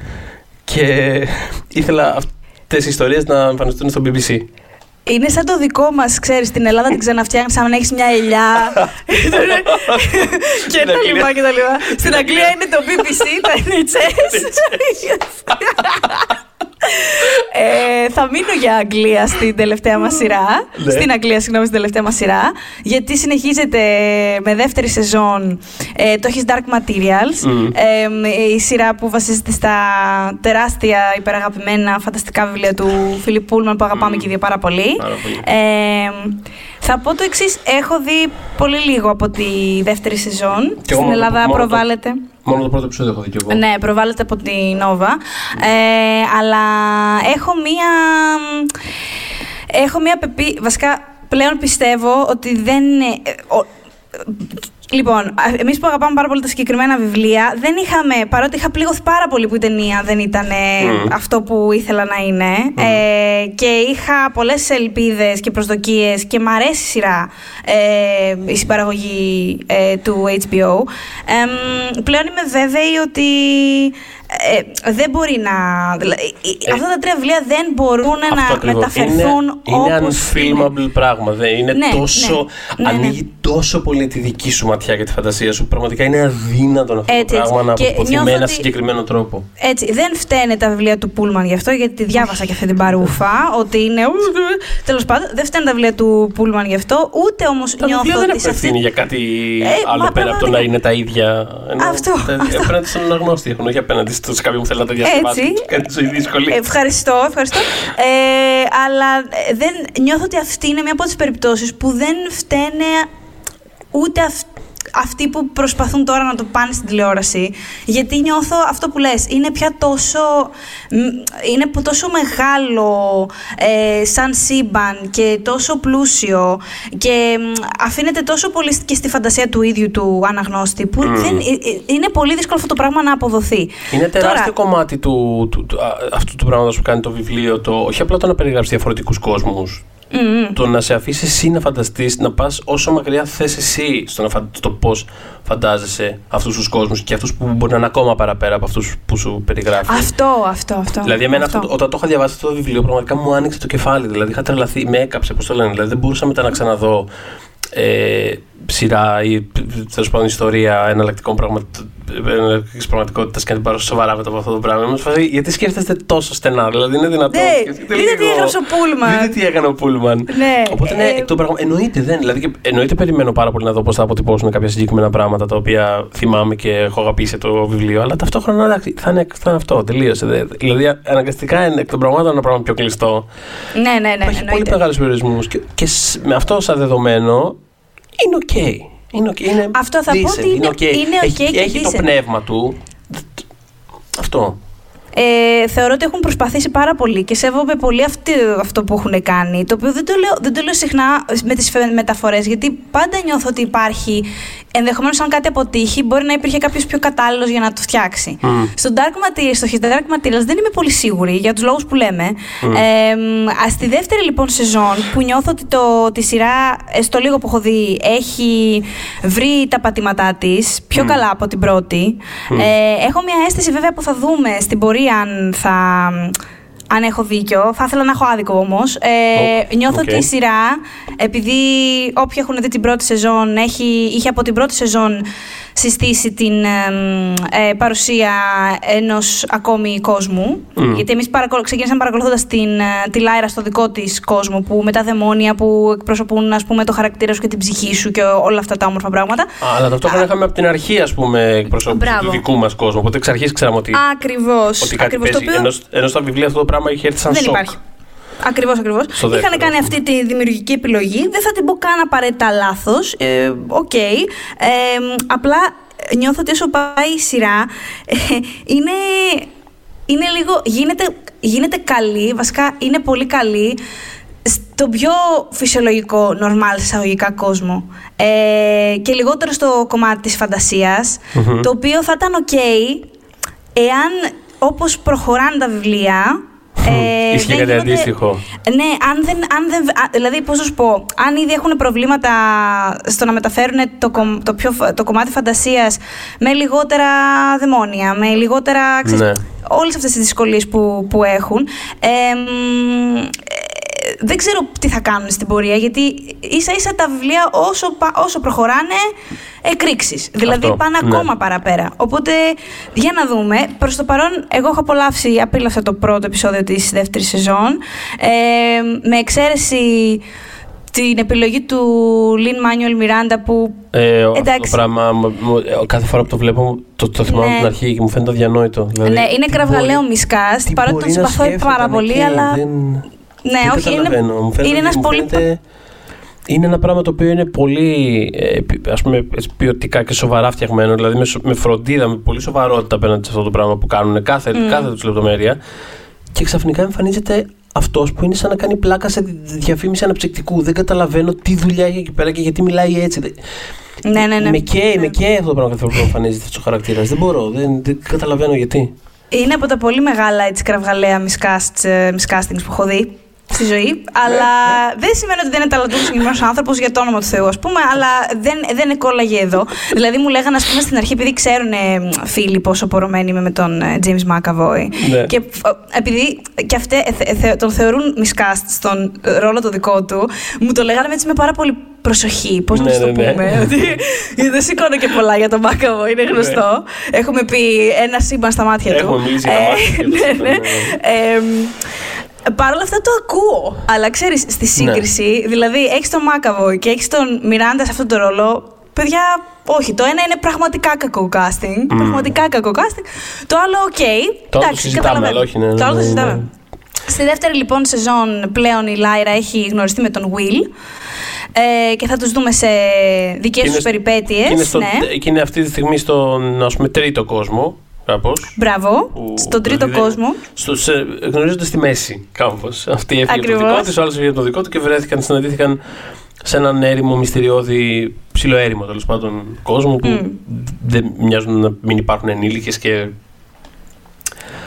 και ήθελα αυτές οι ιστορίες να εμφανιστούν στο BBC. Είναι σαν το δικό μας, ξέρεις, στην Ελλάδα την ξαναφτιάχνεις σαν να έχεις μια ελιά. (laughs) και τα λοιπά και τα λοιπά. Στην Αγγλία είναι το BBC, το NHS. (laughs) (laughs) Ε, θα μείνω για Αγγλία στην τελευταία μας σειρά. Ναι. Στην Αγγλία, συγγνώμη, στην τελευταία μας σειρά. Γιατί συνεχίζεται με δεύτερη σεζόν. Ε, το έχεις Dark Materials. Μμ. Ε, η σειρά που βασίζεται στα τεράστια υπεραγαπημένα φανταστικά βιβλία του Φιλιπ Πούλμαν που αγαπάμε Μμ. και οι δύο πάρα πολύ. Πάρα πολύ. Ε, θα πω το εξής: Έχω δει πολύ λίγο από τη δεύτερη σεζόν. Και εγώ Στην μόνο το- Ελλάδα μόνο το- προβάλλεται. Μόνο το πρώτο επεισόδιο έχω δει κι εγώ. Ναι, προβάλλεται από τη Νόβα. Ε, αλλά έχω μία. Έχω μία πεπί... Βασικά, πλέον πιστεύω ότι δεν. είναι- ε, ο- Λοιπόν, εμείς που αγαπάμε πάρα πολύ τα συγκεκριμένα βιβλία, δεν είχαμε. Παρότι είχα πληγωθεί πάρα πολύ που η ταινία δεν ήταν Μμμ. αυτό που ήθελα να είναι. Ε, και είχα πολλές ελπίδες και προσδοκίες και μ' αρέσει η σειρά ε, η συμπαραγωγή ε, του HBO. Εμ, πλέον είμαι βέβαιη ότι ε, δεν μπορεί να. δηλαδή, ε, αυτά τα τρία βιβλία δεν μπορούν Αυτό να ακριβώς. μεταφερθούν είναι, είναι όπως unfilmable πράγμα. Δεν, είναι Ναι, τόσο. ναι, ναι, ναι. ανοίγει τόσο πολύ τη δική σου ματιά και τη φαντασία σου. Πραγματικά είναι αδύνατον αυτό Έτσι, το πράγμα να και αποθυθεί νιώθω με ένα ότι- συγκεκριμένο τρόπο. Έτσι, δεν φταίνε τα βιβλία του Πούλμαν γι' αυτό, γιατί τη διάβασα και αυτή την παρούφα, ότι είναι. Τέλος πάντων, δεν φταίνε τα βιβλία του Πούλμαν γι' αυτό, ούτε όμως Τα νιώθω βιβλία δεν ότι σε αυτή. έχουν ευθύνη για κάτι Ε, άλλο μα πέρα από το να πραγματικά. είναι τα ίδια. Ενώ Αυτό, τα- αυτό. Απέναντι στον αναγνώστη έχουν, όχι απέναντι στο σε κάποιον που θέλει να τα διασκευάσει. Έτσι. και Κάνει τη ζωή δύσκολη. Ευχαριστώ, ευχαριστώ. Ε, αλλά ε, δεν, νιώθω ότι αυτή είναι μια από τις περιπτώσεις που δεν φταίνε ούτε αυ- αυτοί που προσπαθούν τώρα να το πάνε στην τηλεόραση. Γιατί νιώθω αυτό που λες, είναι πια τόσο, μ, είναι που τόσο μεγάλο ε, σαν σύμπαν και τόσο πλούσιο και μ, αφήνεται τόσο πολύ και στη φαντασία του ίδιου του αναγνώστη που δεν, ε, ε, είναι πολύ δύσκολο αυτό το πράγμα να αποδοθεί. Είναι τεράστιο Τώρα, κομμάτι του, του, του- α, αυτού του πράγματος που κάνει το βιβλίο. Το, όχι απλά το να περιγράψει διαφορετικούς κόσμους. Μ, μ. Το να σε αφήσει εσύ να φανταστείς, να πας όσο μακριά θες εσύ στο, να φαν- στο πώς φαντάζεσαι αυτούς τους κόσμους και αυτούς που μπορεί να είναι ακόμα παραπέρα από αυτούς που σου περιγράφει. Αυτό, αυτό, αυτό. Δηλαδή, εμένα αυτό. όταν το είχα διαβάσει αυτό το βιβλίο, πραγματικά μου άνοιξε το κεφάλι. Δηλαδή, είχα τρελαθεί, με έκαψε, πώς το λένε. Δηλαδή, δεν μπορούσα μετά να ξαναδώ ε, σειρά ή τέλος πάντων ιστορία εναλλακτικών εναλλακτικής πραγματικότητας και να την πάρω σοβαρά μετά από αυτό το πράγμα. Είμαι σε φάση, γιατί σκέφτεστε τόσο στενά, δηλαδή είναι δυνατόν. Ναι, Σκεφτείτε δείτε τι λίγο. έγραψε ο Πούλμαν. Δείτε τι έκανε ο Πούλμαν. Ναι, Οπότε ναι, ε, εκ των πραγμα- εννοείται δεν. Δηλαδή, και, εννοείται περιμένω πάρα πολύ να δω πώς θα αποτυπώσουν κάποια συγκεκριμένα πράγματα τα οποία θυμάμαι και έχω αγαπήσει το βιβλίο. Αλλά ταυτόχρονα εντάξει, θα είναι, θα είναι αυτό. Τελείωσε. δε. Δηλαδή, αναγκαστικά είναι εκ των πραγμάτων ένα πράγμα πιο κλειστό. Ναι, ναι, ναι. που έχει πολύ εννοείται. μεγάλους περιορισμούς. Και, και σ- με αυτό σαν δεδομένο είναι οκ. Είναι, οκ, είναι Αυτό θα πω decent, ότι είναι- οκ. είναι Έχει, οκ και έχει το decent. πνεύμα του. Αυτό. Ε, θεωρώ ότι έχουν προσπαθήσει πάρα πολύ και σέβομαι πολύ αυτή, αυτό που έχουν κάνει. Το οποίο δεν το λέω, δεν το λέω συχνά με τις μεταφορές, γιατί πάντα νιώθω ότι υπάρχει. Ενδεχομένως, αν κάτι αποτύχει, μπορεί να υπήρχε κάποιος πιο κατάλληλος για να το φτιάξει. Στο Dark Materials, στο His Dark Materials δεν είμαι πολύ σίγουρη για τους λόγους που λέμε. Ε, ας, στη δεύτερη λοιπόν σεζόν, που νιώθω ότι το, τη σειρά, ε, στο λίγο που έχω δει, έχει βρει τα πατήματά της πιο καλά από την πρώτη. Ε, έχω μια αίσθηση βέβαια που θα δούμε στην πορεία αν θα. Αν έχω δίκιο, θα ήθελα να έχω άδικο όμως. Ε, Οκ, νιώθω οκ. ότι η σειρά, επειδή όποιοι έχουν δει την πρώτη σεζόν, έχει, είχε από την πρώτη σεζόν συστήσει την εμ, ε, παρουσία ενός ακόμη κόσμου. Μμ. Γιατί εμείς παρακολου... ξεκίνησαμε παρακολουθώντας την, ε, τη Λάιρα στο δικό της κόσμο, που με τα δαιμόνια που εκπροσωπούν ας πούμε, το χαρακτήρα σου και την ψυχή σου και όλα αυτά τα όμορφα πράγματα. Α, Αλλά ταυτόχρονα είχαμε από την αρχή, ας πούμε, εκπροσώπηση Μπράβο. του δικού μας κόσμου. Οπότε εξ αρχής ξέραμε ότι, Ακριβώς. ότι κάτι ακριβώς, παίζει. το οποίο... Ενώ, ενώ στα βιβλία αυτό το πράγμα είχε έρθει σαν Δεν σοκ. υπάρχει. Ακριβώς, ακριβώς. Στο Είχαν δεύτερο, κάνει ας αυτή τη δημιουργική επιλογή. Δεν θα την πω καν απαραίτητα λάθος. Ε, Οκ. Ε, απλά νιώθω ότι όσο πάει η σειρά, ε, είναι, είναι λίγο. Γίνεται, γίνεται καλή, βασικά είναι πολύ καλή στο πιο φυσιολογικό, normal εισαγωγικά κόσμο. Ε, και λιγότερο στο κομμάτι της φαντασιας το οποίο θα ήταν οκ εάν όπως προχωράνε τα βιβλία ε, Ισχύει δεν κάτι γίνονται- αντίστοιχο. ναι, αν δεν, αν δεν, α, δηλαδή πώς να σου πω, αν ήδη έχουν προβλήματα στο να μεταφέρουν το, κομ- το, πιο, φα- το κομμάτι φαντασίας με λιγότερα δαιμόνια, με λιγότερα, ξέρεις, Ναι. όλες αυτές τις δυσκολίες που, που έχουν, ε, μ, ε, δεν ξέρω τι θα κάνουν στην πορεία, γιατί ίσα ίσα τα βιβλία όσο, πα- όσο προχωράνε, εκρήξεις. Δηλαδή Αυτό, πάνε ναι. ακόμα παραπέρα. Οπότε, για να δούμε. Προς το παρόν, εγώ έχω απολαύσει, απίλαυσα το πρώτο επεισόδιο της δεύτερης σεζόν. Ε, με εξαίρεση την επιλογή του Λιν Μάνιουελ Μιράντα που Ε, αυτό το Εντάξει. πράγμα, μου- μου- ε, κάθε φορά που το βλέπω, το, το θυμάμαι Ναι. από την αρχή και μου φαίνεται αδιανόητο. Δηλαδή, ναι, είναι τι κραυγαλαίο μπορεί- μισκάς, τι παρότι μπορεί τον να συμπαθώ σκέφτεται πάρα πολύ, εκεί, αλλά... Δεν... Ναι, δεν όχι, είναι, καταλαβαίνω. Μου φαίνεται, είναι ένας μου πολύ... φαίνεται- είναι ένα πράγμα το οποίο είναι πολύ ε, ποι- ας πούμε, έτσι, ποιοτικά και σοβαρά φτιαγμένο. Δηλαδή με, σο- με φροντίδα, με πολύ σοβαρότητα απέναντι σε αυτό το πράγμα που κάνουν κάθε, κάθε τους λεπτομέρεια. Και ξαφνικά εμφανίζεται αυτός που είναι σαν να κάνει πλάκα σε διαφήμιση αναψυκτικού. Δεν καταλαβαίνω τι δουλειά έχει εκεί πέρα και γιατί μιλάει έτσι. Δεν- Ναι, ναι, ναι. Με καίει, Ναι. με καίει αυτό το πράγμα καθόλου που εμφανίζεται αυτός ο χαρακτήρας. Δεν μπορώ, δεν, δεν καταλαβαίνω γιατί. Είναι από τα πολύ μεγάλα έτσι, κραυγαλαία miscast, ε, miscastings που έχω δει στη ζωή. Αλλά δεν σημαίνει ότι δεν είναι ταλαντούχος συγκεκριμένο άνθρωπος για το όνομα του Θεού, ας πούμε, αλλά δεν, δεν κόλλαγε εδώ. δηλαδή μου λέγανε, ας πούμε, στην αρχή, επειδή ξέρουν ε, φίλοι πόσο πορωμένοι είμαι με τον ε, James McAvoy. Ναι. Και ε, επειδή και αυτοί ε, θε- θε- τον θεωρούν miscast στον ε, ρόλο το δικό του, μου το λέγανε έτσι με πάρα πολύ προσοχή. Πώς να Ναι, σου το ναι, ναι. πούμε. ότι γιατί δεν σηκώνω και πολλά για τον McAvoy, είναι γνωστό. Έχουμε πει ένα σύμπαν στα μάτια του. Έχουμε μιλήσει για τα Ε, μάτια του, ναι, ναι, ναι. ναι. Ε, Παρ' όλα αυτά το ακούω. Αλλά ξέρεις, στη σύγκριση, δηλαδή έχεις τον McAvoy και έχεις τον Μιράντα σε αυτόν τον ρόλο. Παιδιά, όχι. Το ένα είναι πραγματικά κακό casting. Πραγματικά κακό casting. Το άλλο, οκ. Το άλλο το Εντάξει, συζητάμε, καταλαβαίνω. αλλά όχι, ναι, Το άλλο το ναι, συζητάμε. ναι. Στη δεύτερη λοιπόν σεζόν πλέον η Λάιρα έχει γνωριστεί με τον Will ε, και θα τους δούμε σε δικές Και τους είναι- περιπέτειες. Και είναι, στο, ναι. και είναι αυτή τη στιγμή στον ας πούμε, τρίτο κόσμο, κάπως. Μπράβο, που- στον τρίτο δηλαδή, κόσμο. Στο, σε, γνωρίζονται στη μέση, κάπω. Αυτή έφυγε από το Ακριβώς. δικό τη, ο άλλο έφυγε από το δικό του και βρέθηκαν, συναντήθηκαν σε έναν έρημο, μυστηριώδη, ψιλοέρημο τέλος πάντων κόσμο που Μμ. δεν μοιάζουν να μην υπάρχουν ενήλικες και.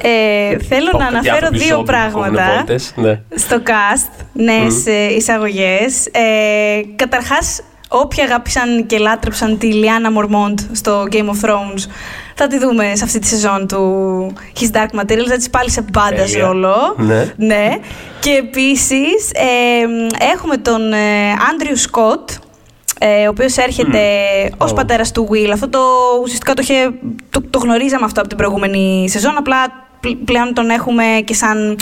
Ε, θέλω να κάποιοι αναφέρω άνθρωποι δύο ζόμπι που κόβουνε πράγματα βόλτες. Ναι. στο cast, νέες ε, εισαγωγές. Ε, καταρχάς, όποιοι αγάπησαν και λάτρεψαν τη Λιάννα Μορμόντ στο Game of Thrones, θα τη δούμε σε αυτή τη σεζόν του His Dark Materials, θα της πάλι σε μπάντα Τέλεια. ρόλο. Ναι. ναι. Και επίσης ε, έχουμε τον Άντριου Σκοτ, ε, ο οποίος έρχεται ως Oh. πατέρας του Will. Αυτό το ουσιαστικά το, είχε, το, το γνωρίζαμε αυτό από την προηγούμενη σεζόν, απλά πλ- πλέον τον έχουμε και σαν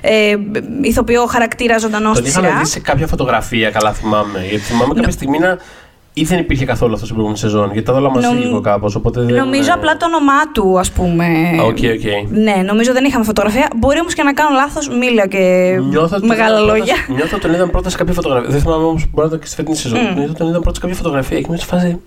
ε, ηθοποιό χαρακτήρα ζωντανό Τον στη είχαμε σειρά. δει σε κάποια φωτογραφία, καλά θυμάμαι. Γιατί θυμάμαι κάποια στιγμή να. Ή δεν υπήρχε καθόλου αυτό στην προηγούμενη σεζόν. Γιατί τα δόλα μα Νομ- λίγο κάπως. Δεν... Νομίζω απλά το όνομά του, ας πούμε. Α, Οκ, οκ. Ναι, νομίζω δεν είχαμε φωτογραφία. Μπορεί όμως και να κάνω λάθος, μίλα και Νιώθω ότι μεγάλα τον είδαν λόγια. Πρώτα, νιώθω ότι τον είδαν πρώτα σε κάποια φωτογραφία. Δεν θυμάμαι όμως μπορεί να ήταν και στη φετινή σεζόν. Μμ. Νιώθω ότι τον είδαν πρώτα σε κάποια φωτογραφία και είμαι σε φάση.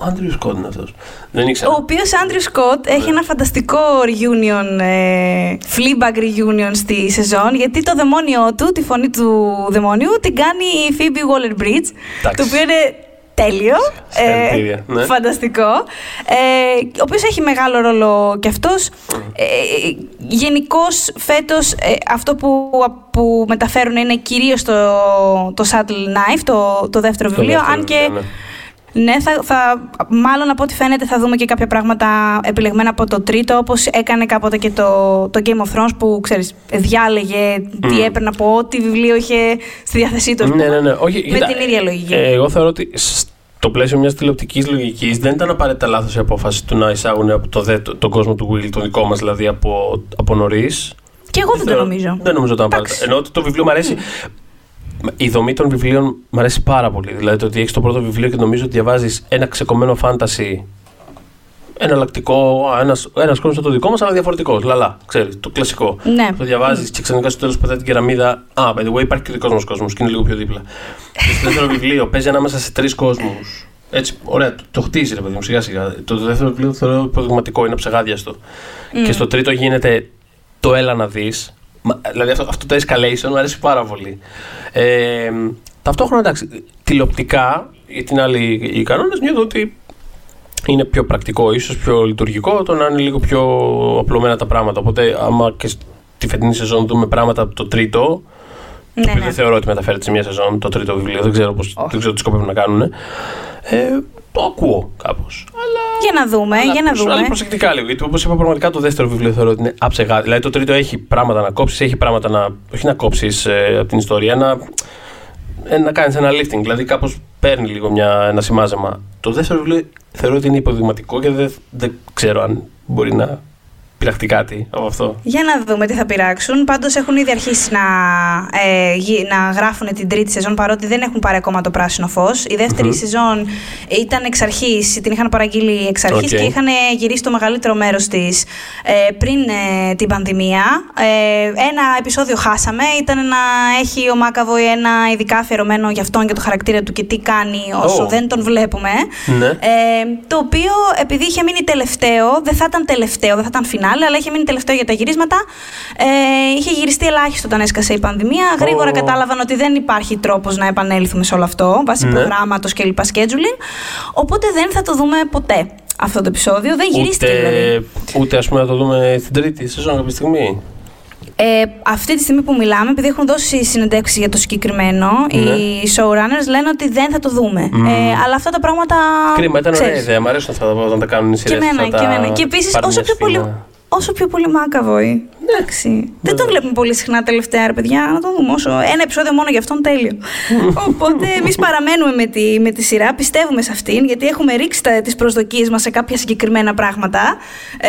Ο Andrew Scott είναι αυτός. Δεν ήξερα. Ο οποίος Andrew Scott Ναι. έχει ένα φανταστικό reunion, ε, Fleabag reunion στη σεζόν, γιατί το δαιμόνιό του, τη φωνή του δαιμόνιου, την κάνει η Phoebe Waller-Bridge, Εντάξει. το οποίο είναι τέλειο, Συγχαρητήρια, ναι. φανταστικό, ε, ο οποίος έχει μεγάλο ρόλο κι αυτός. Ε, Γενικώς φέτος ε, αυτό που, που μεταφέρουν είναι κυρίως το, το Subtle Knife, το, το δεύτερο Το βιβλίο, δεύτερο αν και βιβλίο, ναι. Ναι, θα, θα, μάλλον από ό,τι φαίνεται θα δούμε και κάποια πράγματα επιλεγμένα από το τρίτο, όπως έκανε κάποτε και το, το Game of Thrones που, ξέρεις, διάλεγε τι Μμ. έπαιρνε από ό,τι βιβλίο είχε στη διάθεσή του. ας Ναι, πούμε. ναι, ναι. Όχι, Με κοίτα, την ίδια λογική. ε, εγώ θεωρώ ότι στο πλαίσιο μιας τηλεοπτικής λογικής δεν ήταν απαραίτητα λάθος η απόφαση του να εισάγουν από το δε, το- τον κόσμο του Will, τον δικό μας δηλαδή από, από νωρίς. Και εγώ δεν το νομίζω. Δεν νομίζω ότι ήταν Εντάξει. απαραίτητα. Ενώ ότι το βιβλίο μου αρέσει. Η δομή των βιβλίων μου αρέσει πάρα πολύ. Δηλαδή το ότι έχεις το πρώτο βιβλίο και νομίζω ότι διαβάζεις ένα ξεκομμένο φάνταση εναλλακτικό, ένας ένας κόσμο το δικό μας, αλλά διαφορετικός. Λαλά, ξέρεις, το κλασικό. Ναι. Το διαβάζεις και ξαφνικά στο τέλος πετάει την κεραμίδα. Α, by the way, υπάρχει και ο δικός μας κόσμος και είναι λίγο πιο δίπλα. και στο δεύτερο (laughs) βιβλίο παίζει ανάμεσα σε τρεις κόσμους. Έτσι, ωραία, το, το χτίζει ρε παιδί μου, σιγά σιγά. Το δεύτερο βιβλίο το θεωρώ υποδειγματικό, είναι ψεγάδιαστο. Και στο τρίτο γίνεται το έλα να δεις. Δηλαδή αυτό, αυτό το escalation μου αρέσει πάρα πολύ. Ε, ταυτόχρονα εντάξει, τηλεοπτικά για την άλλη οι κανόνες νιώθω ότι είναι πιο πρακτικό, ίσως πιο λειτουργικό το να είναι λίγο πιο απλωμένα τα πράγματα. Οπότε, άμα και στη φετινή σεζόν δούμε πράγματα από το τρίτο, το Ναι, οποίο ναι. δεν θεωρώ ότι μεταφέρεται σε μια σεζόν το τρίτο βιβλίο, δεν ξέρω, πώς, δεν ξέρω τι σκοπεύουν να κάνουν. Ε, το ακούω κάπως. Αλλά, Για να δούμε, αλλά για να προσ- δούμε. αλλά προσεκτικά λίγο. Γιατί όπως είπα, πραγματικά το δεύτερο βιβλίο θεωρώ ότι είναι άψεγα. Δηλαδή το τρίτο έχει πράγματα να κόψεις, έχει πράγματα να. Όχι να κόψεις ε, από την ιστορία, να, ε, να κάνεις ένα lifting. Δηλαδή κάπως παίρνει λίγο μια, ένα σημάζεμα. Το δεύτερο βιβλίο θεωρώ ότι είναι υποδειγματικό και δεν, δεν ξέρω αν μπορεί να πειραχτεί κάτι από αυτό. Για να δούμε τι θα πειράξουν. Πάντως έχουν ήδη αρχίσει να, ε, γι- να γράφουν την τρίτη σεζόν παρότι δεν έχουν πάρει ακόμα το πράσινο φως. Η δεύτερη Μμμ. σεζόν ήταν εξ αρχής, την είχαν παραγγείλει εξ αρχής Οκ. και είχαν γυρίσει το μεγαλύτερο μέρος της ε, πριν ε, την πανδημία. Ε, ένα επεισόδιο χάσαμε, ήταν να έχει ο McAvoy ένα ειδικά αφιερωμένο για αυτόν και το χαρακτήρα του και τι κάνει όσο Ω. δεν τον βλέπουμε. Ναι. Ε, το οποίο επειδή είχε μείνει τελευταίο, δεν θα ήταν τελευταίο, δεν θα ήταν φινάλε, φινάλε, αλλά είχε μείνει τελευταίο για τα γυρίσματα. Ε, είχε γυριστεί ελάχιστο όταν έσκασε η πανδημία. Γρήγορα Ω. κατάλαβαν ότι δεν υπάρχει τρόπος να επανέλθουμε σε όλο αυτό, βάσει Ναι. προγράμματος και λοιπά scheduling. Οπότε δεν θα το δούμε ποτέ αυτό το επεισόδιο. Δεν γυρίστηκε δηλαδή. Ούτε, ούτε ας πούμε να το δούμε στην τρίτη σεζόν κάποια στιγμή. Ε, αυτή τη στιγμή που μιλάμε, επειδή έχουν δώσει συνεντεύξει για το συγκεκριμένο, Ναι. οι showrunners λένε ότι δεν θα το δούμε. Ε, αλλά αυτά τα πράγματα. Κρίμα, ήταν ωραία ξέρεις, ιδέα. Μ' αρέσουν αυτά τα- όταν τα κάνουν οι Και σειρές. εμένα, αυτά και τα εμένα. Και επίσης, πάρουν όσο μια πιο πολύ. Σφήνα. Όσο πιο πολύ μάκαβοι. Εντάξει. Δεν το βλέπουμε πολύ συχνά τελευταία, ρε παιδιά. Να το δούμε. Όσο... Ένα επεισόδιο μόνο για αυτόν τέλειο. (laughs) Οπότε εμείς παραμένουμε με τη, με τη σειρά. Πιστεύουμε σε αυτήν, γιατί έχουμε ρίξει τις προσδοκίες μας σε κάποια συγκεκριμένα πράγματα. Ε,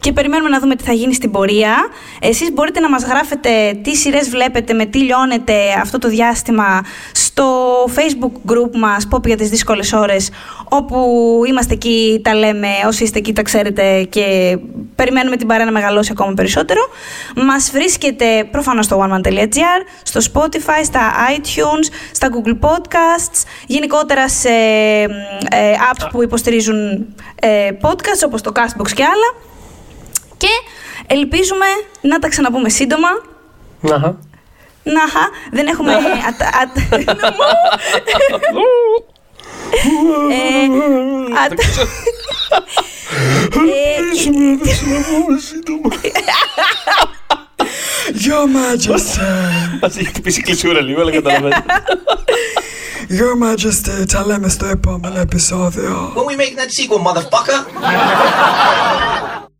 και περιμένουμε να δούμε τι θα γίνει στην πορεία. Εσείς μπορείτε να μας γράφετε τι σειρές βλέπετε, με τι λιώνετε αυτό το διάστημα στο facebook group μας Pop για τις δύσκολες ώρες, όπου είμαστε εκεί, τα λέμε. Όσοι είστε εκεί, τα ξέρετε και περιμένουμε την παρέα να μεγαλώσει ακόμα περισσότερο. Μας βρίσκεται προφανώς στο oneman.gr, στο Spotify, στα iTunes, στα Google Podcasts, γενικότερα σε ε, apps που υποστηρίζουν ε, podcasts όπως το Castbox και άλλα. Και ελπίζουμε να τα ξαναπούμε σύντομα. Αχα. Να, δεν έχουμε. (laughs) ατα- ατα- Ε, ατα- Your Majesty, Μας έχει χτυπήσει η κλεισούρα λίγο, αλλά καταλαβαίνετε. Your Majesty, τα λέμε στο επόμενο επεισόδιο. When we make that sequel, motherfucker. (laughs)